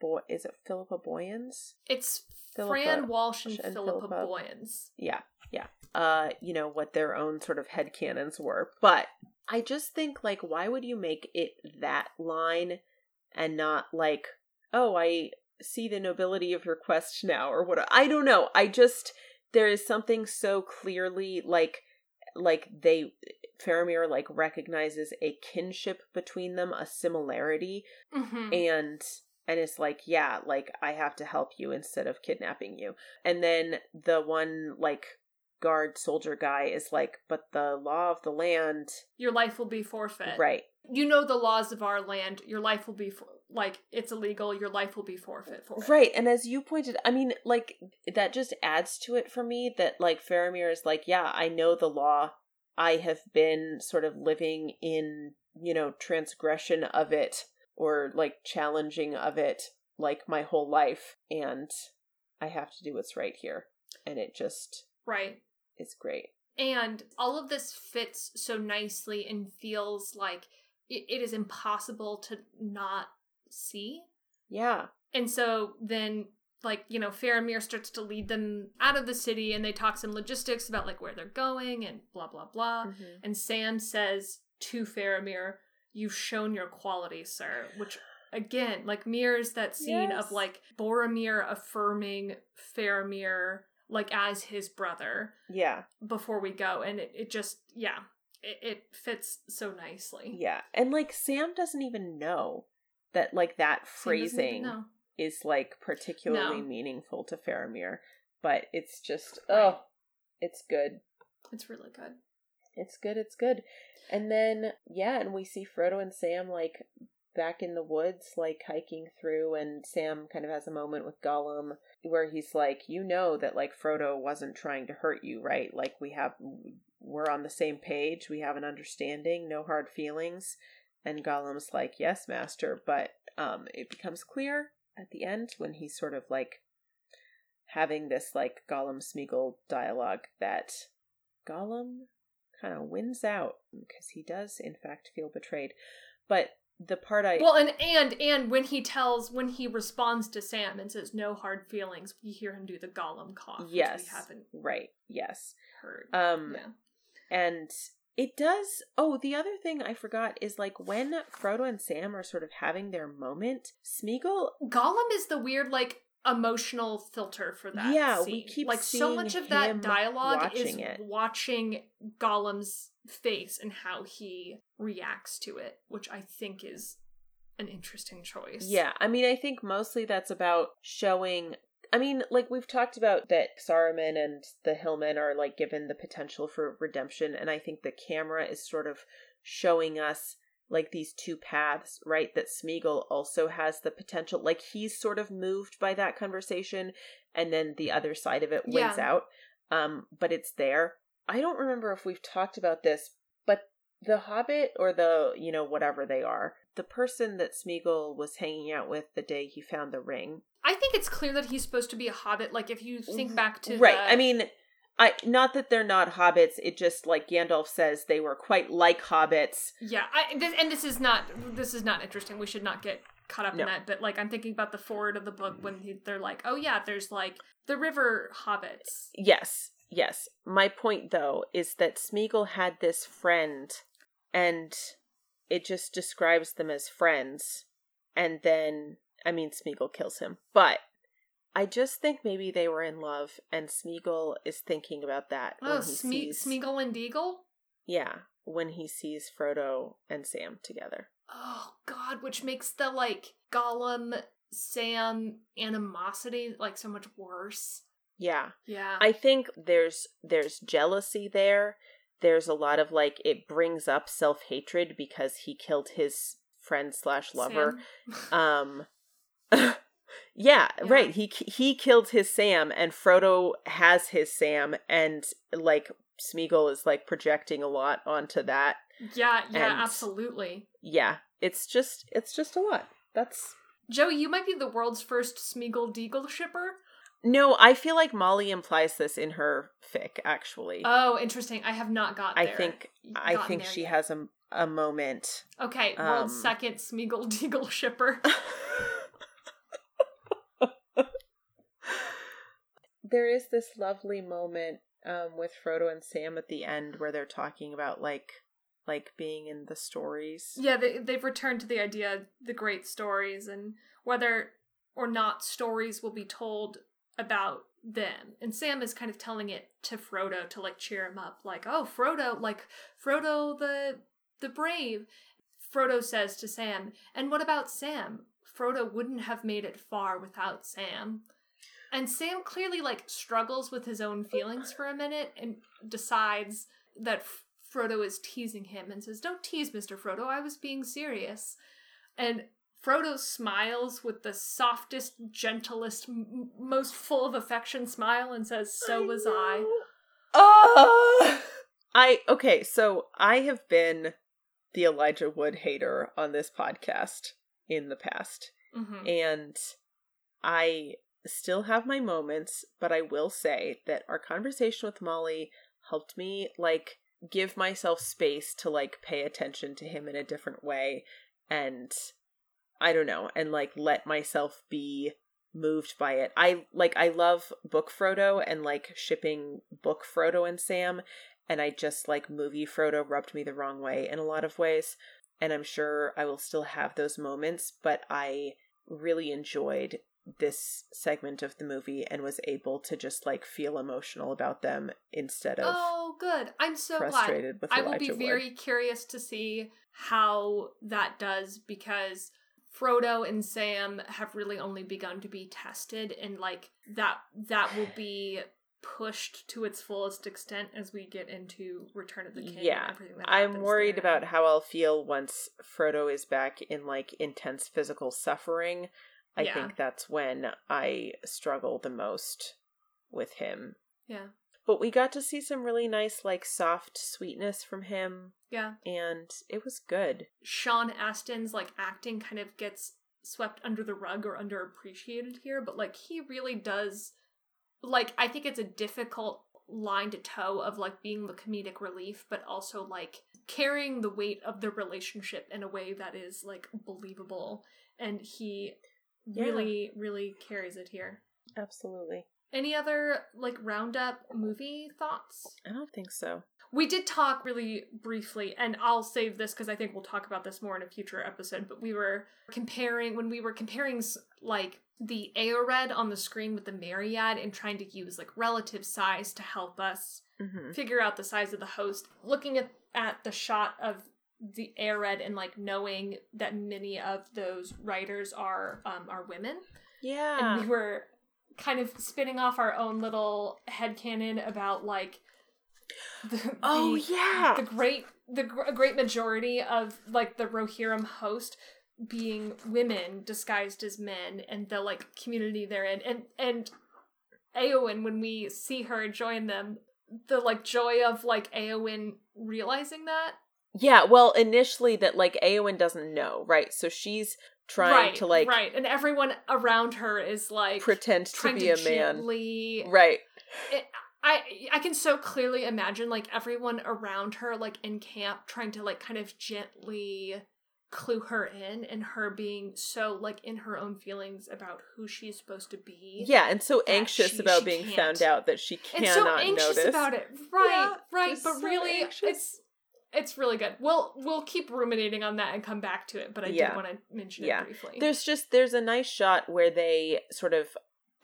boy is it philippa boyens?
It's
Philippa
Fran Walsh and,
and
Philippa,
Philippa-
Boyens.
yeah yeah. Uh you know what their own sort of head headcanons were. But i just think like why would you make it that line and not like oh i see the nobility of your quest now or what i don't know. I just there is something so clearly like like they Faramir like recognizes a kinship between them a similarity
Mm-hmm.
and and it's like yeah like i have to help you instead of kidnapping you and then the one like guard soldier guy is like but the law of the land
Your life will be forfeit.
right
You know the laws of our land. Your life will be for- like it's illegal. Your life will be forfeit for it.
right and as you pointed i mean like that just adds to it for me that like Faramir is like yeah i know the law i have been sort of living in you know transgression of it or like challenging of it like my whole life and i have to do what's right here and it just
Right.
is great
And all of this fits so nicely and feels like it is impossible to not see.
yeah
And so then, like, you know, Faramir starts to lead them out of the city and they talk some logistics about like where they're going and blah, blah, blah.
Mhm.
And Sam says to Faramir, You've shown your quality, sir. Which, again, like mirrors that scene
Yes.
of like Boromir affirming Faramir, like as his brother
yeah
before we go. And it, it just, yeah, it, it fits so nicely.
yeah and like sam doesn't even know that like that
Sam doesn't even
phrasing is like particularly
No.
meaningful to Faramir, but it's just
Right.
oh, it's good.
It's really good.
It's good. It's good. And then yeah, and we see Frodo and Sam like back in the woods, like hiking through, and Sam kind of has a moment with Gollum where he's like, "You know that like Frodo wasn't trying to hurt you, right? Like we have, we're on the same page. We have an understanding. No hard feelings." And Gollum's like, "Yes, master," but um, it becomes clear at the end when he's sort of like having this like Gollum Smeagol dialogue that Gollum kind of wins out because he does in fact feel betrayed. But the part I
Well, and and and when he tells when he responds to Sam and says no hard feelings, we hear him do the Gollum cough,
yes,
we haven't
right, yes,
heard.
um,
yeah.
and it does. Oh, the other thing I forgot is like when Frodo and Sam are sort of having their moment, Smeagol
Gollum is the weird like emotional filter for that.
Yeah, we keep
like so much of that dialogue is
it.
watching Gollum's face and how he reacts to it, which I think is an interesting choice.
Yeah, I mean, I think mostly that's about showing. I mean, like we've talked about that Saruman and the Hillmen are like given the potential for redemption, and I think the camera is sort of showing us like these two paths, right? That Smeagol also has the potential, like he's sort of moved by that conversation, and then the other side of it wins
Yeah.
out. Um, but it's there. I don't remember if we've talked about this, but the Hobbit or the you know whatever they are, the person that Smeagol was hanging out with the day he found the ring.
I think it's clear that he's supposed to be a hobbit. Like if you think back to
right.
the-
I mean, I not that they're not hobbits. It just like Gandalf says they were quite like hobbits.
Yeah, I, this, and this is not this is not interesting. We should not get caught up
No.
in that. But like, I'm thinking about the forward of the book when he, they're like, "Oh yeah, there's like the river hobbits."
Yes, yes. My point though is that Smeagol had this friend, and it just describes them as friends, and then I mean Smeagol kills him, but. I just think maybe they were in love, and Smeagol is thinking about that
Oh,
when he
Sme-
sees
Smeagol and Déagol.
Yeah, when he sees Frodo and Sam together.
Oh God, which makes the like Gollum Sam animosity like so much worse.
Yeah.
Yeah,
I think there's there's jealousy there. There's a lot of like it brings up self-hatred because he killed his friend slash lover. (laughs) Um (laughs) Yeah,
Yeah.
right. He he killed his Sam, and Frodo has his Sam, and like Smeagol is like projecting a lot onto that.
Yeah, yeah,
And-
absolutely.
Yeah, it's just it's just a lot. That's
Joey, you might be the world's first Smeagol Déagol shipper.
no. I feel like Molly implies this in her fic. Actually,
Oh, interesting. I have not got
I
there.
think I think she
yet.
has a a moment.
Okay, world's
um,
second Smeagol (laughs) Déagol shipper. (laughs)
there is this lovely moment um, with Frodo and Sam at the end where they're talking about like like being in the stories.
Yeah, they they've returned to the idea of the great stories and whether or not stories will be told about them. And Sam is kind of telling it to Frodo to like cheer him up, like, "Oh, Frodo, like Frodo the the brave." Frodo says to Sam, "And what about Sam? Frodo wouldn't have made it far without Sam." And Sam clearly like struggles with his own feelings for a minute and decides that F- Frodo is teasing him and says, "Don't tease Mr. Frodo. I was being serious." And Frodo smiles with the softest, gentlest, m- most full of affection smile and says, "So was I."
Oh, I okay. So I have been the Elijah Wood hater on this podcast in the past,
hmm
and I still have my moments. But I will say that our conversation with Molly helped me like give myself space to like pay attention to him in a different way, and I don't know, and like let myself be moved by it. I like I love book Frodo and like shipping book Frodo and Sam and I just like movie Frodo rubbed me the wrong way in a lot of ways and I'm sure I will still have those moments but I really enjoyed this segment of the movie and was able to just like feel emotional about them instead of
Oh, good. I'm so glad.
frustrated with
I
Elijah
will be
Wood.
very curious to see how that does because Frodo and Sam have really only begun to be tested and like that that will be pushed to its fullest extent as we get into Return of the King
Yeah,
and everything that
I'm worried
there.
about how I'll feel once Frodo is back in like intense physical suffering. I
Yeah.
think that's when I struggle the most with him.
Yeah.
But we got to see some really nice, like, soft sweetness from him,
Yeah.
and it was good.
Sean Astin's like acting kind of gets swept under the rug or underappreciated here, but like he really does like I think it's a difficult line to toe of like being the comedic relief, but also like carrying the weight of the relationship in a way that is like believable. And he
Yeah.
really, really carries it here.
Absolutely.
Any other like roundup movie thoughts?
I don't think so.
We did talk really briefly, and I'll save this because I think we'll talk about this more in a future episode. But we were comparing when we were comparing like the éored on the screen with the Myriad and trying to use like relative size to help us
hmm
figure out the size of the host. Looking at at the shot of the éored and like knowing that many of those writers are um, are women,
Yeah.
and we were kind of spinning off our own little head headcanon about like the,
oh,
the-
yeah.
the great the a great majority of like the Rohirrim host being women disguised as men and the like community they're in and and Eowyn when we see her join them the like joy of like Eowyn realizing that
Yeah, well, initially that, like, Eowyn doesn't know, right? So she's trying
right
to, like,
right and everyone around her is like
pretend to be
to
a man.
gently
Right.
it, I I can so clearly imagine like everyone around her like in camp trying to like kind of gently clue her in and her being so like in her own feelings about who she's supposed to be.
Yeah, and so anxious
she-
about
she
being
can't.
found out that she cannot And
so anxious
notice.
about it. Right,
Yeah,
right, but
so
really
anxious.
it's it's really good. We'll we'll keep ruminating on that and come back to it, but I
Yeah.
did want to mention
Yeah.
it briefly.
There's just there's a nice shot where they sort of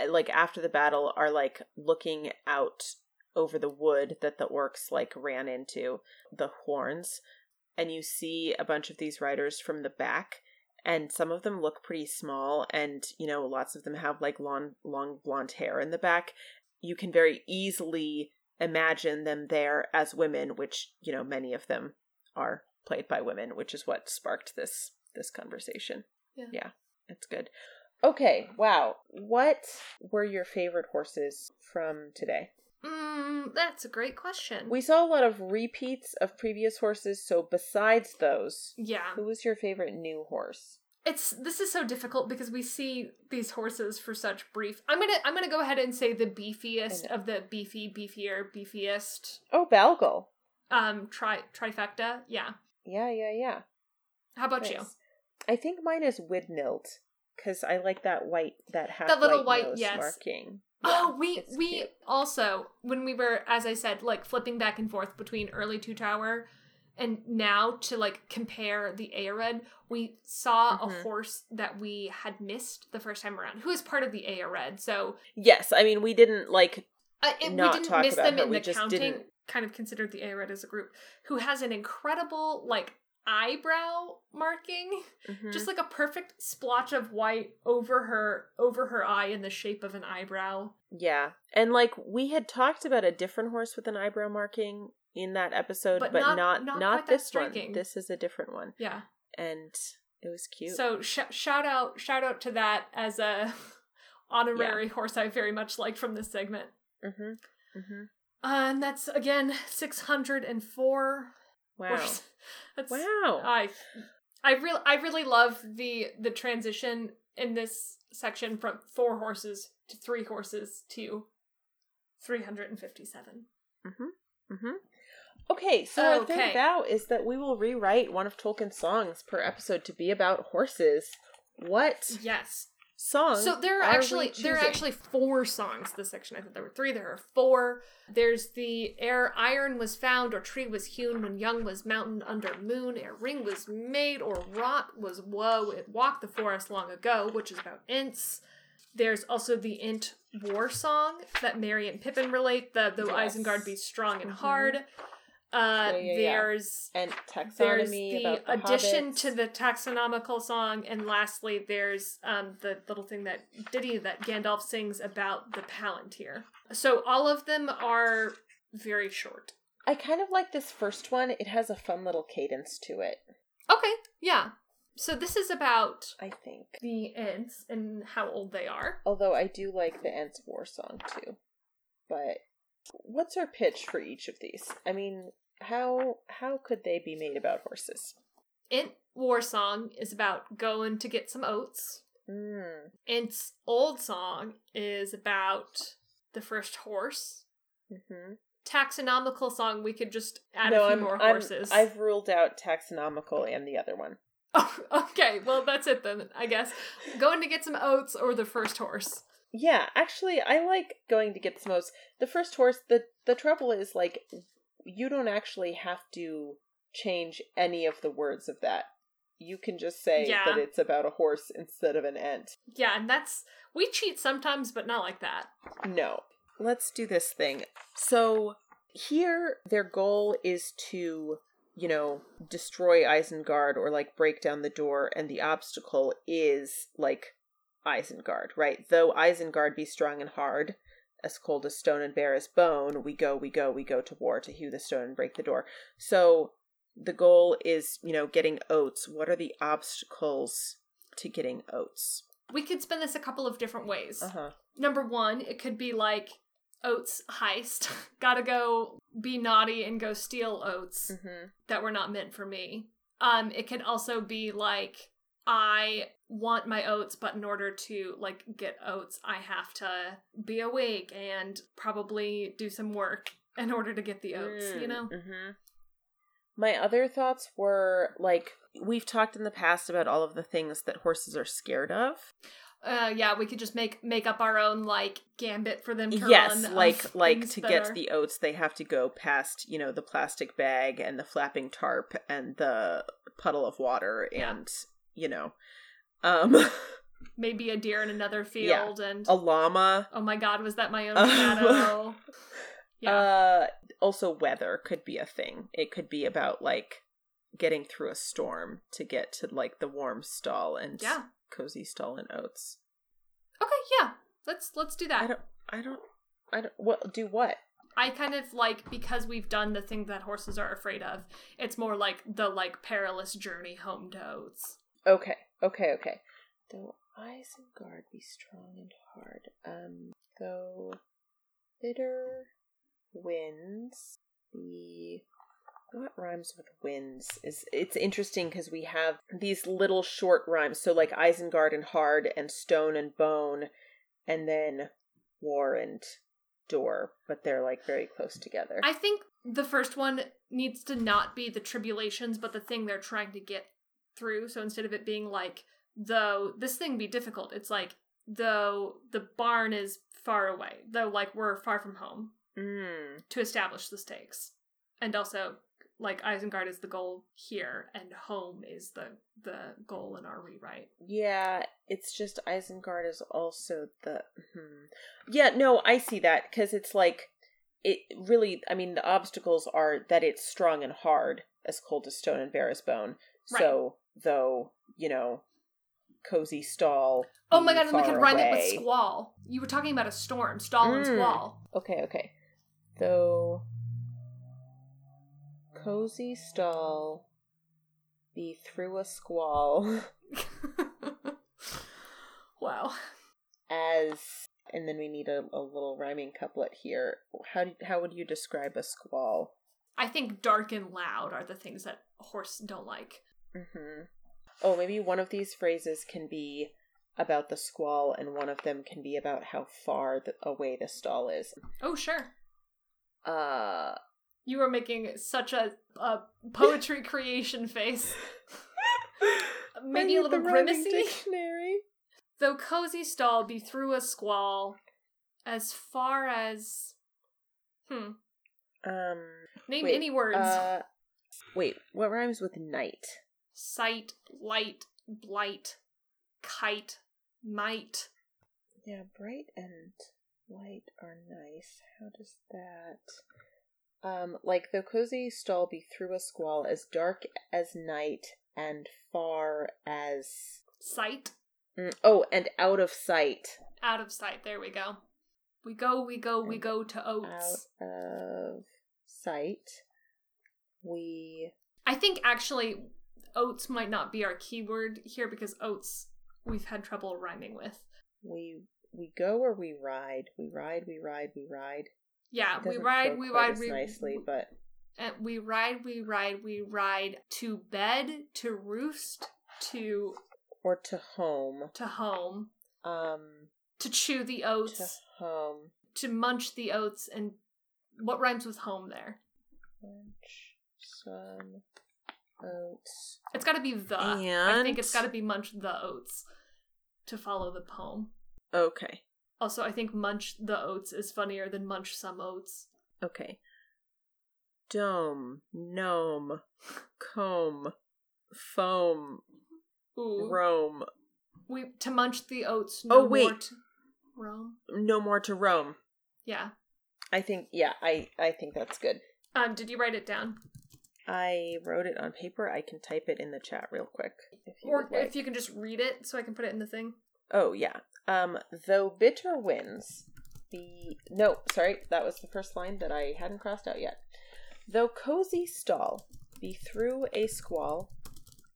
like after the battle are like looking out over the wood that the orcs like ran into the horns and you see a bunch of these riders from the back and some of them look pretty small and you know lots of them have like long long blonde hair in the back you can very easily imagine them there as women which you know many of them are played by women which is what sparked this this conversation
Yeah.
yeah it's good Okay, wow. What were your favorite horses from today?
Mm, that's a great question.
We saw a lot of repeats of previous horses, so besides those,
yeah.
who was your favorite new horse?
It's this is so difficult because we see these horses for such brief. I'm gonna I'm gonna go ahead and say the beefiest of the beefy, beefier, beefiest.
Oh, Balgal.
Um, tri trifecta. Yeah.
Yeah, yeah, yeah.
How about
Nice.
you?
I think mine is Widnild because I like that white, that half
That little
white,
white- yes.
marking.
oh, we we
cute.
also when we were, as I said, like flipping back and forth between early Two Tower and now to like compare the éored, we saw
Mhm.
a horse that we had missed the first time around, who is part of the éored. So
Yes, I mean we didn't like
uh, it, we didn't
talk
miss
about
them
her,
in
we
the counting.
didn't-
Kind of considered the Aered as a group, who has an incredible like eyebrow marking,
mhm.
just like a perfect splotch of white over her over her eye in the shape of an eyebrow.
yeah, and like we had talked about a different horse with an eyebrow marking in that episode,
But
but,
not-
not
not
not, this one. This is a different one,
Yeah.
and it was cute.
So sh- shout out shout out to that as a (laughs) honorary horse I very much like from this segment.
mm-hmm. Mm-hmm.
Uh, and that's again six hundred and four.
Wow, (laughs)
That's
wow.
I I really I really love the the transition in this section from four horses to three horses to three hundred and fifty seven.
Mm-hmm. Okay, so our
Okay.
third vow is that we will rewrite one of Tolkien's songs per episode to be about horses. What
Yes.
song?
So there are
are
actually there are actually four songs this section. I thought there were three. There are four. There's the ere iron was found or tree was hewn when young was mountain under moon ere ring was made or rock was woe it walked the forest long ago, which is about Ents. There's also the Ent war song that Merry and Pippin relate. The the
Yes.
Isengard be strong and
Mhm.
hard. Uh,
Yeah, yeah, yeah.
there's
and
there's the,
about the
addition
hobbits.
to the taxonomical song, and lastly, there's um, the little thing that ditty that Gandalf sings about the Palantir. So all of them are very short.
I kind of like this first one. It has a fun little cadence to it.
Okay, yeah. So this is about
I think.
the Ents and how old they are.
Although I do like the Ents War song too. But what's our pitch for each of these? I mean, how how could they be made about horses?
Ent war song is about going to get some oats.
Mm.
Ent's old song is about the first horse.
hmm
Taxonomical song, we could just add
no,
a few
I'm,
more horses.
I've ruled out taxonomical and the other one. (laughs)
Oh, okay, well that's it then, I guess. Going to get some oats or the first horse.
Yeah, actually, I like going to get the most. The first horse. the The trouble is, like, you don't actually have to change any of the words of that. You can just say
Yeah.
that it's about a horse instead of an Ent.
Yeah, and that's we cheat sometimes, but not like that.
No. Let's do this thing. So here, their goal is to, you know, destroy Isengard or like break down the door, and the obstacle is like Isengard, right? Though Isengard be strong and hard, as cold as stone and bare as bone, we go, we go, we go to war to hew the stone and break the door. So the goal is, you know, getting oats. What are the obstacles to getting oats?
We could spin this a couple of different ways.
Uh huh.
Number one, it could be like oats heist. (laughs) Gotta go be naughty and go steal oats
Mm-hmm.
that were not meant for me. Um, it could also be like I want my oats, but in order to like get oats, I have to be awake and probably do some work (laughs) in order to get the oats. You know?
hmm My other thoughts were like we've talked in the past about all of the things that horses are scared of.
Uh, yeah, we could just make make up our own like gambit for them to
yes,
run.
like like to get
are-
the oats, they have to go past you know the plastic bag and the flapping tarp and the puddle of water
Yeah.
and you know, um, (laughs)
maybe a deer in another
Yeah.
field and
a llama.
oh my god, was that my own
Um,
shadow? (laughs) yeah,
Uh, also weather could be a thing. It could be about like getting through a storm to get to like the warm stall and
yeah.
cozy stall and oats.
Okay, yeah. Let's let's do that.
I don't. I don't. I don't. What do what?
I kind of like because we've done the thing that horses are afraid of. It's more like the like perilous journey home to oats.
Okay. Okay. Okay. Though Isengard be strong and hard. Um, though bitter winds be what rhymes with winds is it's interesting because we have these little short rhymes so like isengard and hard and stone and bone and then war and door but they're like very close together
I think the first one needs to not be the tribulations, but the thing they're trying to get through. So instead of it being like, though this thing be difficult, it's like, though the barn is far away, though like we're far from home
mm.
to establish the stakes. And also, like Isengard is the goal here, and home is the the goal in our rewrite.
yeah it's just isengard is also the hmm. yeah no i see that because it's like it really i mean the obstacles are that it's strong and hard as cold as stone and bare as bone so though you know cozy stall
Oh my god, and we could rhyme it with squall. You were talking about a storm, stall and
Mm.
squall.
Okay, okay. Though cozy stall be through a squall (laughs)
wow.
as and then we need a, a little rhyming couplet here. How do, how would you describe a squall?
I think dark and loud are the things that horse don't like.
Hmm Oh, maybe one of these phrases can be about the squall, and one of them can be about how far the, away the stall is.
Oh, sure.
Uh,
You are making such a, a poetry (laughs) creation face. (laughs) Maybe a little
the rhyming
grimacy.
Dictionary.
Though cozy stall be through a squall, as far as. Hmm.
Um,
Name
wait,
any words.
Uh, wait, what rhymes with night?
Sight, light, blight, kite, might.
Yeah, bright and light are nice. How does that? Um, like the cozy stall be through a squall, as dark as night and far as.
Sight,
Mm, oh, and out of sight.
out of sight. There we go. We go, we go, we
And
go to oats.
Out of sight. We.
I think actually oats might not be our keyword here because oats we've had trouble rhyming with.
We. We go or we ride. We ride, we ride, we ride.
Yeah, we ride, we ride, we
nicely, but
uh, we ride, we ride, we ride to bed, to roost, to
or to home.
to home,
Um,
to chew the oats.
to home.
to munch the oats, and what rhymes with home there?
Munch some oats.
It's got to be the. I think it's got to be munch the oats to follow the poem.
Okay.
Also, I think munch the oats is funnier than munch some oats.
Okay. Dome, gnome, comb, foam,
Ooh,
roam.
we to munch the oats.
Oh,
No
wait.
more to roam.
No more to roam.
Yeah.
I think yeah, I I think that's good.
Um, did you write it down,
I wrote it on paper. I can type it in the chat real quick if you
or
like.
if you can just read it so I can put it in the thing?
Oh yeah. Um though bitter winds the no, sorry, that was the first line that I hadn't crossed out yet. Though cozy stall be through a squall,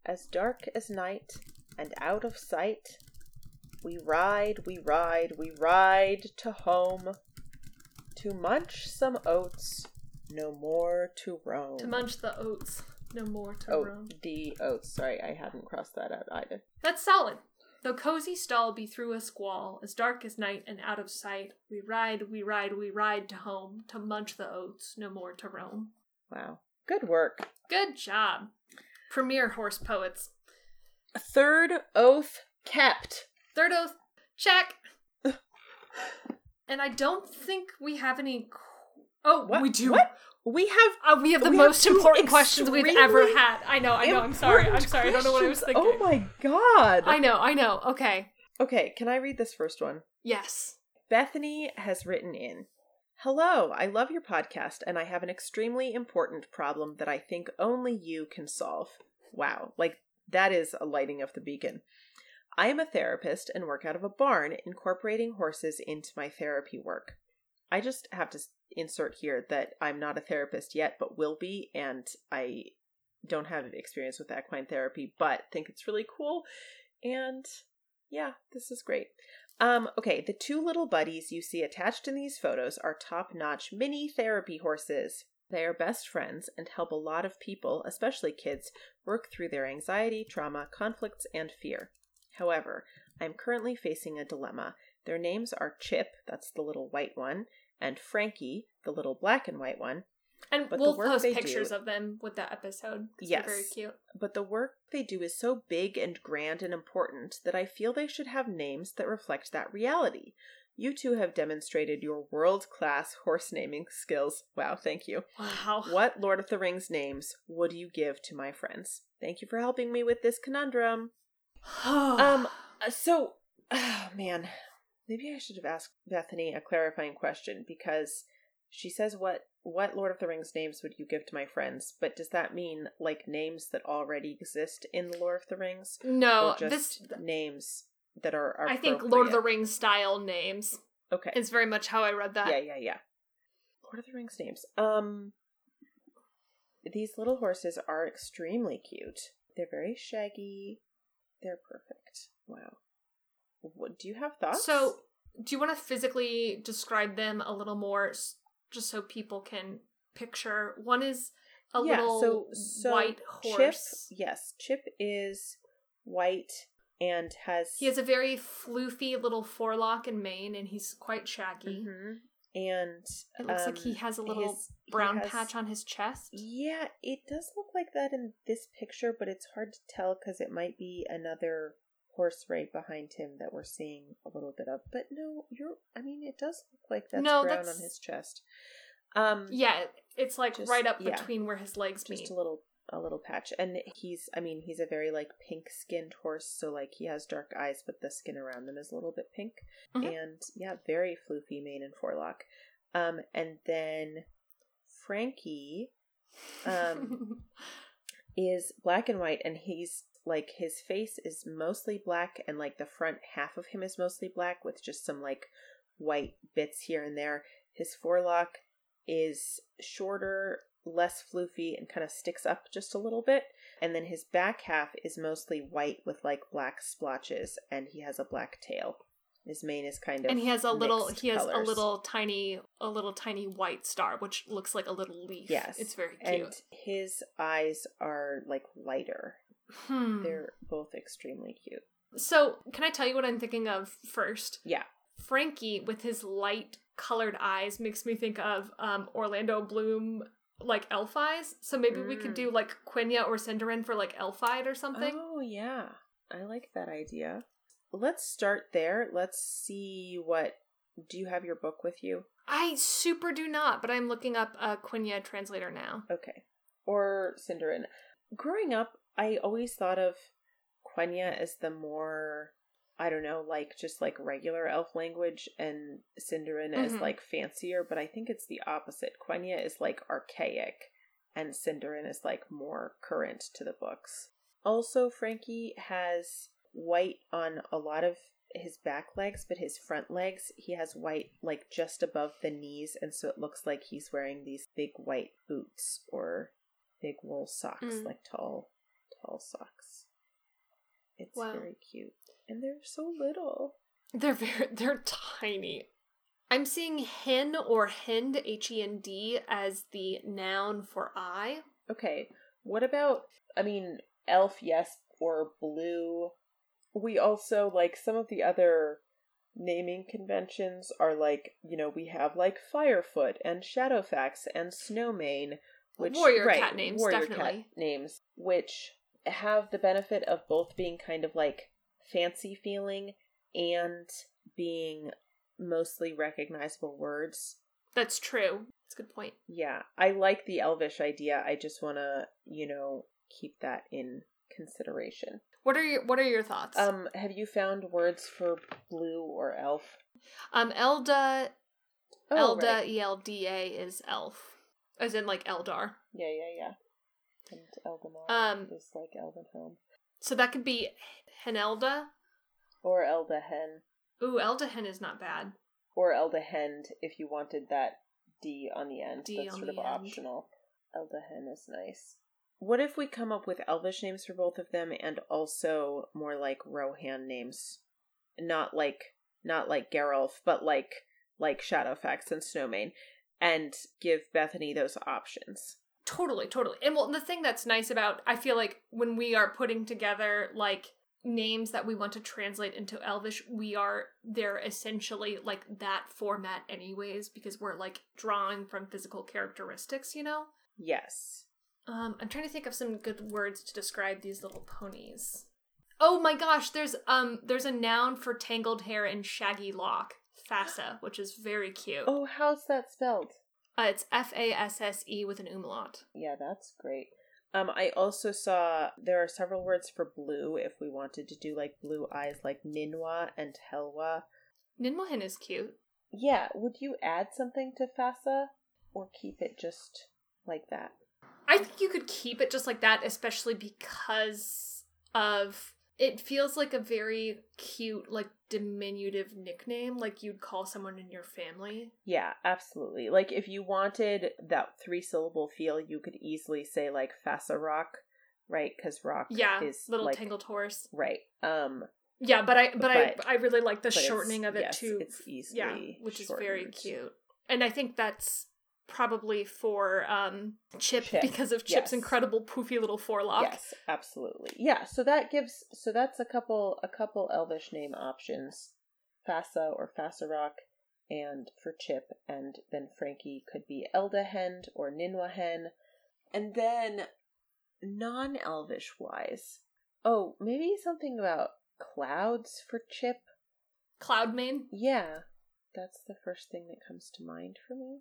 as dark as night and out of sight, we ride, we ride, we ride to home, to munch some oats, no more to roam.
To munch the oats, no more to
Oh,
roam.
the oats. Sorry, I hadn't crossed that out either.
That's solid. Though cozy stall be through a squall, as dark as night and out of sight, we ride, we ride, we ride to home, to munch the oats, no more to roam.
Wow. Good work.
Good job. Premier horse poets.
Third oath kept.
Third oath, check. (laughs) and I don't think we have any. Oh,
What?
we do.
What? We have
Oh, we have the
We
most
two
important questions we've ever had. I know, I know. I'm sorry. I'm sorry. I don't know what I was thinking.
Oh my god.
I know, I know. Okay.
Okay, can I read this first one?
Yes.
Bethany has written in Hello, I love your podcast, and I have an extremely important problem that I think only you can solve. Wow, like that is a lighting of the beacon. I am a therapist and work out of a barn, incorporating horses into my therapy work. I just have to insert here that I'm not a therapist yet, but will be, and I don't have experience with equine therapy, but think it's really cool. And Yeah, this is great. Um, okay, the two little buddies you see attached in these photos are top notch mini therapy horses. They are best friends and help a lot of people, especially kids, work through their anxiety, trauma, conflicts, and fear. However, I'm currently facing a dilemma. Their names are Chip, that's the little white one, and Frankie, the little black and white one.
And
But the
we'll
work
post pictures
do-
of them with that episode.
Yes.
very cute.
But the work they do is so big and grand and important that I feel they should have names that reflect that reality. You two have demonstrated your world class horse naming skills. Wow, thank you.
Wow. (laughs)
What Lord of the Rings names would you give to my friends? Thank you for helping me with this conundrum. (sighs) Um, so, oh (sighs) man, maybe I should have asked Bethany a clarifying question because she says, "What what Lord of the Rings names would you give to my friends?" But does that mean like names that already exist in the Lord of the Rings,
no,
just
this
names that are? are
I think Lord of the? Rings style names
Okay.
it's very much how I read that.
Yeah, yeah, yeah. Lord of the Rings names. Um, these little horses are extremely cute. They're very shaggy. They're perfect. Wow. What do you have thoughts?
So, do you want to physically describe them a little more, just so people can picture? One is a
Yeah,
little
so- so
white horse.
Chip, yes, Chip is white and has
He has a very floofy little forelock and mane, and he's quite shaggy.
Mhm. and
It looks like
um,
he has a little
his-
brown
has-
patch on his chest.
Yeah, it does look like that in this picture, but it's hard to tell because it might be another horse right behind him that we're seeing a little bit of. But no, you're. I mean, it does look like that's
No,
brown
that's-
on his chest. Um,
Yeah, it's like
Just-
right up
yeah.
between where his legs
just
meet.
a little, a little patch, and he's. I mean, he's a very like pink skinned horse, so like he has dark eyes, but the skin around them is a little bit pink,
Mhm.
and yeah, very floofy mane and forelock. Um, and then Frankie. Um, (laughs) is black and white and he's like his face is mostly black and like the front half of him is mostly black with just some like white bits here and there. His forelock is shorter less floofy and kind of sticks up just a little bit. And then his back half is mostly white with like black splotches and he has a black tail. His mane is kind of
and he has a little he has a little tiny a little tiny white star which looks like a little leaf.
Yes.
It's very cute.
and his eyes are like lighter
hmm.
they're both extremely cute
so can i tell you what i'm thinking of first
yeah
frankie with his light colored eyes makes me think of um orlando bloom like elf eyes so maybe we could
Mm.
do like quenya or Sindarin for like elfide or something
Oh, yeah. I like that idea. Let's start there. Let's see what. Do you have your book with you?
i super do not but i'm looking up a quenya translator now
Okay. Or Sindarin. Growing up, I always thought of Quenya as the more, I don't know, like just like regular elf language and Sindarin as
Mhm.
like fancier, but I think it's the opposite. Quenya is like archaic and Sindarin is like more current to the books. Also, Frankie has white on a lot of his back legs, but his front legs, he has white like just above the knees, and so it looks like he's wearing these big white boots or big wool socks,
Mm.
like tall, tall socks. It's
Wow.
very cute. And they're so little.
They're very (laughs) they're tiny. I'm seeing hen or hend H E N D as the noun for eye.
Okay, what about, I mean, elf, yes, or blue? We also, like, some of the other naming conventions are like, you know, we have like Firefoot and Shadowfax and Snowmane, which
Warrior
right,
cat names,
warrior
definitely.
cat names, which have the benefit of both being kind of like fancy feeling and being mostly recognizable words.
That's true. That's a good point.
Yeah, I like the elvish idea. I just want to, you know, keep that in consideration.
What are your What are your thoughts?
Um, have you found words for blue or elf?
um, Elda
Oh,
Elda
right.
E L D A is elf, as in like Eldar.
Yeah, yeah, yeah. And
Um,
is like Elven home.
So that could be Henelda.
Or Eldahen.
Ooh, Eldahen is not bad.
Or Eldahend if you wanted that D on the end.
D
That's sort of
end.
optional. Eldahen is nice. What if we come up with elvish names for both of them and also more like Rohan names not like not like Gárulf, but like like Shadowfax and Snowmane, and give Bethany those options.
Totally, totally. And well, the thing that's nice about I feel like when we are putting together like names that we want to translate into Elvish, we are they're essentially like that format anyways because we're like drawing from physical characteristics, you know?
Yes.
Um I'm trying to think of some good words to describe these little ponies. Oh my gosh, there's um there's a noun for tangled hair and shaggy lock, fassa, which is very cute.
Oh, how's that spelled?
Uh, it's F A S S E with an umlaut.
Yeah, that's great. Um, I also saw there are several words for blue if we wanted to do like blue eyes, like Ninwa and Helwa.
Ninmohin is cute.
Yeah, would you add something to Fasa or keep it just like that?
I think you could keep it just like that, especially because of it feels like a very cute, like diminutive nickname, like you'd call someone in your family.
Yeah, absolutely. Like if you wanted that three syllable feel, you could easily say like Fassa Rock, right? Because rock
Yeah,
is
little
like,
tangled horse.
right. Um,
Yeah, but I but,
But-
I I really like the shortening of it
yes,
too.
It's easily
yeah, which is very cute. And I think that's probably for um Chip,
Chip,
because of Chip's
yes.
incredible poofy little forelock.
Yes, absolutely. Yeah, so that gives so that's a couple a couple elvish name options. Fassa or Fassarok and for Chip and then Frankie could be Eldahend or Ninwahen. And then non-elvish wise. Oh, maybe something about clouds for Chip.
Cloudmane.
Yeah. That's the first thing that comes to mind for me.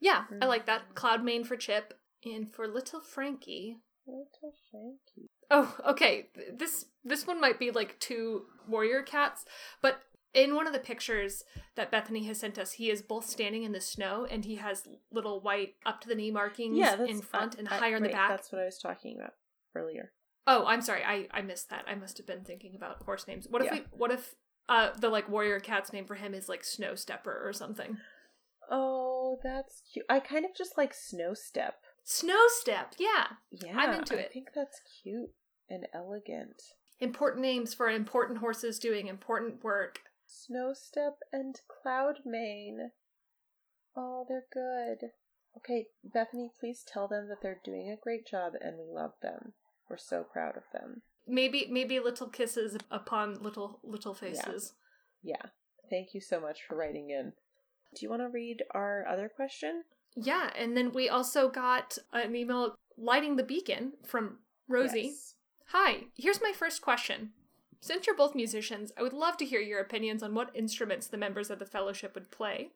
Yeah, I like that.
Cloud
Cloudmane for Chip. And for little Frankie.
Little Frankie.
Oh, okay. This this one might be like two warrior cats, but in one of the pictures that Bethany has sent us, he is both standing in the snow and he has little white up to the knee markings
Yeah,
in front
I-
and
I-
higher in the
right,
back.
That's what I was talking about earlier.
Oh, I'm sorry. I I missed that. I must have been thinking about horse names. What if
Yeah.
we what if uh the like warrior cat's name for him is like Snow Stepper or something?
Oh, that's cute. I kind of just like Snow Step.
Snow Step. Yeah.
Yeah,
I'm into it.
I think that's cute and elegant.
Important names for important horses doing important work.
Snow Step and Cloudmane. Oh, they're good. Okay, Bethany, please tell them that they're doing a great job and we love them. We're so proud of them.
Maybe maybe little kisses upon little little faces.
Yeah. Thank you so much for writing in. Do you want to read our other question?
Yeah, and then we also got an email lighting the beacon from Rosie.
Yes.
Hi, here's my first question. Since you're both musicians, I would love to hear your opinions on what instruments the members of the fellowship would play.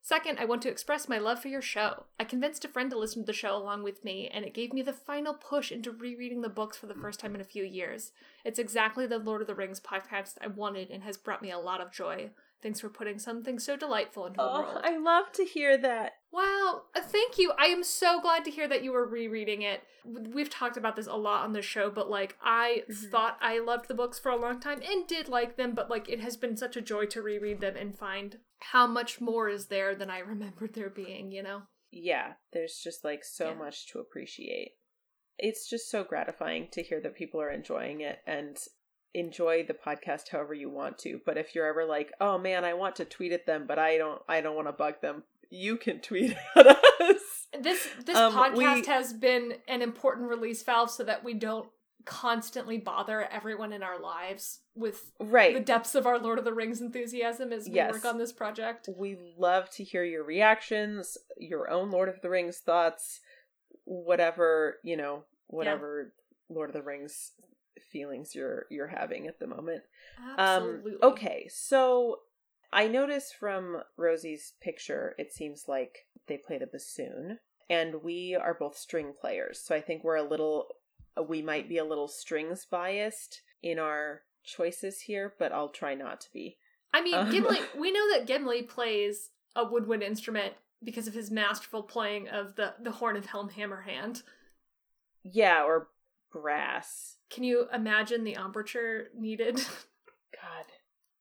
Second, I want to express my love for your show. I convinced a friend to listen to the show along with me, and it gave me the final push into rereading the books for the first time in a few years. It's exactly the Lord of the Rings podcast I wanted and has brought me a lot of joy. Thanks for putting something so delightful into the
Oh,
world.
I love to hear that.
Wow, uh, thank you. I am so glad to hear that you were rereading it. We've talked about this a lot on the show, but like I
Mhm.
thought I loved the books for a long time and did like them, but like it has been such a joy to reread them and find how much more is there than I (laughs) remembered there being, you know?
Yeah, there's just like so
Yeah.
much to appreciate. It's just so gratifying to hear that people are enjoying it and enjoy the podcast however you want to. But if you're ever like, "Oh man, I want to tweet at them, but I don't I don't want to bug them." You can (laughs) tweet at us.
This this
Um,
podcast
we-
has been an important release valve so that we don't constantly bother everyone in our lives with
right.
the depths of our Lord of the Rings enthusiasm as we
Yes.
work on this project.
We love to hear your reactions, your own Lord of the Rings thoughts, whatever, you know, whatever Lord of the Rings feelings you're you're having at the moment.
Absolutely.
Um, okay, so I notice from Rosie's picture, it seems like they play the bassoon, and we are both string players. So I think we're a little, we might be a little strings biased in our choices here, but I'll try not to be.
I mean,
Um,
Gimli. (laughs) We know that Gimli plays a woodwind instrument because of his masterful playing of the the horn of Helm Hammerhand.
Yeah, or brass.
Can you imagine the embouchure needed? (laughs)
God.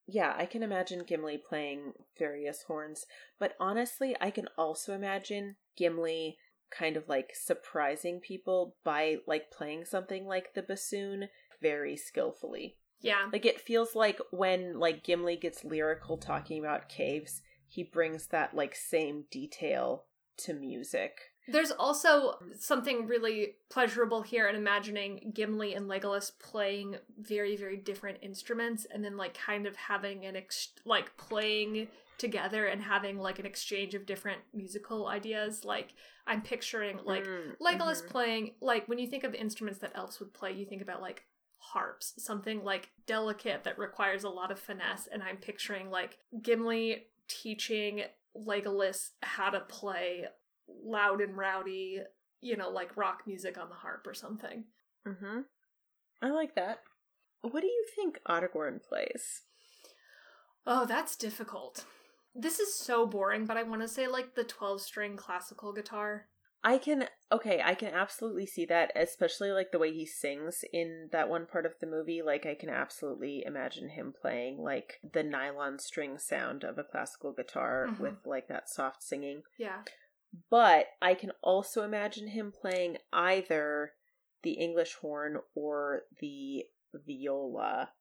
Yeah, I can imagine Gimli playing various horns, but honestly, I can also imagine Gimli kind of like surprising people by like playing something like the bassoon very skillfully.
Yeah.
Like it feels like when like Gimli gets lyrical talking about caves, he brings that like same detail to music.
There's also something really pleasurable here in imagining Gimli and Legolas playing very, very different instruments and then, like, kind of having an, ex- like, playing together and having, like, an exchange of different musical ideas. Like, I'm picturing, like,
Mm,
Legolas
mhm.
playing, like, when you think of instruments that elves would play, you think about, like, harps, something, like, delicate that requires a lot of finesse. And I'm picturing, like, Gimli teaching Legolas how to play loud and rowdy, you know, like rock music on the harp or something.
Mm-hmm. I like that. What do you think Aragorn plays?
Oh, that's difficult. This is so boring, but I want to say like the 12 string classical guitar.
I can okay, I can absolutely see that, especially like the way he sings in that one part of the movie. Like I can absolutely imagine him playing like the nylon string sound of a classical guitar
Mhm.
with like that soft singing.
Yeah.
But I can also imagine him playing either the English horn or the viola.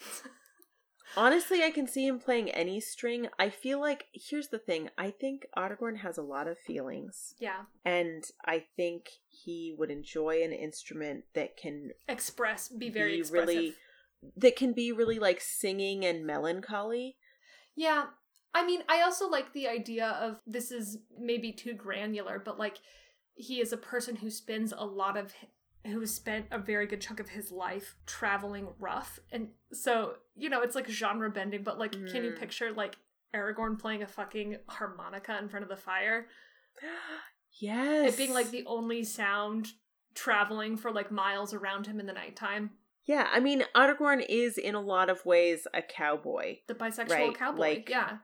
(laughs) Honestly, I can see him playing any string. I feel like here's the thing. I think Aragorn has a lot of feelings,
yeah.
and I think he would enjoy an instrument that can
Express, be very
be
expressive.
really that can be really like singing and melancholy.
Yeah. I mean, I also like the idea of this is maybe too granular, but like he is a person who spends a lot of who spent a very good chunk of his life traveling rough. And so, you know, it's like genre bending, but like can you
Mm.
picture like Aragorn playing a fucking harmonica in front of the fire?
yes. (gasps)
It being like the only sound traveling for like miles around him in the nighttime.
Yeah, I mean aragorn is in a lot of ways a cowboy.
The bisexual
Right,
cowboy.
like-
yeah.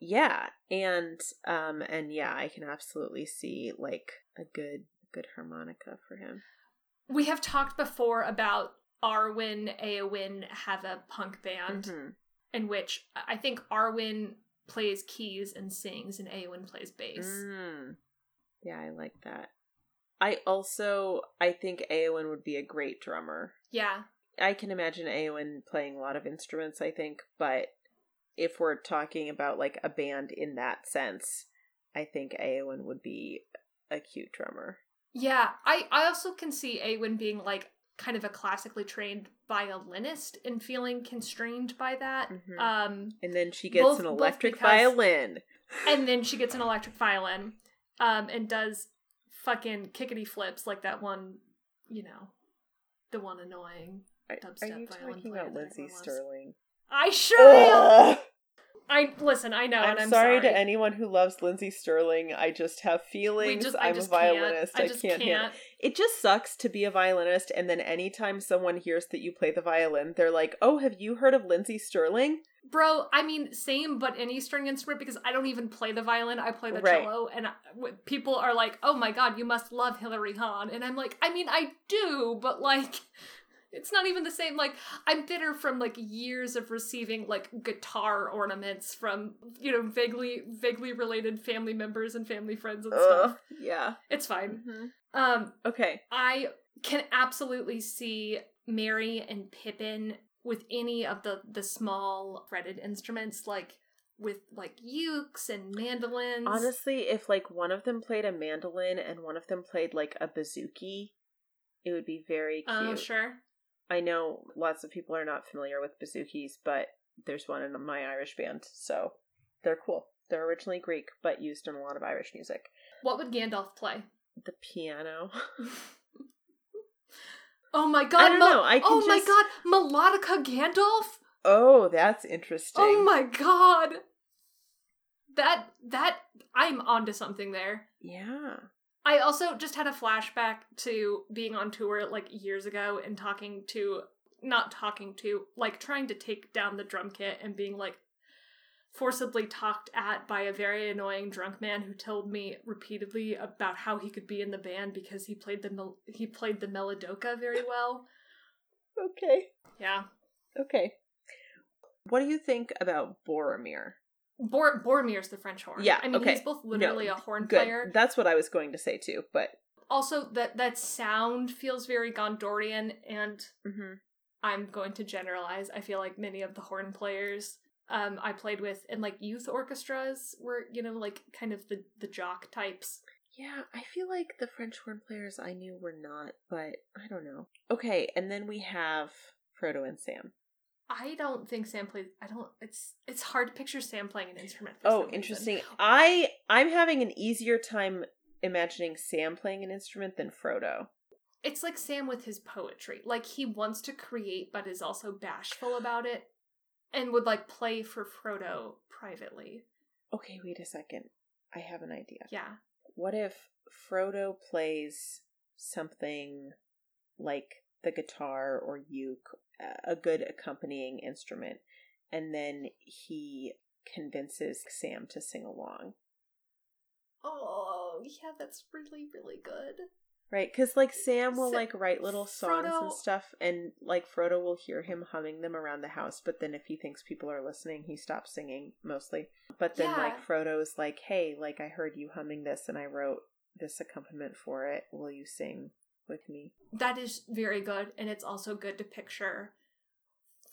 Yeah, and um and yeah, I can absolutely see like a good good harmonica for him.
We have talked before about arwen Eowyn have a punk band
Mhm.
in which I think arwen plays keys and sings and Eowyn plays bass.
Mm. Yeah, I like that. I also I think Eowyn would be a great drummer.
Yeah.
I can imagine Eowyn playing a lot of instruments, I think, but if we're talking about like a band in that sense, I think Eowyn would be a cute drummer.
Yeah. I, I also can see Eowyn being like kind of a classically trained violinist and feeling constrained by that.
Mhm.
Um
And then she gets
Both-
an electric
because-
violin.
and then she gets an (laughs) electric violin um and does fucking kickety flips like that one, you know, the one annoying
Are,
dubstep
are you
violin
talking about
Lindsey.
Stirling?
I sure am. I listen. I know,
I'm,
and I'm
sorry,
sorry,
to anyone who loves Lindsey Stirling. I just have feelings.
just,
I'm
just
a violinist.
Can't. I just
can't,
can't.
it just sucks to be a violinist and then anytime someone hears that you play the violin they're like oh have you heard of lindsey stirling
Bro, I mean, same, but any string instrument because I don't even play the violin. I play the
Right.
cello, and I, people are like, "Oh my god, you must love Hilary Hahn," and I'm like, I mean, I do, but like, it's not even the same. Like, I'm bitter from like years of receiving like guitar ornaments from you know vaguely vaguely related family members and family friends and stuff.
Yeah
It's fine.
Mhm.
Um,
okay
I can absolutely see Merry and Pippin with any of the the small fretted instruments, like with like ukes and mandolins.
honestly if like one of them played a mandolin and one of them played like a bouzouki it would be very cute
oh sure.
I know lots of people are not familiar with bouzoukis but there's one in my irish band so they're cool they're originally greek but used in a lot of irish music
What would Gandalf play?
the piano (laughs)
Oh my god!
I don't know, I can
oh my god! Melodica Gandalf!
oh that's interesting
Oh my god! That that I'm onto something there.
yeah
I also just had a flashback to being on tour like years ago and talking to not talking to like trying to take down the drum kit and being like forcibly talked at by a very annoying drunk man who told me repeatedly about how he could be in the band because he played the mel- he played the melodica very well.
okay
Yeah.
Okay. What do you think about Boromir?
Bor- Boromir's the French horn.
Yeah,
I mean
okay.
he's both literally
No,
a horn
Good.
player.
That's what I was going to say too, but
Also that that sound feels very Gondorian and
mm-hmm.
I'm going to generalize. I feel like many of the horn players um I played with in like youth orchestras were, you know, like kind of the the jock types.
Yeah, I feel like the French horn players I knew were not, but I don't know. Okay, and then we have Frodo and Sam.
I don't think Sam plays. I don't. It's it's hard to picture Sam playing an instrument. For
Oh, interesting.
Reason.
I I'm having an easier time imagining Sam playing an instrument than Frodo.
It's like Sam with his poetry. Like he wants to create, but is also bashful about it, and would like play for Frodo privately.
Okay, wait a second. I have an idea.
Yeah.
What if Frodo plays something like the guitar or uke, a good accompanying instrument, and then he convinces Sam to sing along?
Oh, yeah, that's really really good.
Right, because like Sam will like write little songs
Frodo-
and stuff, and like Frodo will hear him humming them around the house. But then if he thinks people are listening, he stops singing mostly. But then like
Yeah.
Frodo's like, "Hey, like I heard you humming this, and I wrote this accompaniment for it. Will you sing with me?"
That is very good, and it's also good to picture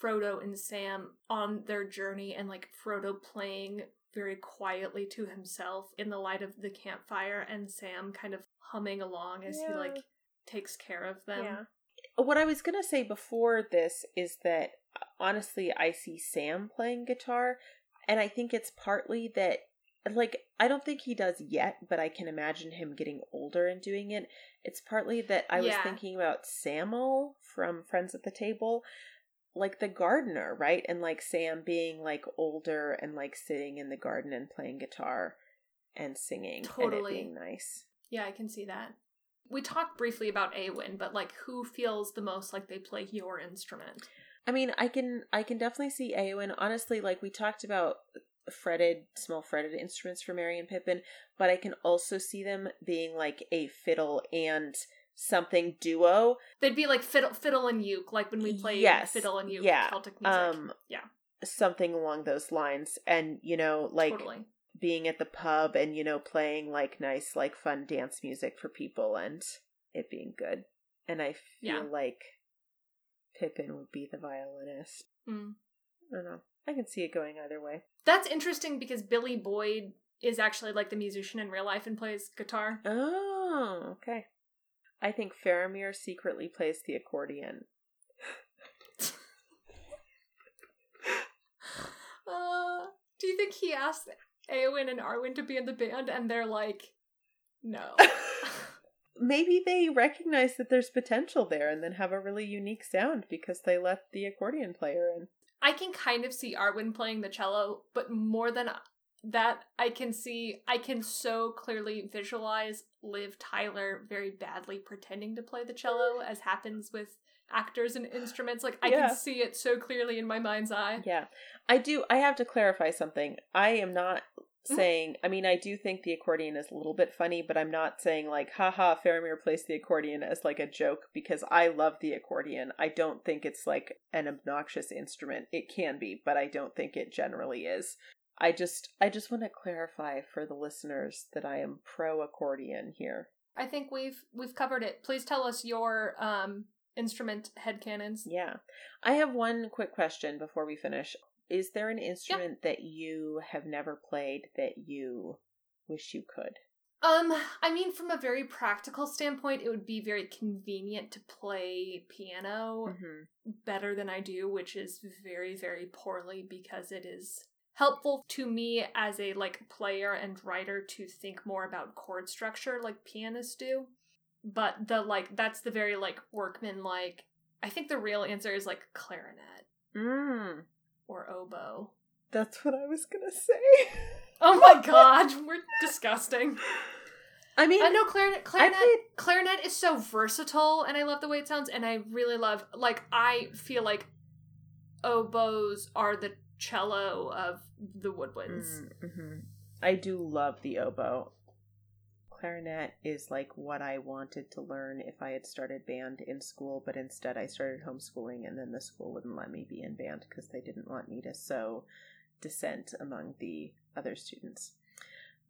Frodo and Sam on their journey and like Frodo playing very quietly to himself in the light of the campfire and Sam kind of humming along as he like takes care of them.
What I was gonna say before this is that honestly, I see Sam playing guitar, and I think it's partly that, like, I don't think he does yet, but I can imagine him getting older and doing it. It's partly that I was thinking about Samuel from Friends at the Table, like the gardener, right? And like Sam being like older and like sitting in the garden and playing guitar and singing and
Totally.
being nice.
Yeah, I can see that. We talked briefly about Awen, but like who feels the most like they play your instrument?
I mean, I can I can definitely see Eowyn. Honestly, like we talked about fretted, small fretted instruments for Merry and Pippin, but I can also see them being like a fiddle and something duo.
They'd be like fiddle, fiddle and uke, like when we play
Yes,
fiddle and uke
yeah,
Celtic music.
Um
Yeah.
something along those lines. And, you know, like
totally.
being at the pub and, you know, playing like nice, like fun dance music for people and it being good. And I feel
Yeah.
like Pippin would be the violinist.
Mm.
I don't know. I can see it going either way.
That's interesting because Billy Boyd is actually like the musician in real life and plays guitar.
Oh, okay. I think Faramir secretly plays the accordion. (laughs)
Uh, do you think he asked Eowyn and Arwen to be in the band and they're like, no? (laughs)
Maybe they recognize that there's potential there and then have a really unique sound because they let the accordion player in.
I can kind of see Arwen playing the cello, but more than that, I can see, I can so clearly visualize Liv Tyler very badly pretending to play the cello, as happens with actors and instruments. Like, I
Yeah.
can see it so clearly in my mind's eye.
Yeah. I do I have to clarify something. I am not. Saying I mean I do think the accordion is a little bit funny, but I'm not saying like haha Faramir plays the accordion as like a joke because I love the accordion. I don't think it's like an obnoxious instrument. It can be, but I don't think it generally is. I just I just want to clarify for the listeners that I am pro accordion here.
I think we've we've covered it. Please tell us your um instrument headcanons.
Yeah. I have one quick question before we finish. Is there an instrument that you have never played that you wish you could?
Um, I mean, from a very practical standpoint, it would be very convenient to play piano
Mm-hmm.
better than I do, which is very, very poorly because it is helpful to me as a like player and writer to think more about chord structure like pianists do. But the like that's the very like workman like I think the real answer is like clarinet
Mm.
Or oboe.
That's what I was gonna say. (laughs)
Oh my god, (laughs) we're disgusting.
I mean,
I know clarinet. Clarinet.
played-
clarinet is so versatile, and I love the way it sounds. And I really love, like, I feel like oboes are the cello of the woodwinds.
mm-hmm. I do love the oboe. Clarinet is like what I wanted to learn if I had started band in school, but instead I started homeschooling, and then the school wouldn't let me be in band because they didn't want me to sow dissent among the other students.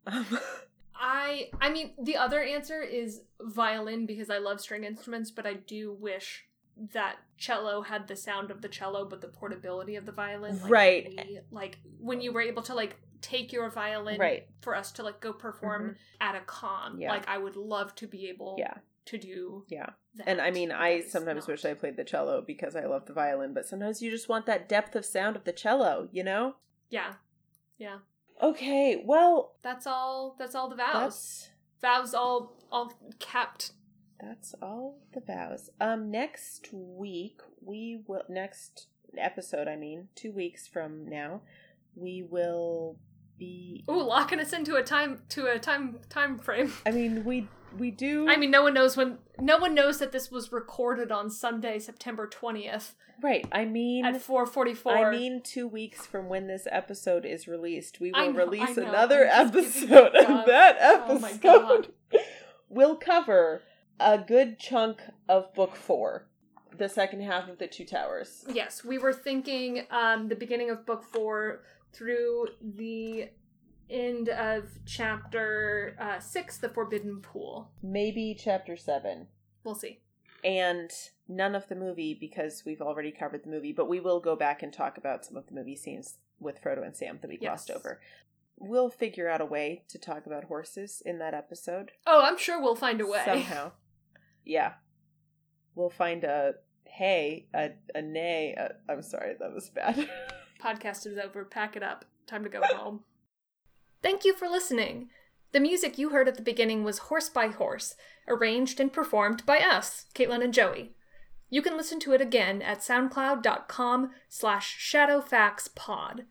Um, (laughs)
I, I mean, the other answer is violin because I love string instruments, but I do wish that cello had the sound of the cello but the portability of the violin. Like,
Right.
like when you were able to like take your violin
Right.
for us to like go perform at a con.
Yeah.
Like I would love to be able
Yeah.
to do
Yeah.
that.
And I mean, I sometimes
not-
wish I played the cello because I love the violin, but sometimes you just want that depth of sound of the cello, you know?
Yeah. Yeah.
Okay, well,
That's all that's all the vows. Vows all all kept.
that's all the vows. Um next week we will next episode, I mean, 2 weeks from now, we will be
Ooh, locking us into a time to a time time frame.
I mean, we we do
I mean, no one knows when. No one knows that this was recorded on Sunday, September twentieth
right. I mean
at four forty four.
I mean, two weeks from when this episode is released, we will release
know.
another
I'm just giving
episode, and that
Oh
episode
God. (laughs)
will cover a good chunk of book four, the second half of the Two Towers.
yes, we were thinking um, the beginning of book four through the end of chapter uh, six, the Forbidden Pool.
Maybe chapter seven,
We'll see.
and none of the movie because we've already covered the movie. But we will go back and talk about some of the movie scenes with Frodo and Sam that we glossed
Yes.
over. We'll figure out a way to talk about horses in that episode.
Oh, I'm sure we'll find a way.
somehow. (laughs) Yeah, we'll find a hey, a a nay. I'm sorry, that was bad. (laughs)
Podcast is over. Pack it up. Time to go home. Thank you for listening. The music you heard at the beginning was Horse by Horse, arranged and performed by us, Caitlin and Joey. You can listen to it again at soundcloud.com slash shadowfaxpod.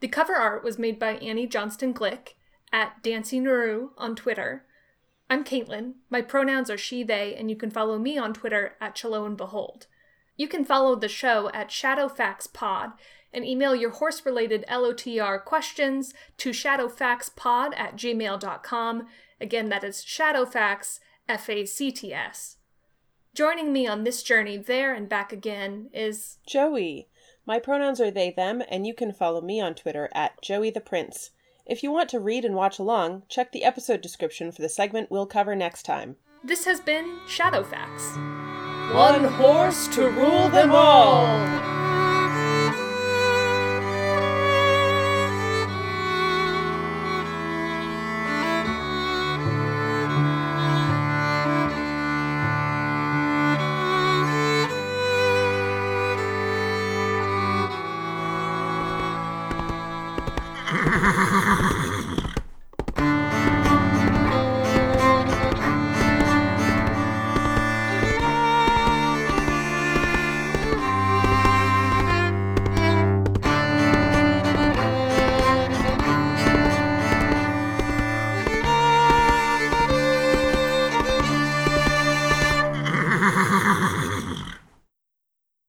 The cover art was made by Annie Johnston Glick at Dancy Naru on Twitter. I'm Caitlin. My pronouns are she, they, and you can follow me on Twitter at Chalo and Behold. You can follow the show at ShadowFaxPod and email your horse related LOTR questions to shadowfaxpod at gmail.com. Again, that is shadowfax, F A C T S. Joining me on this journey there and back again is
Joey. My pronouns are they, them, and you can follow me on Twitter at Joey the Prince. If you want to read and watch along, check the episode description for the segment we'll cover next time.
this has been Shadowfax.
One horse to rule them all!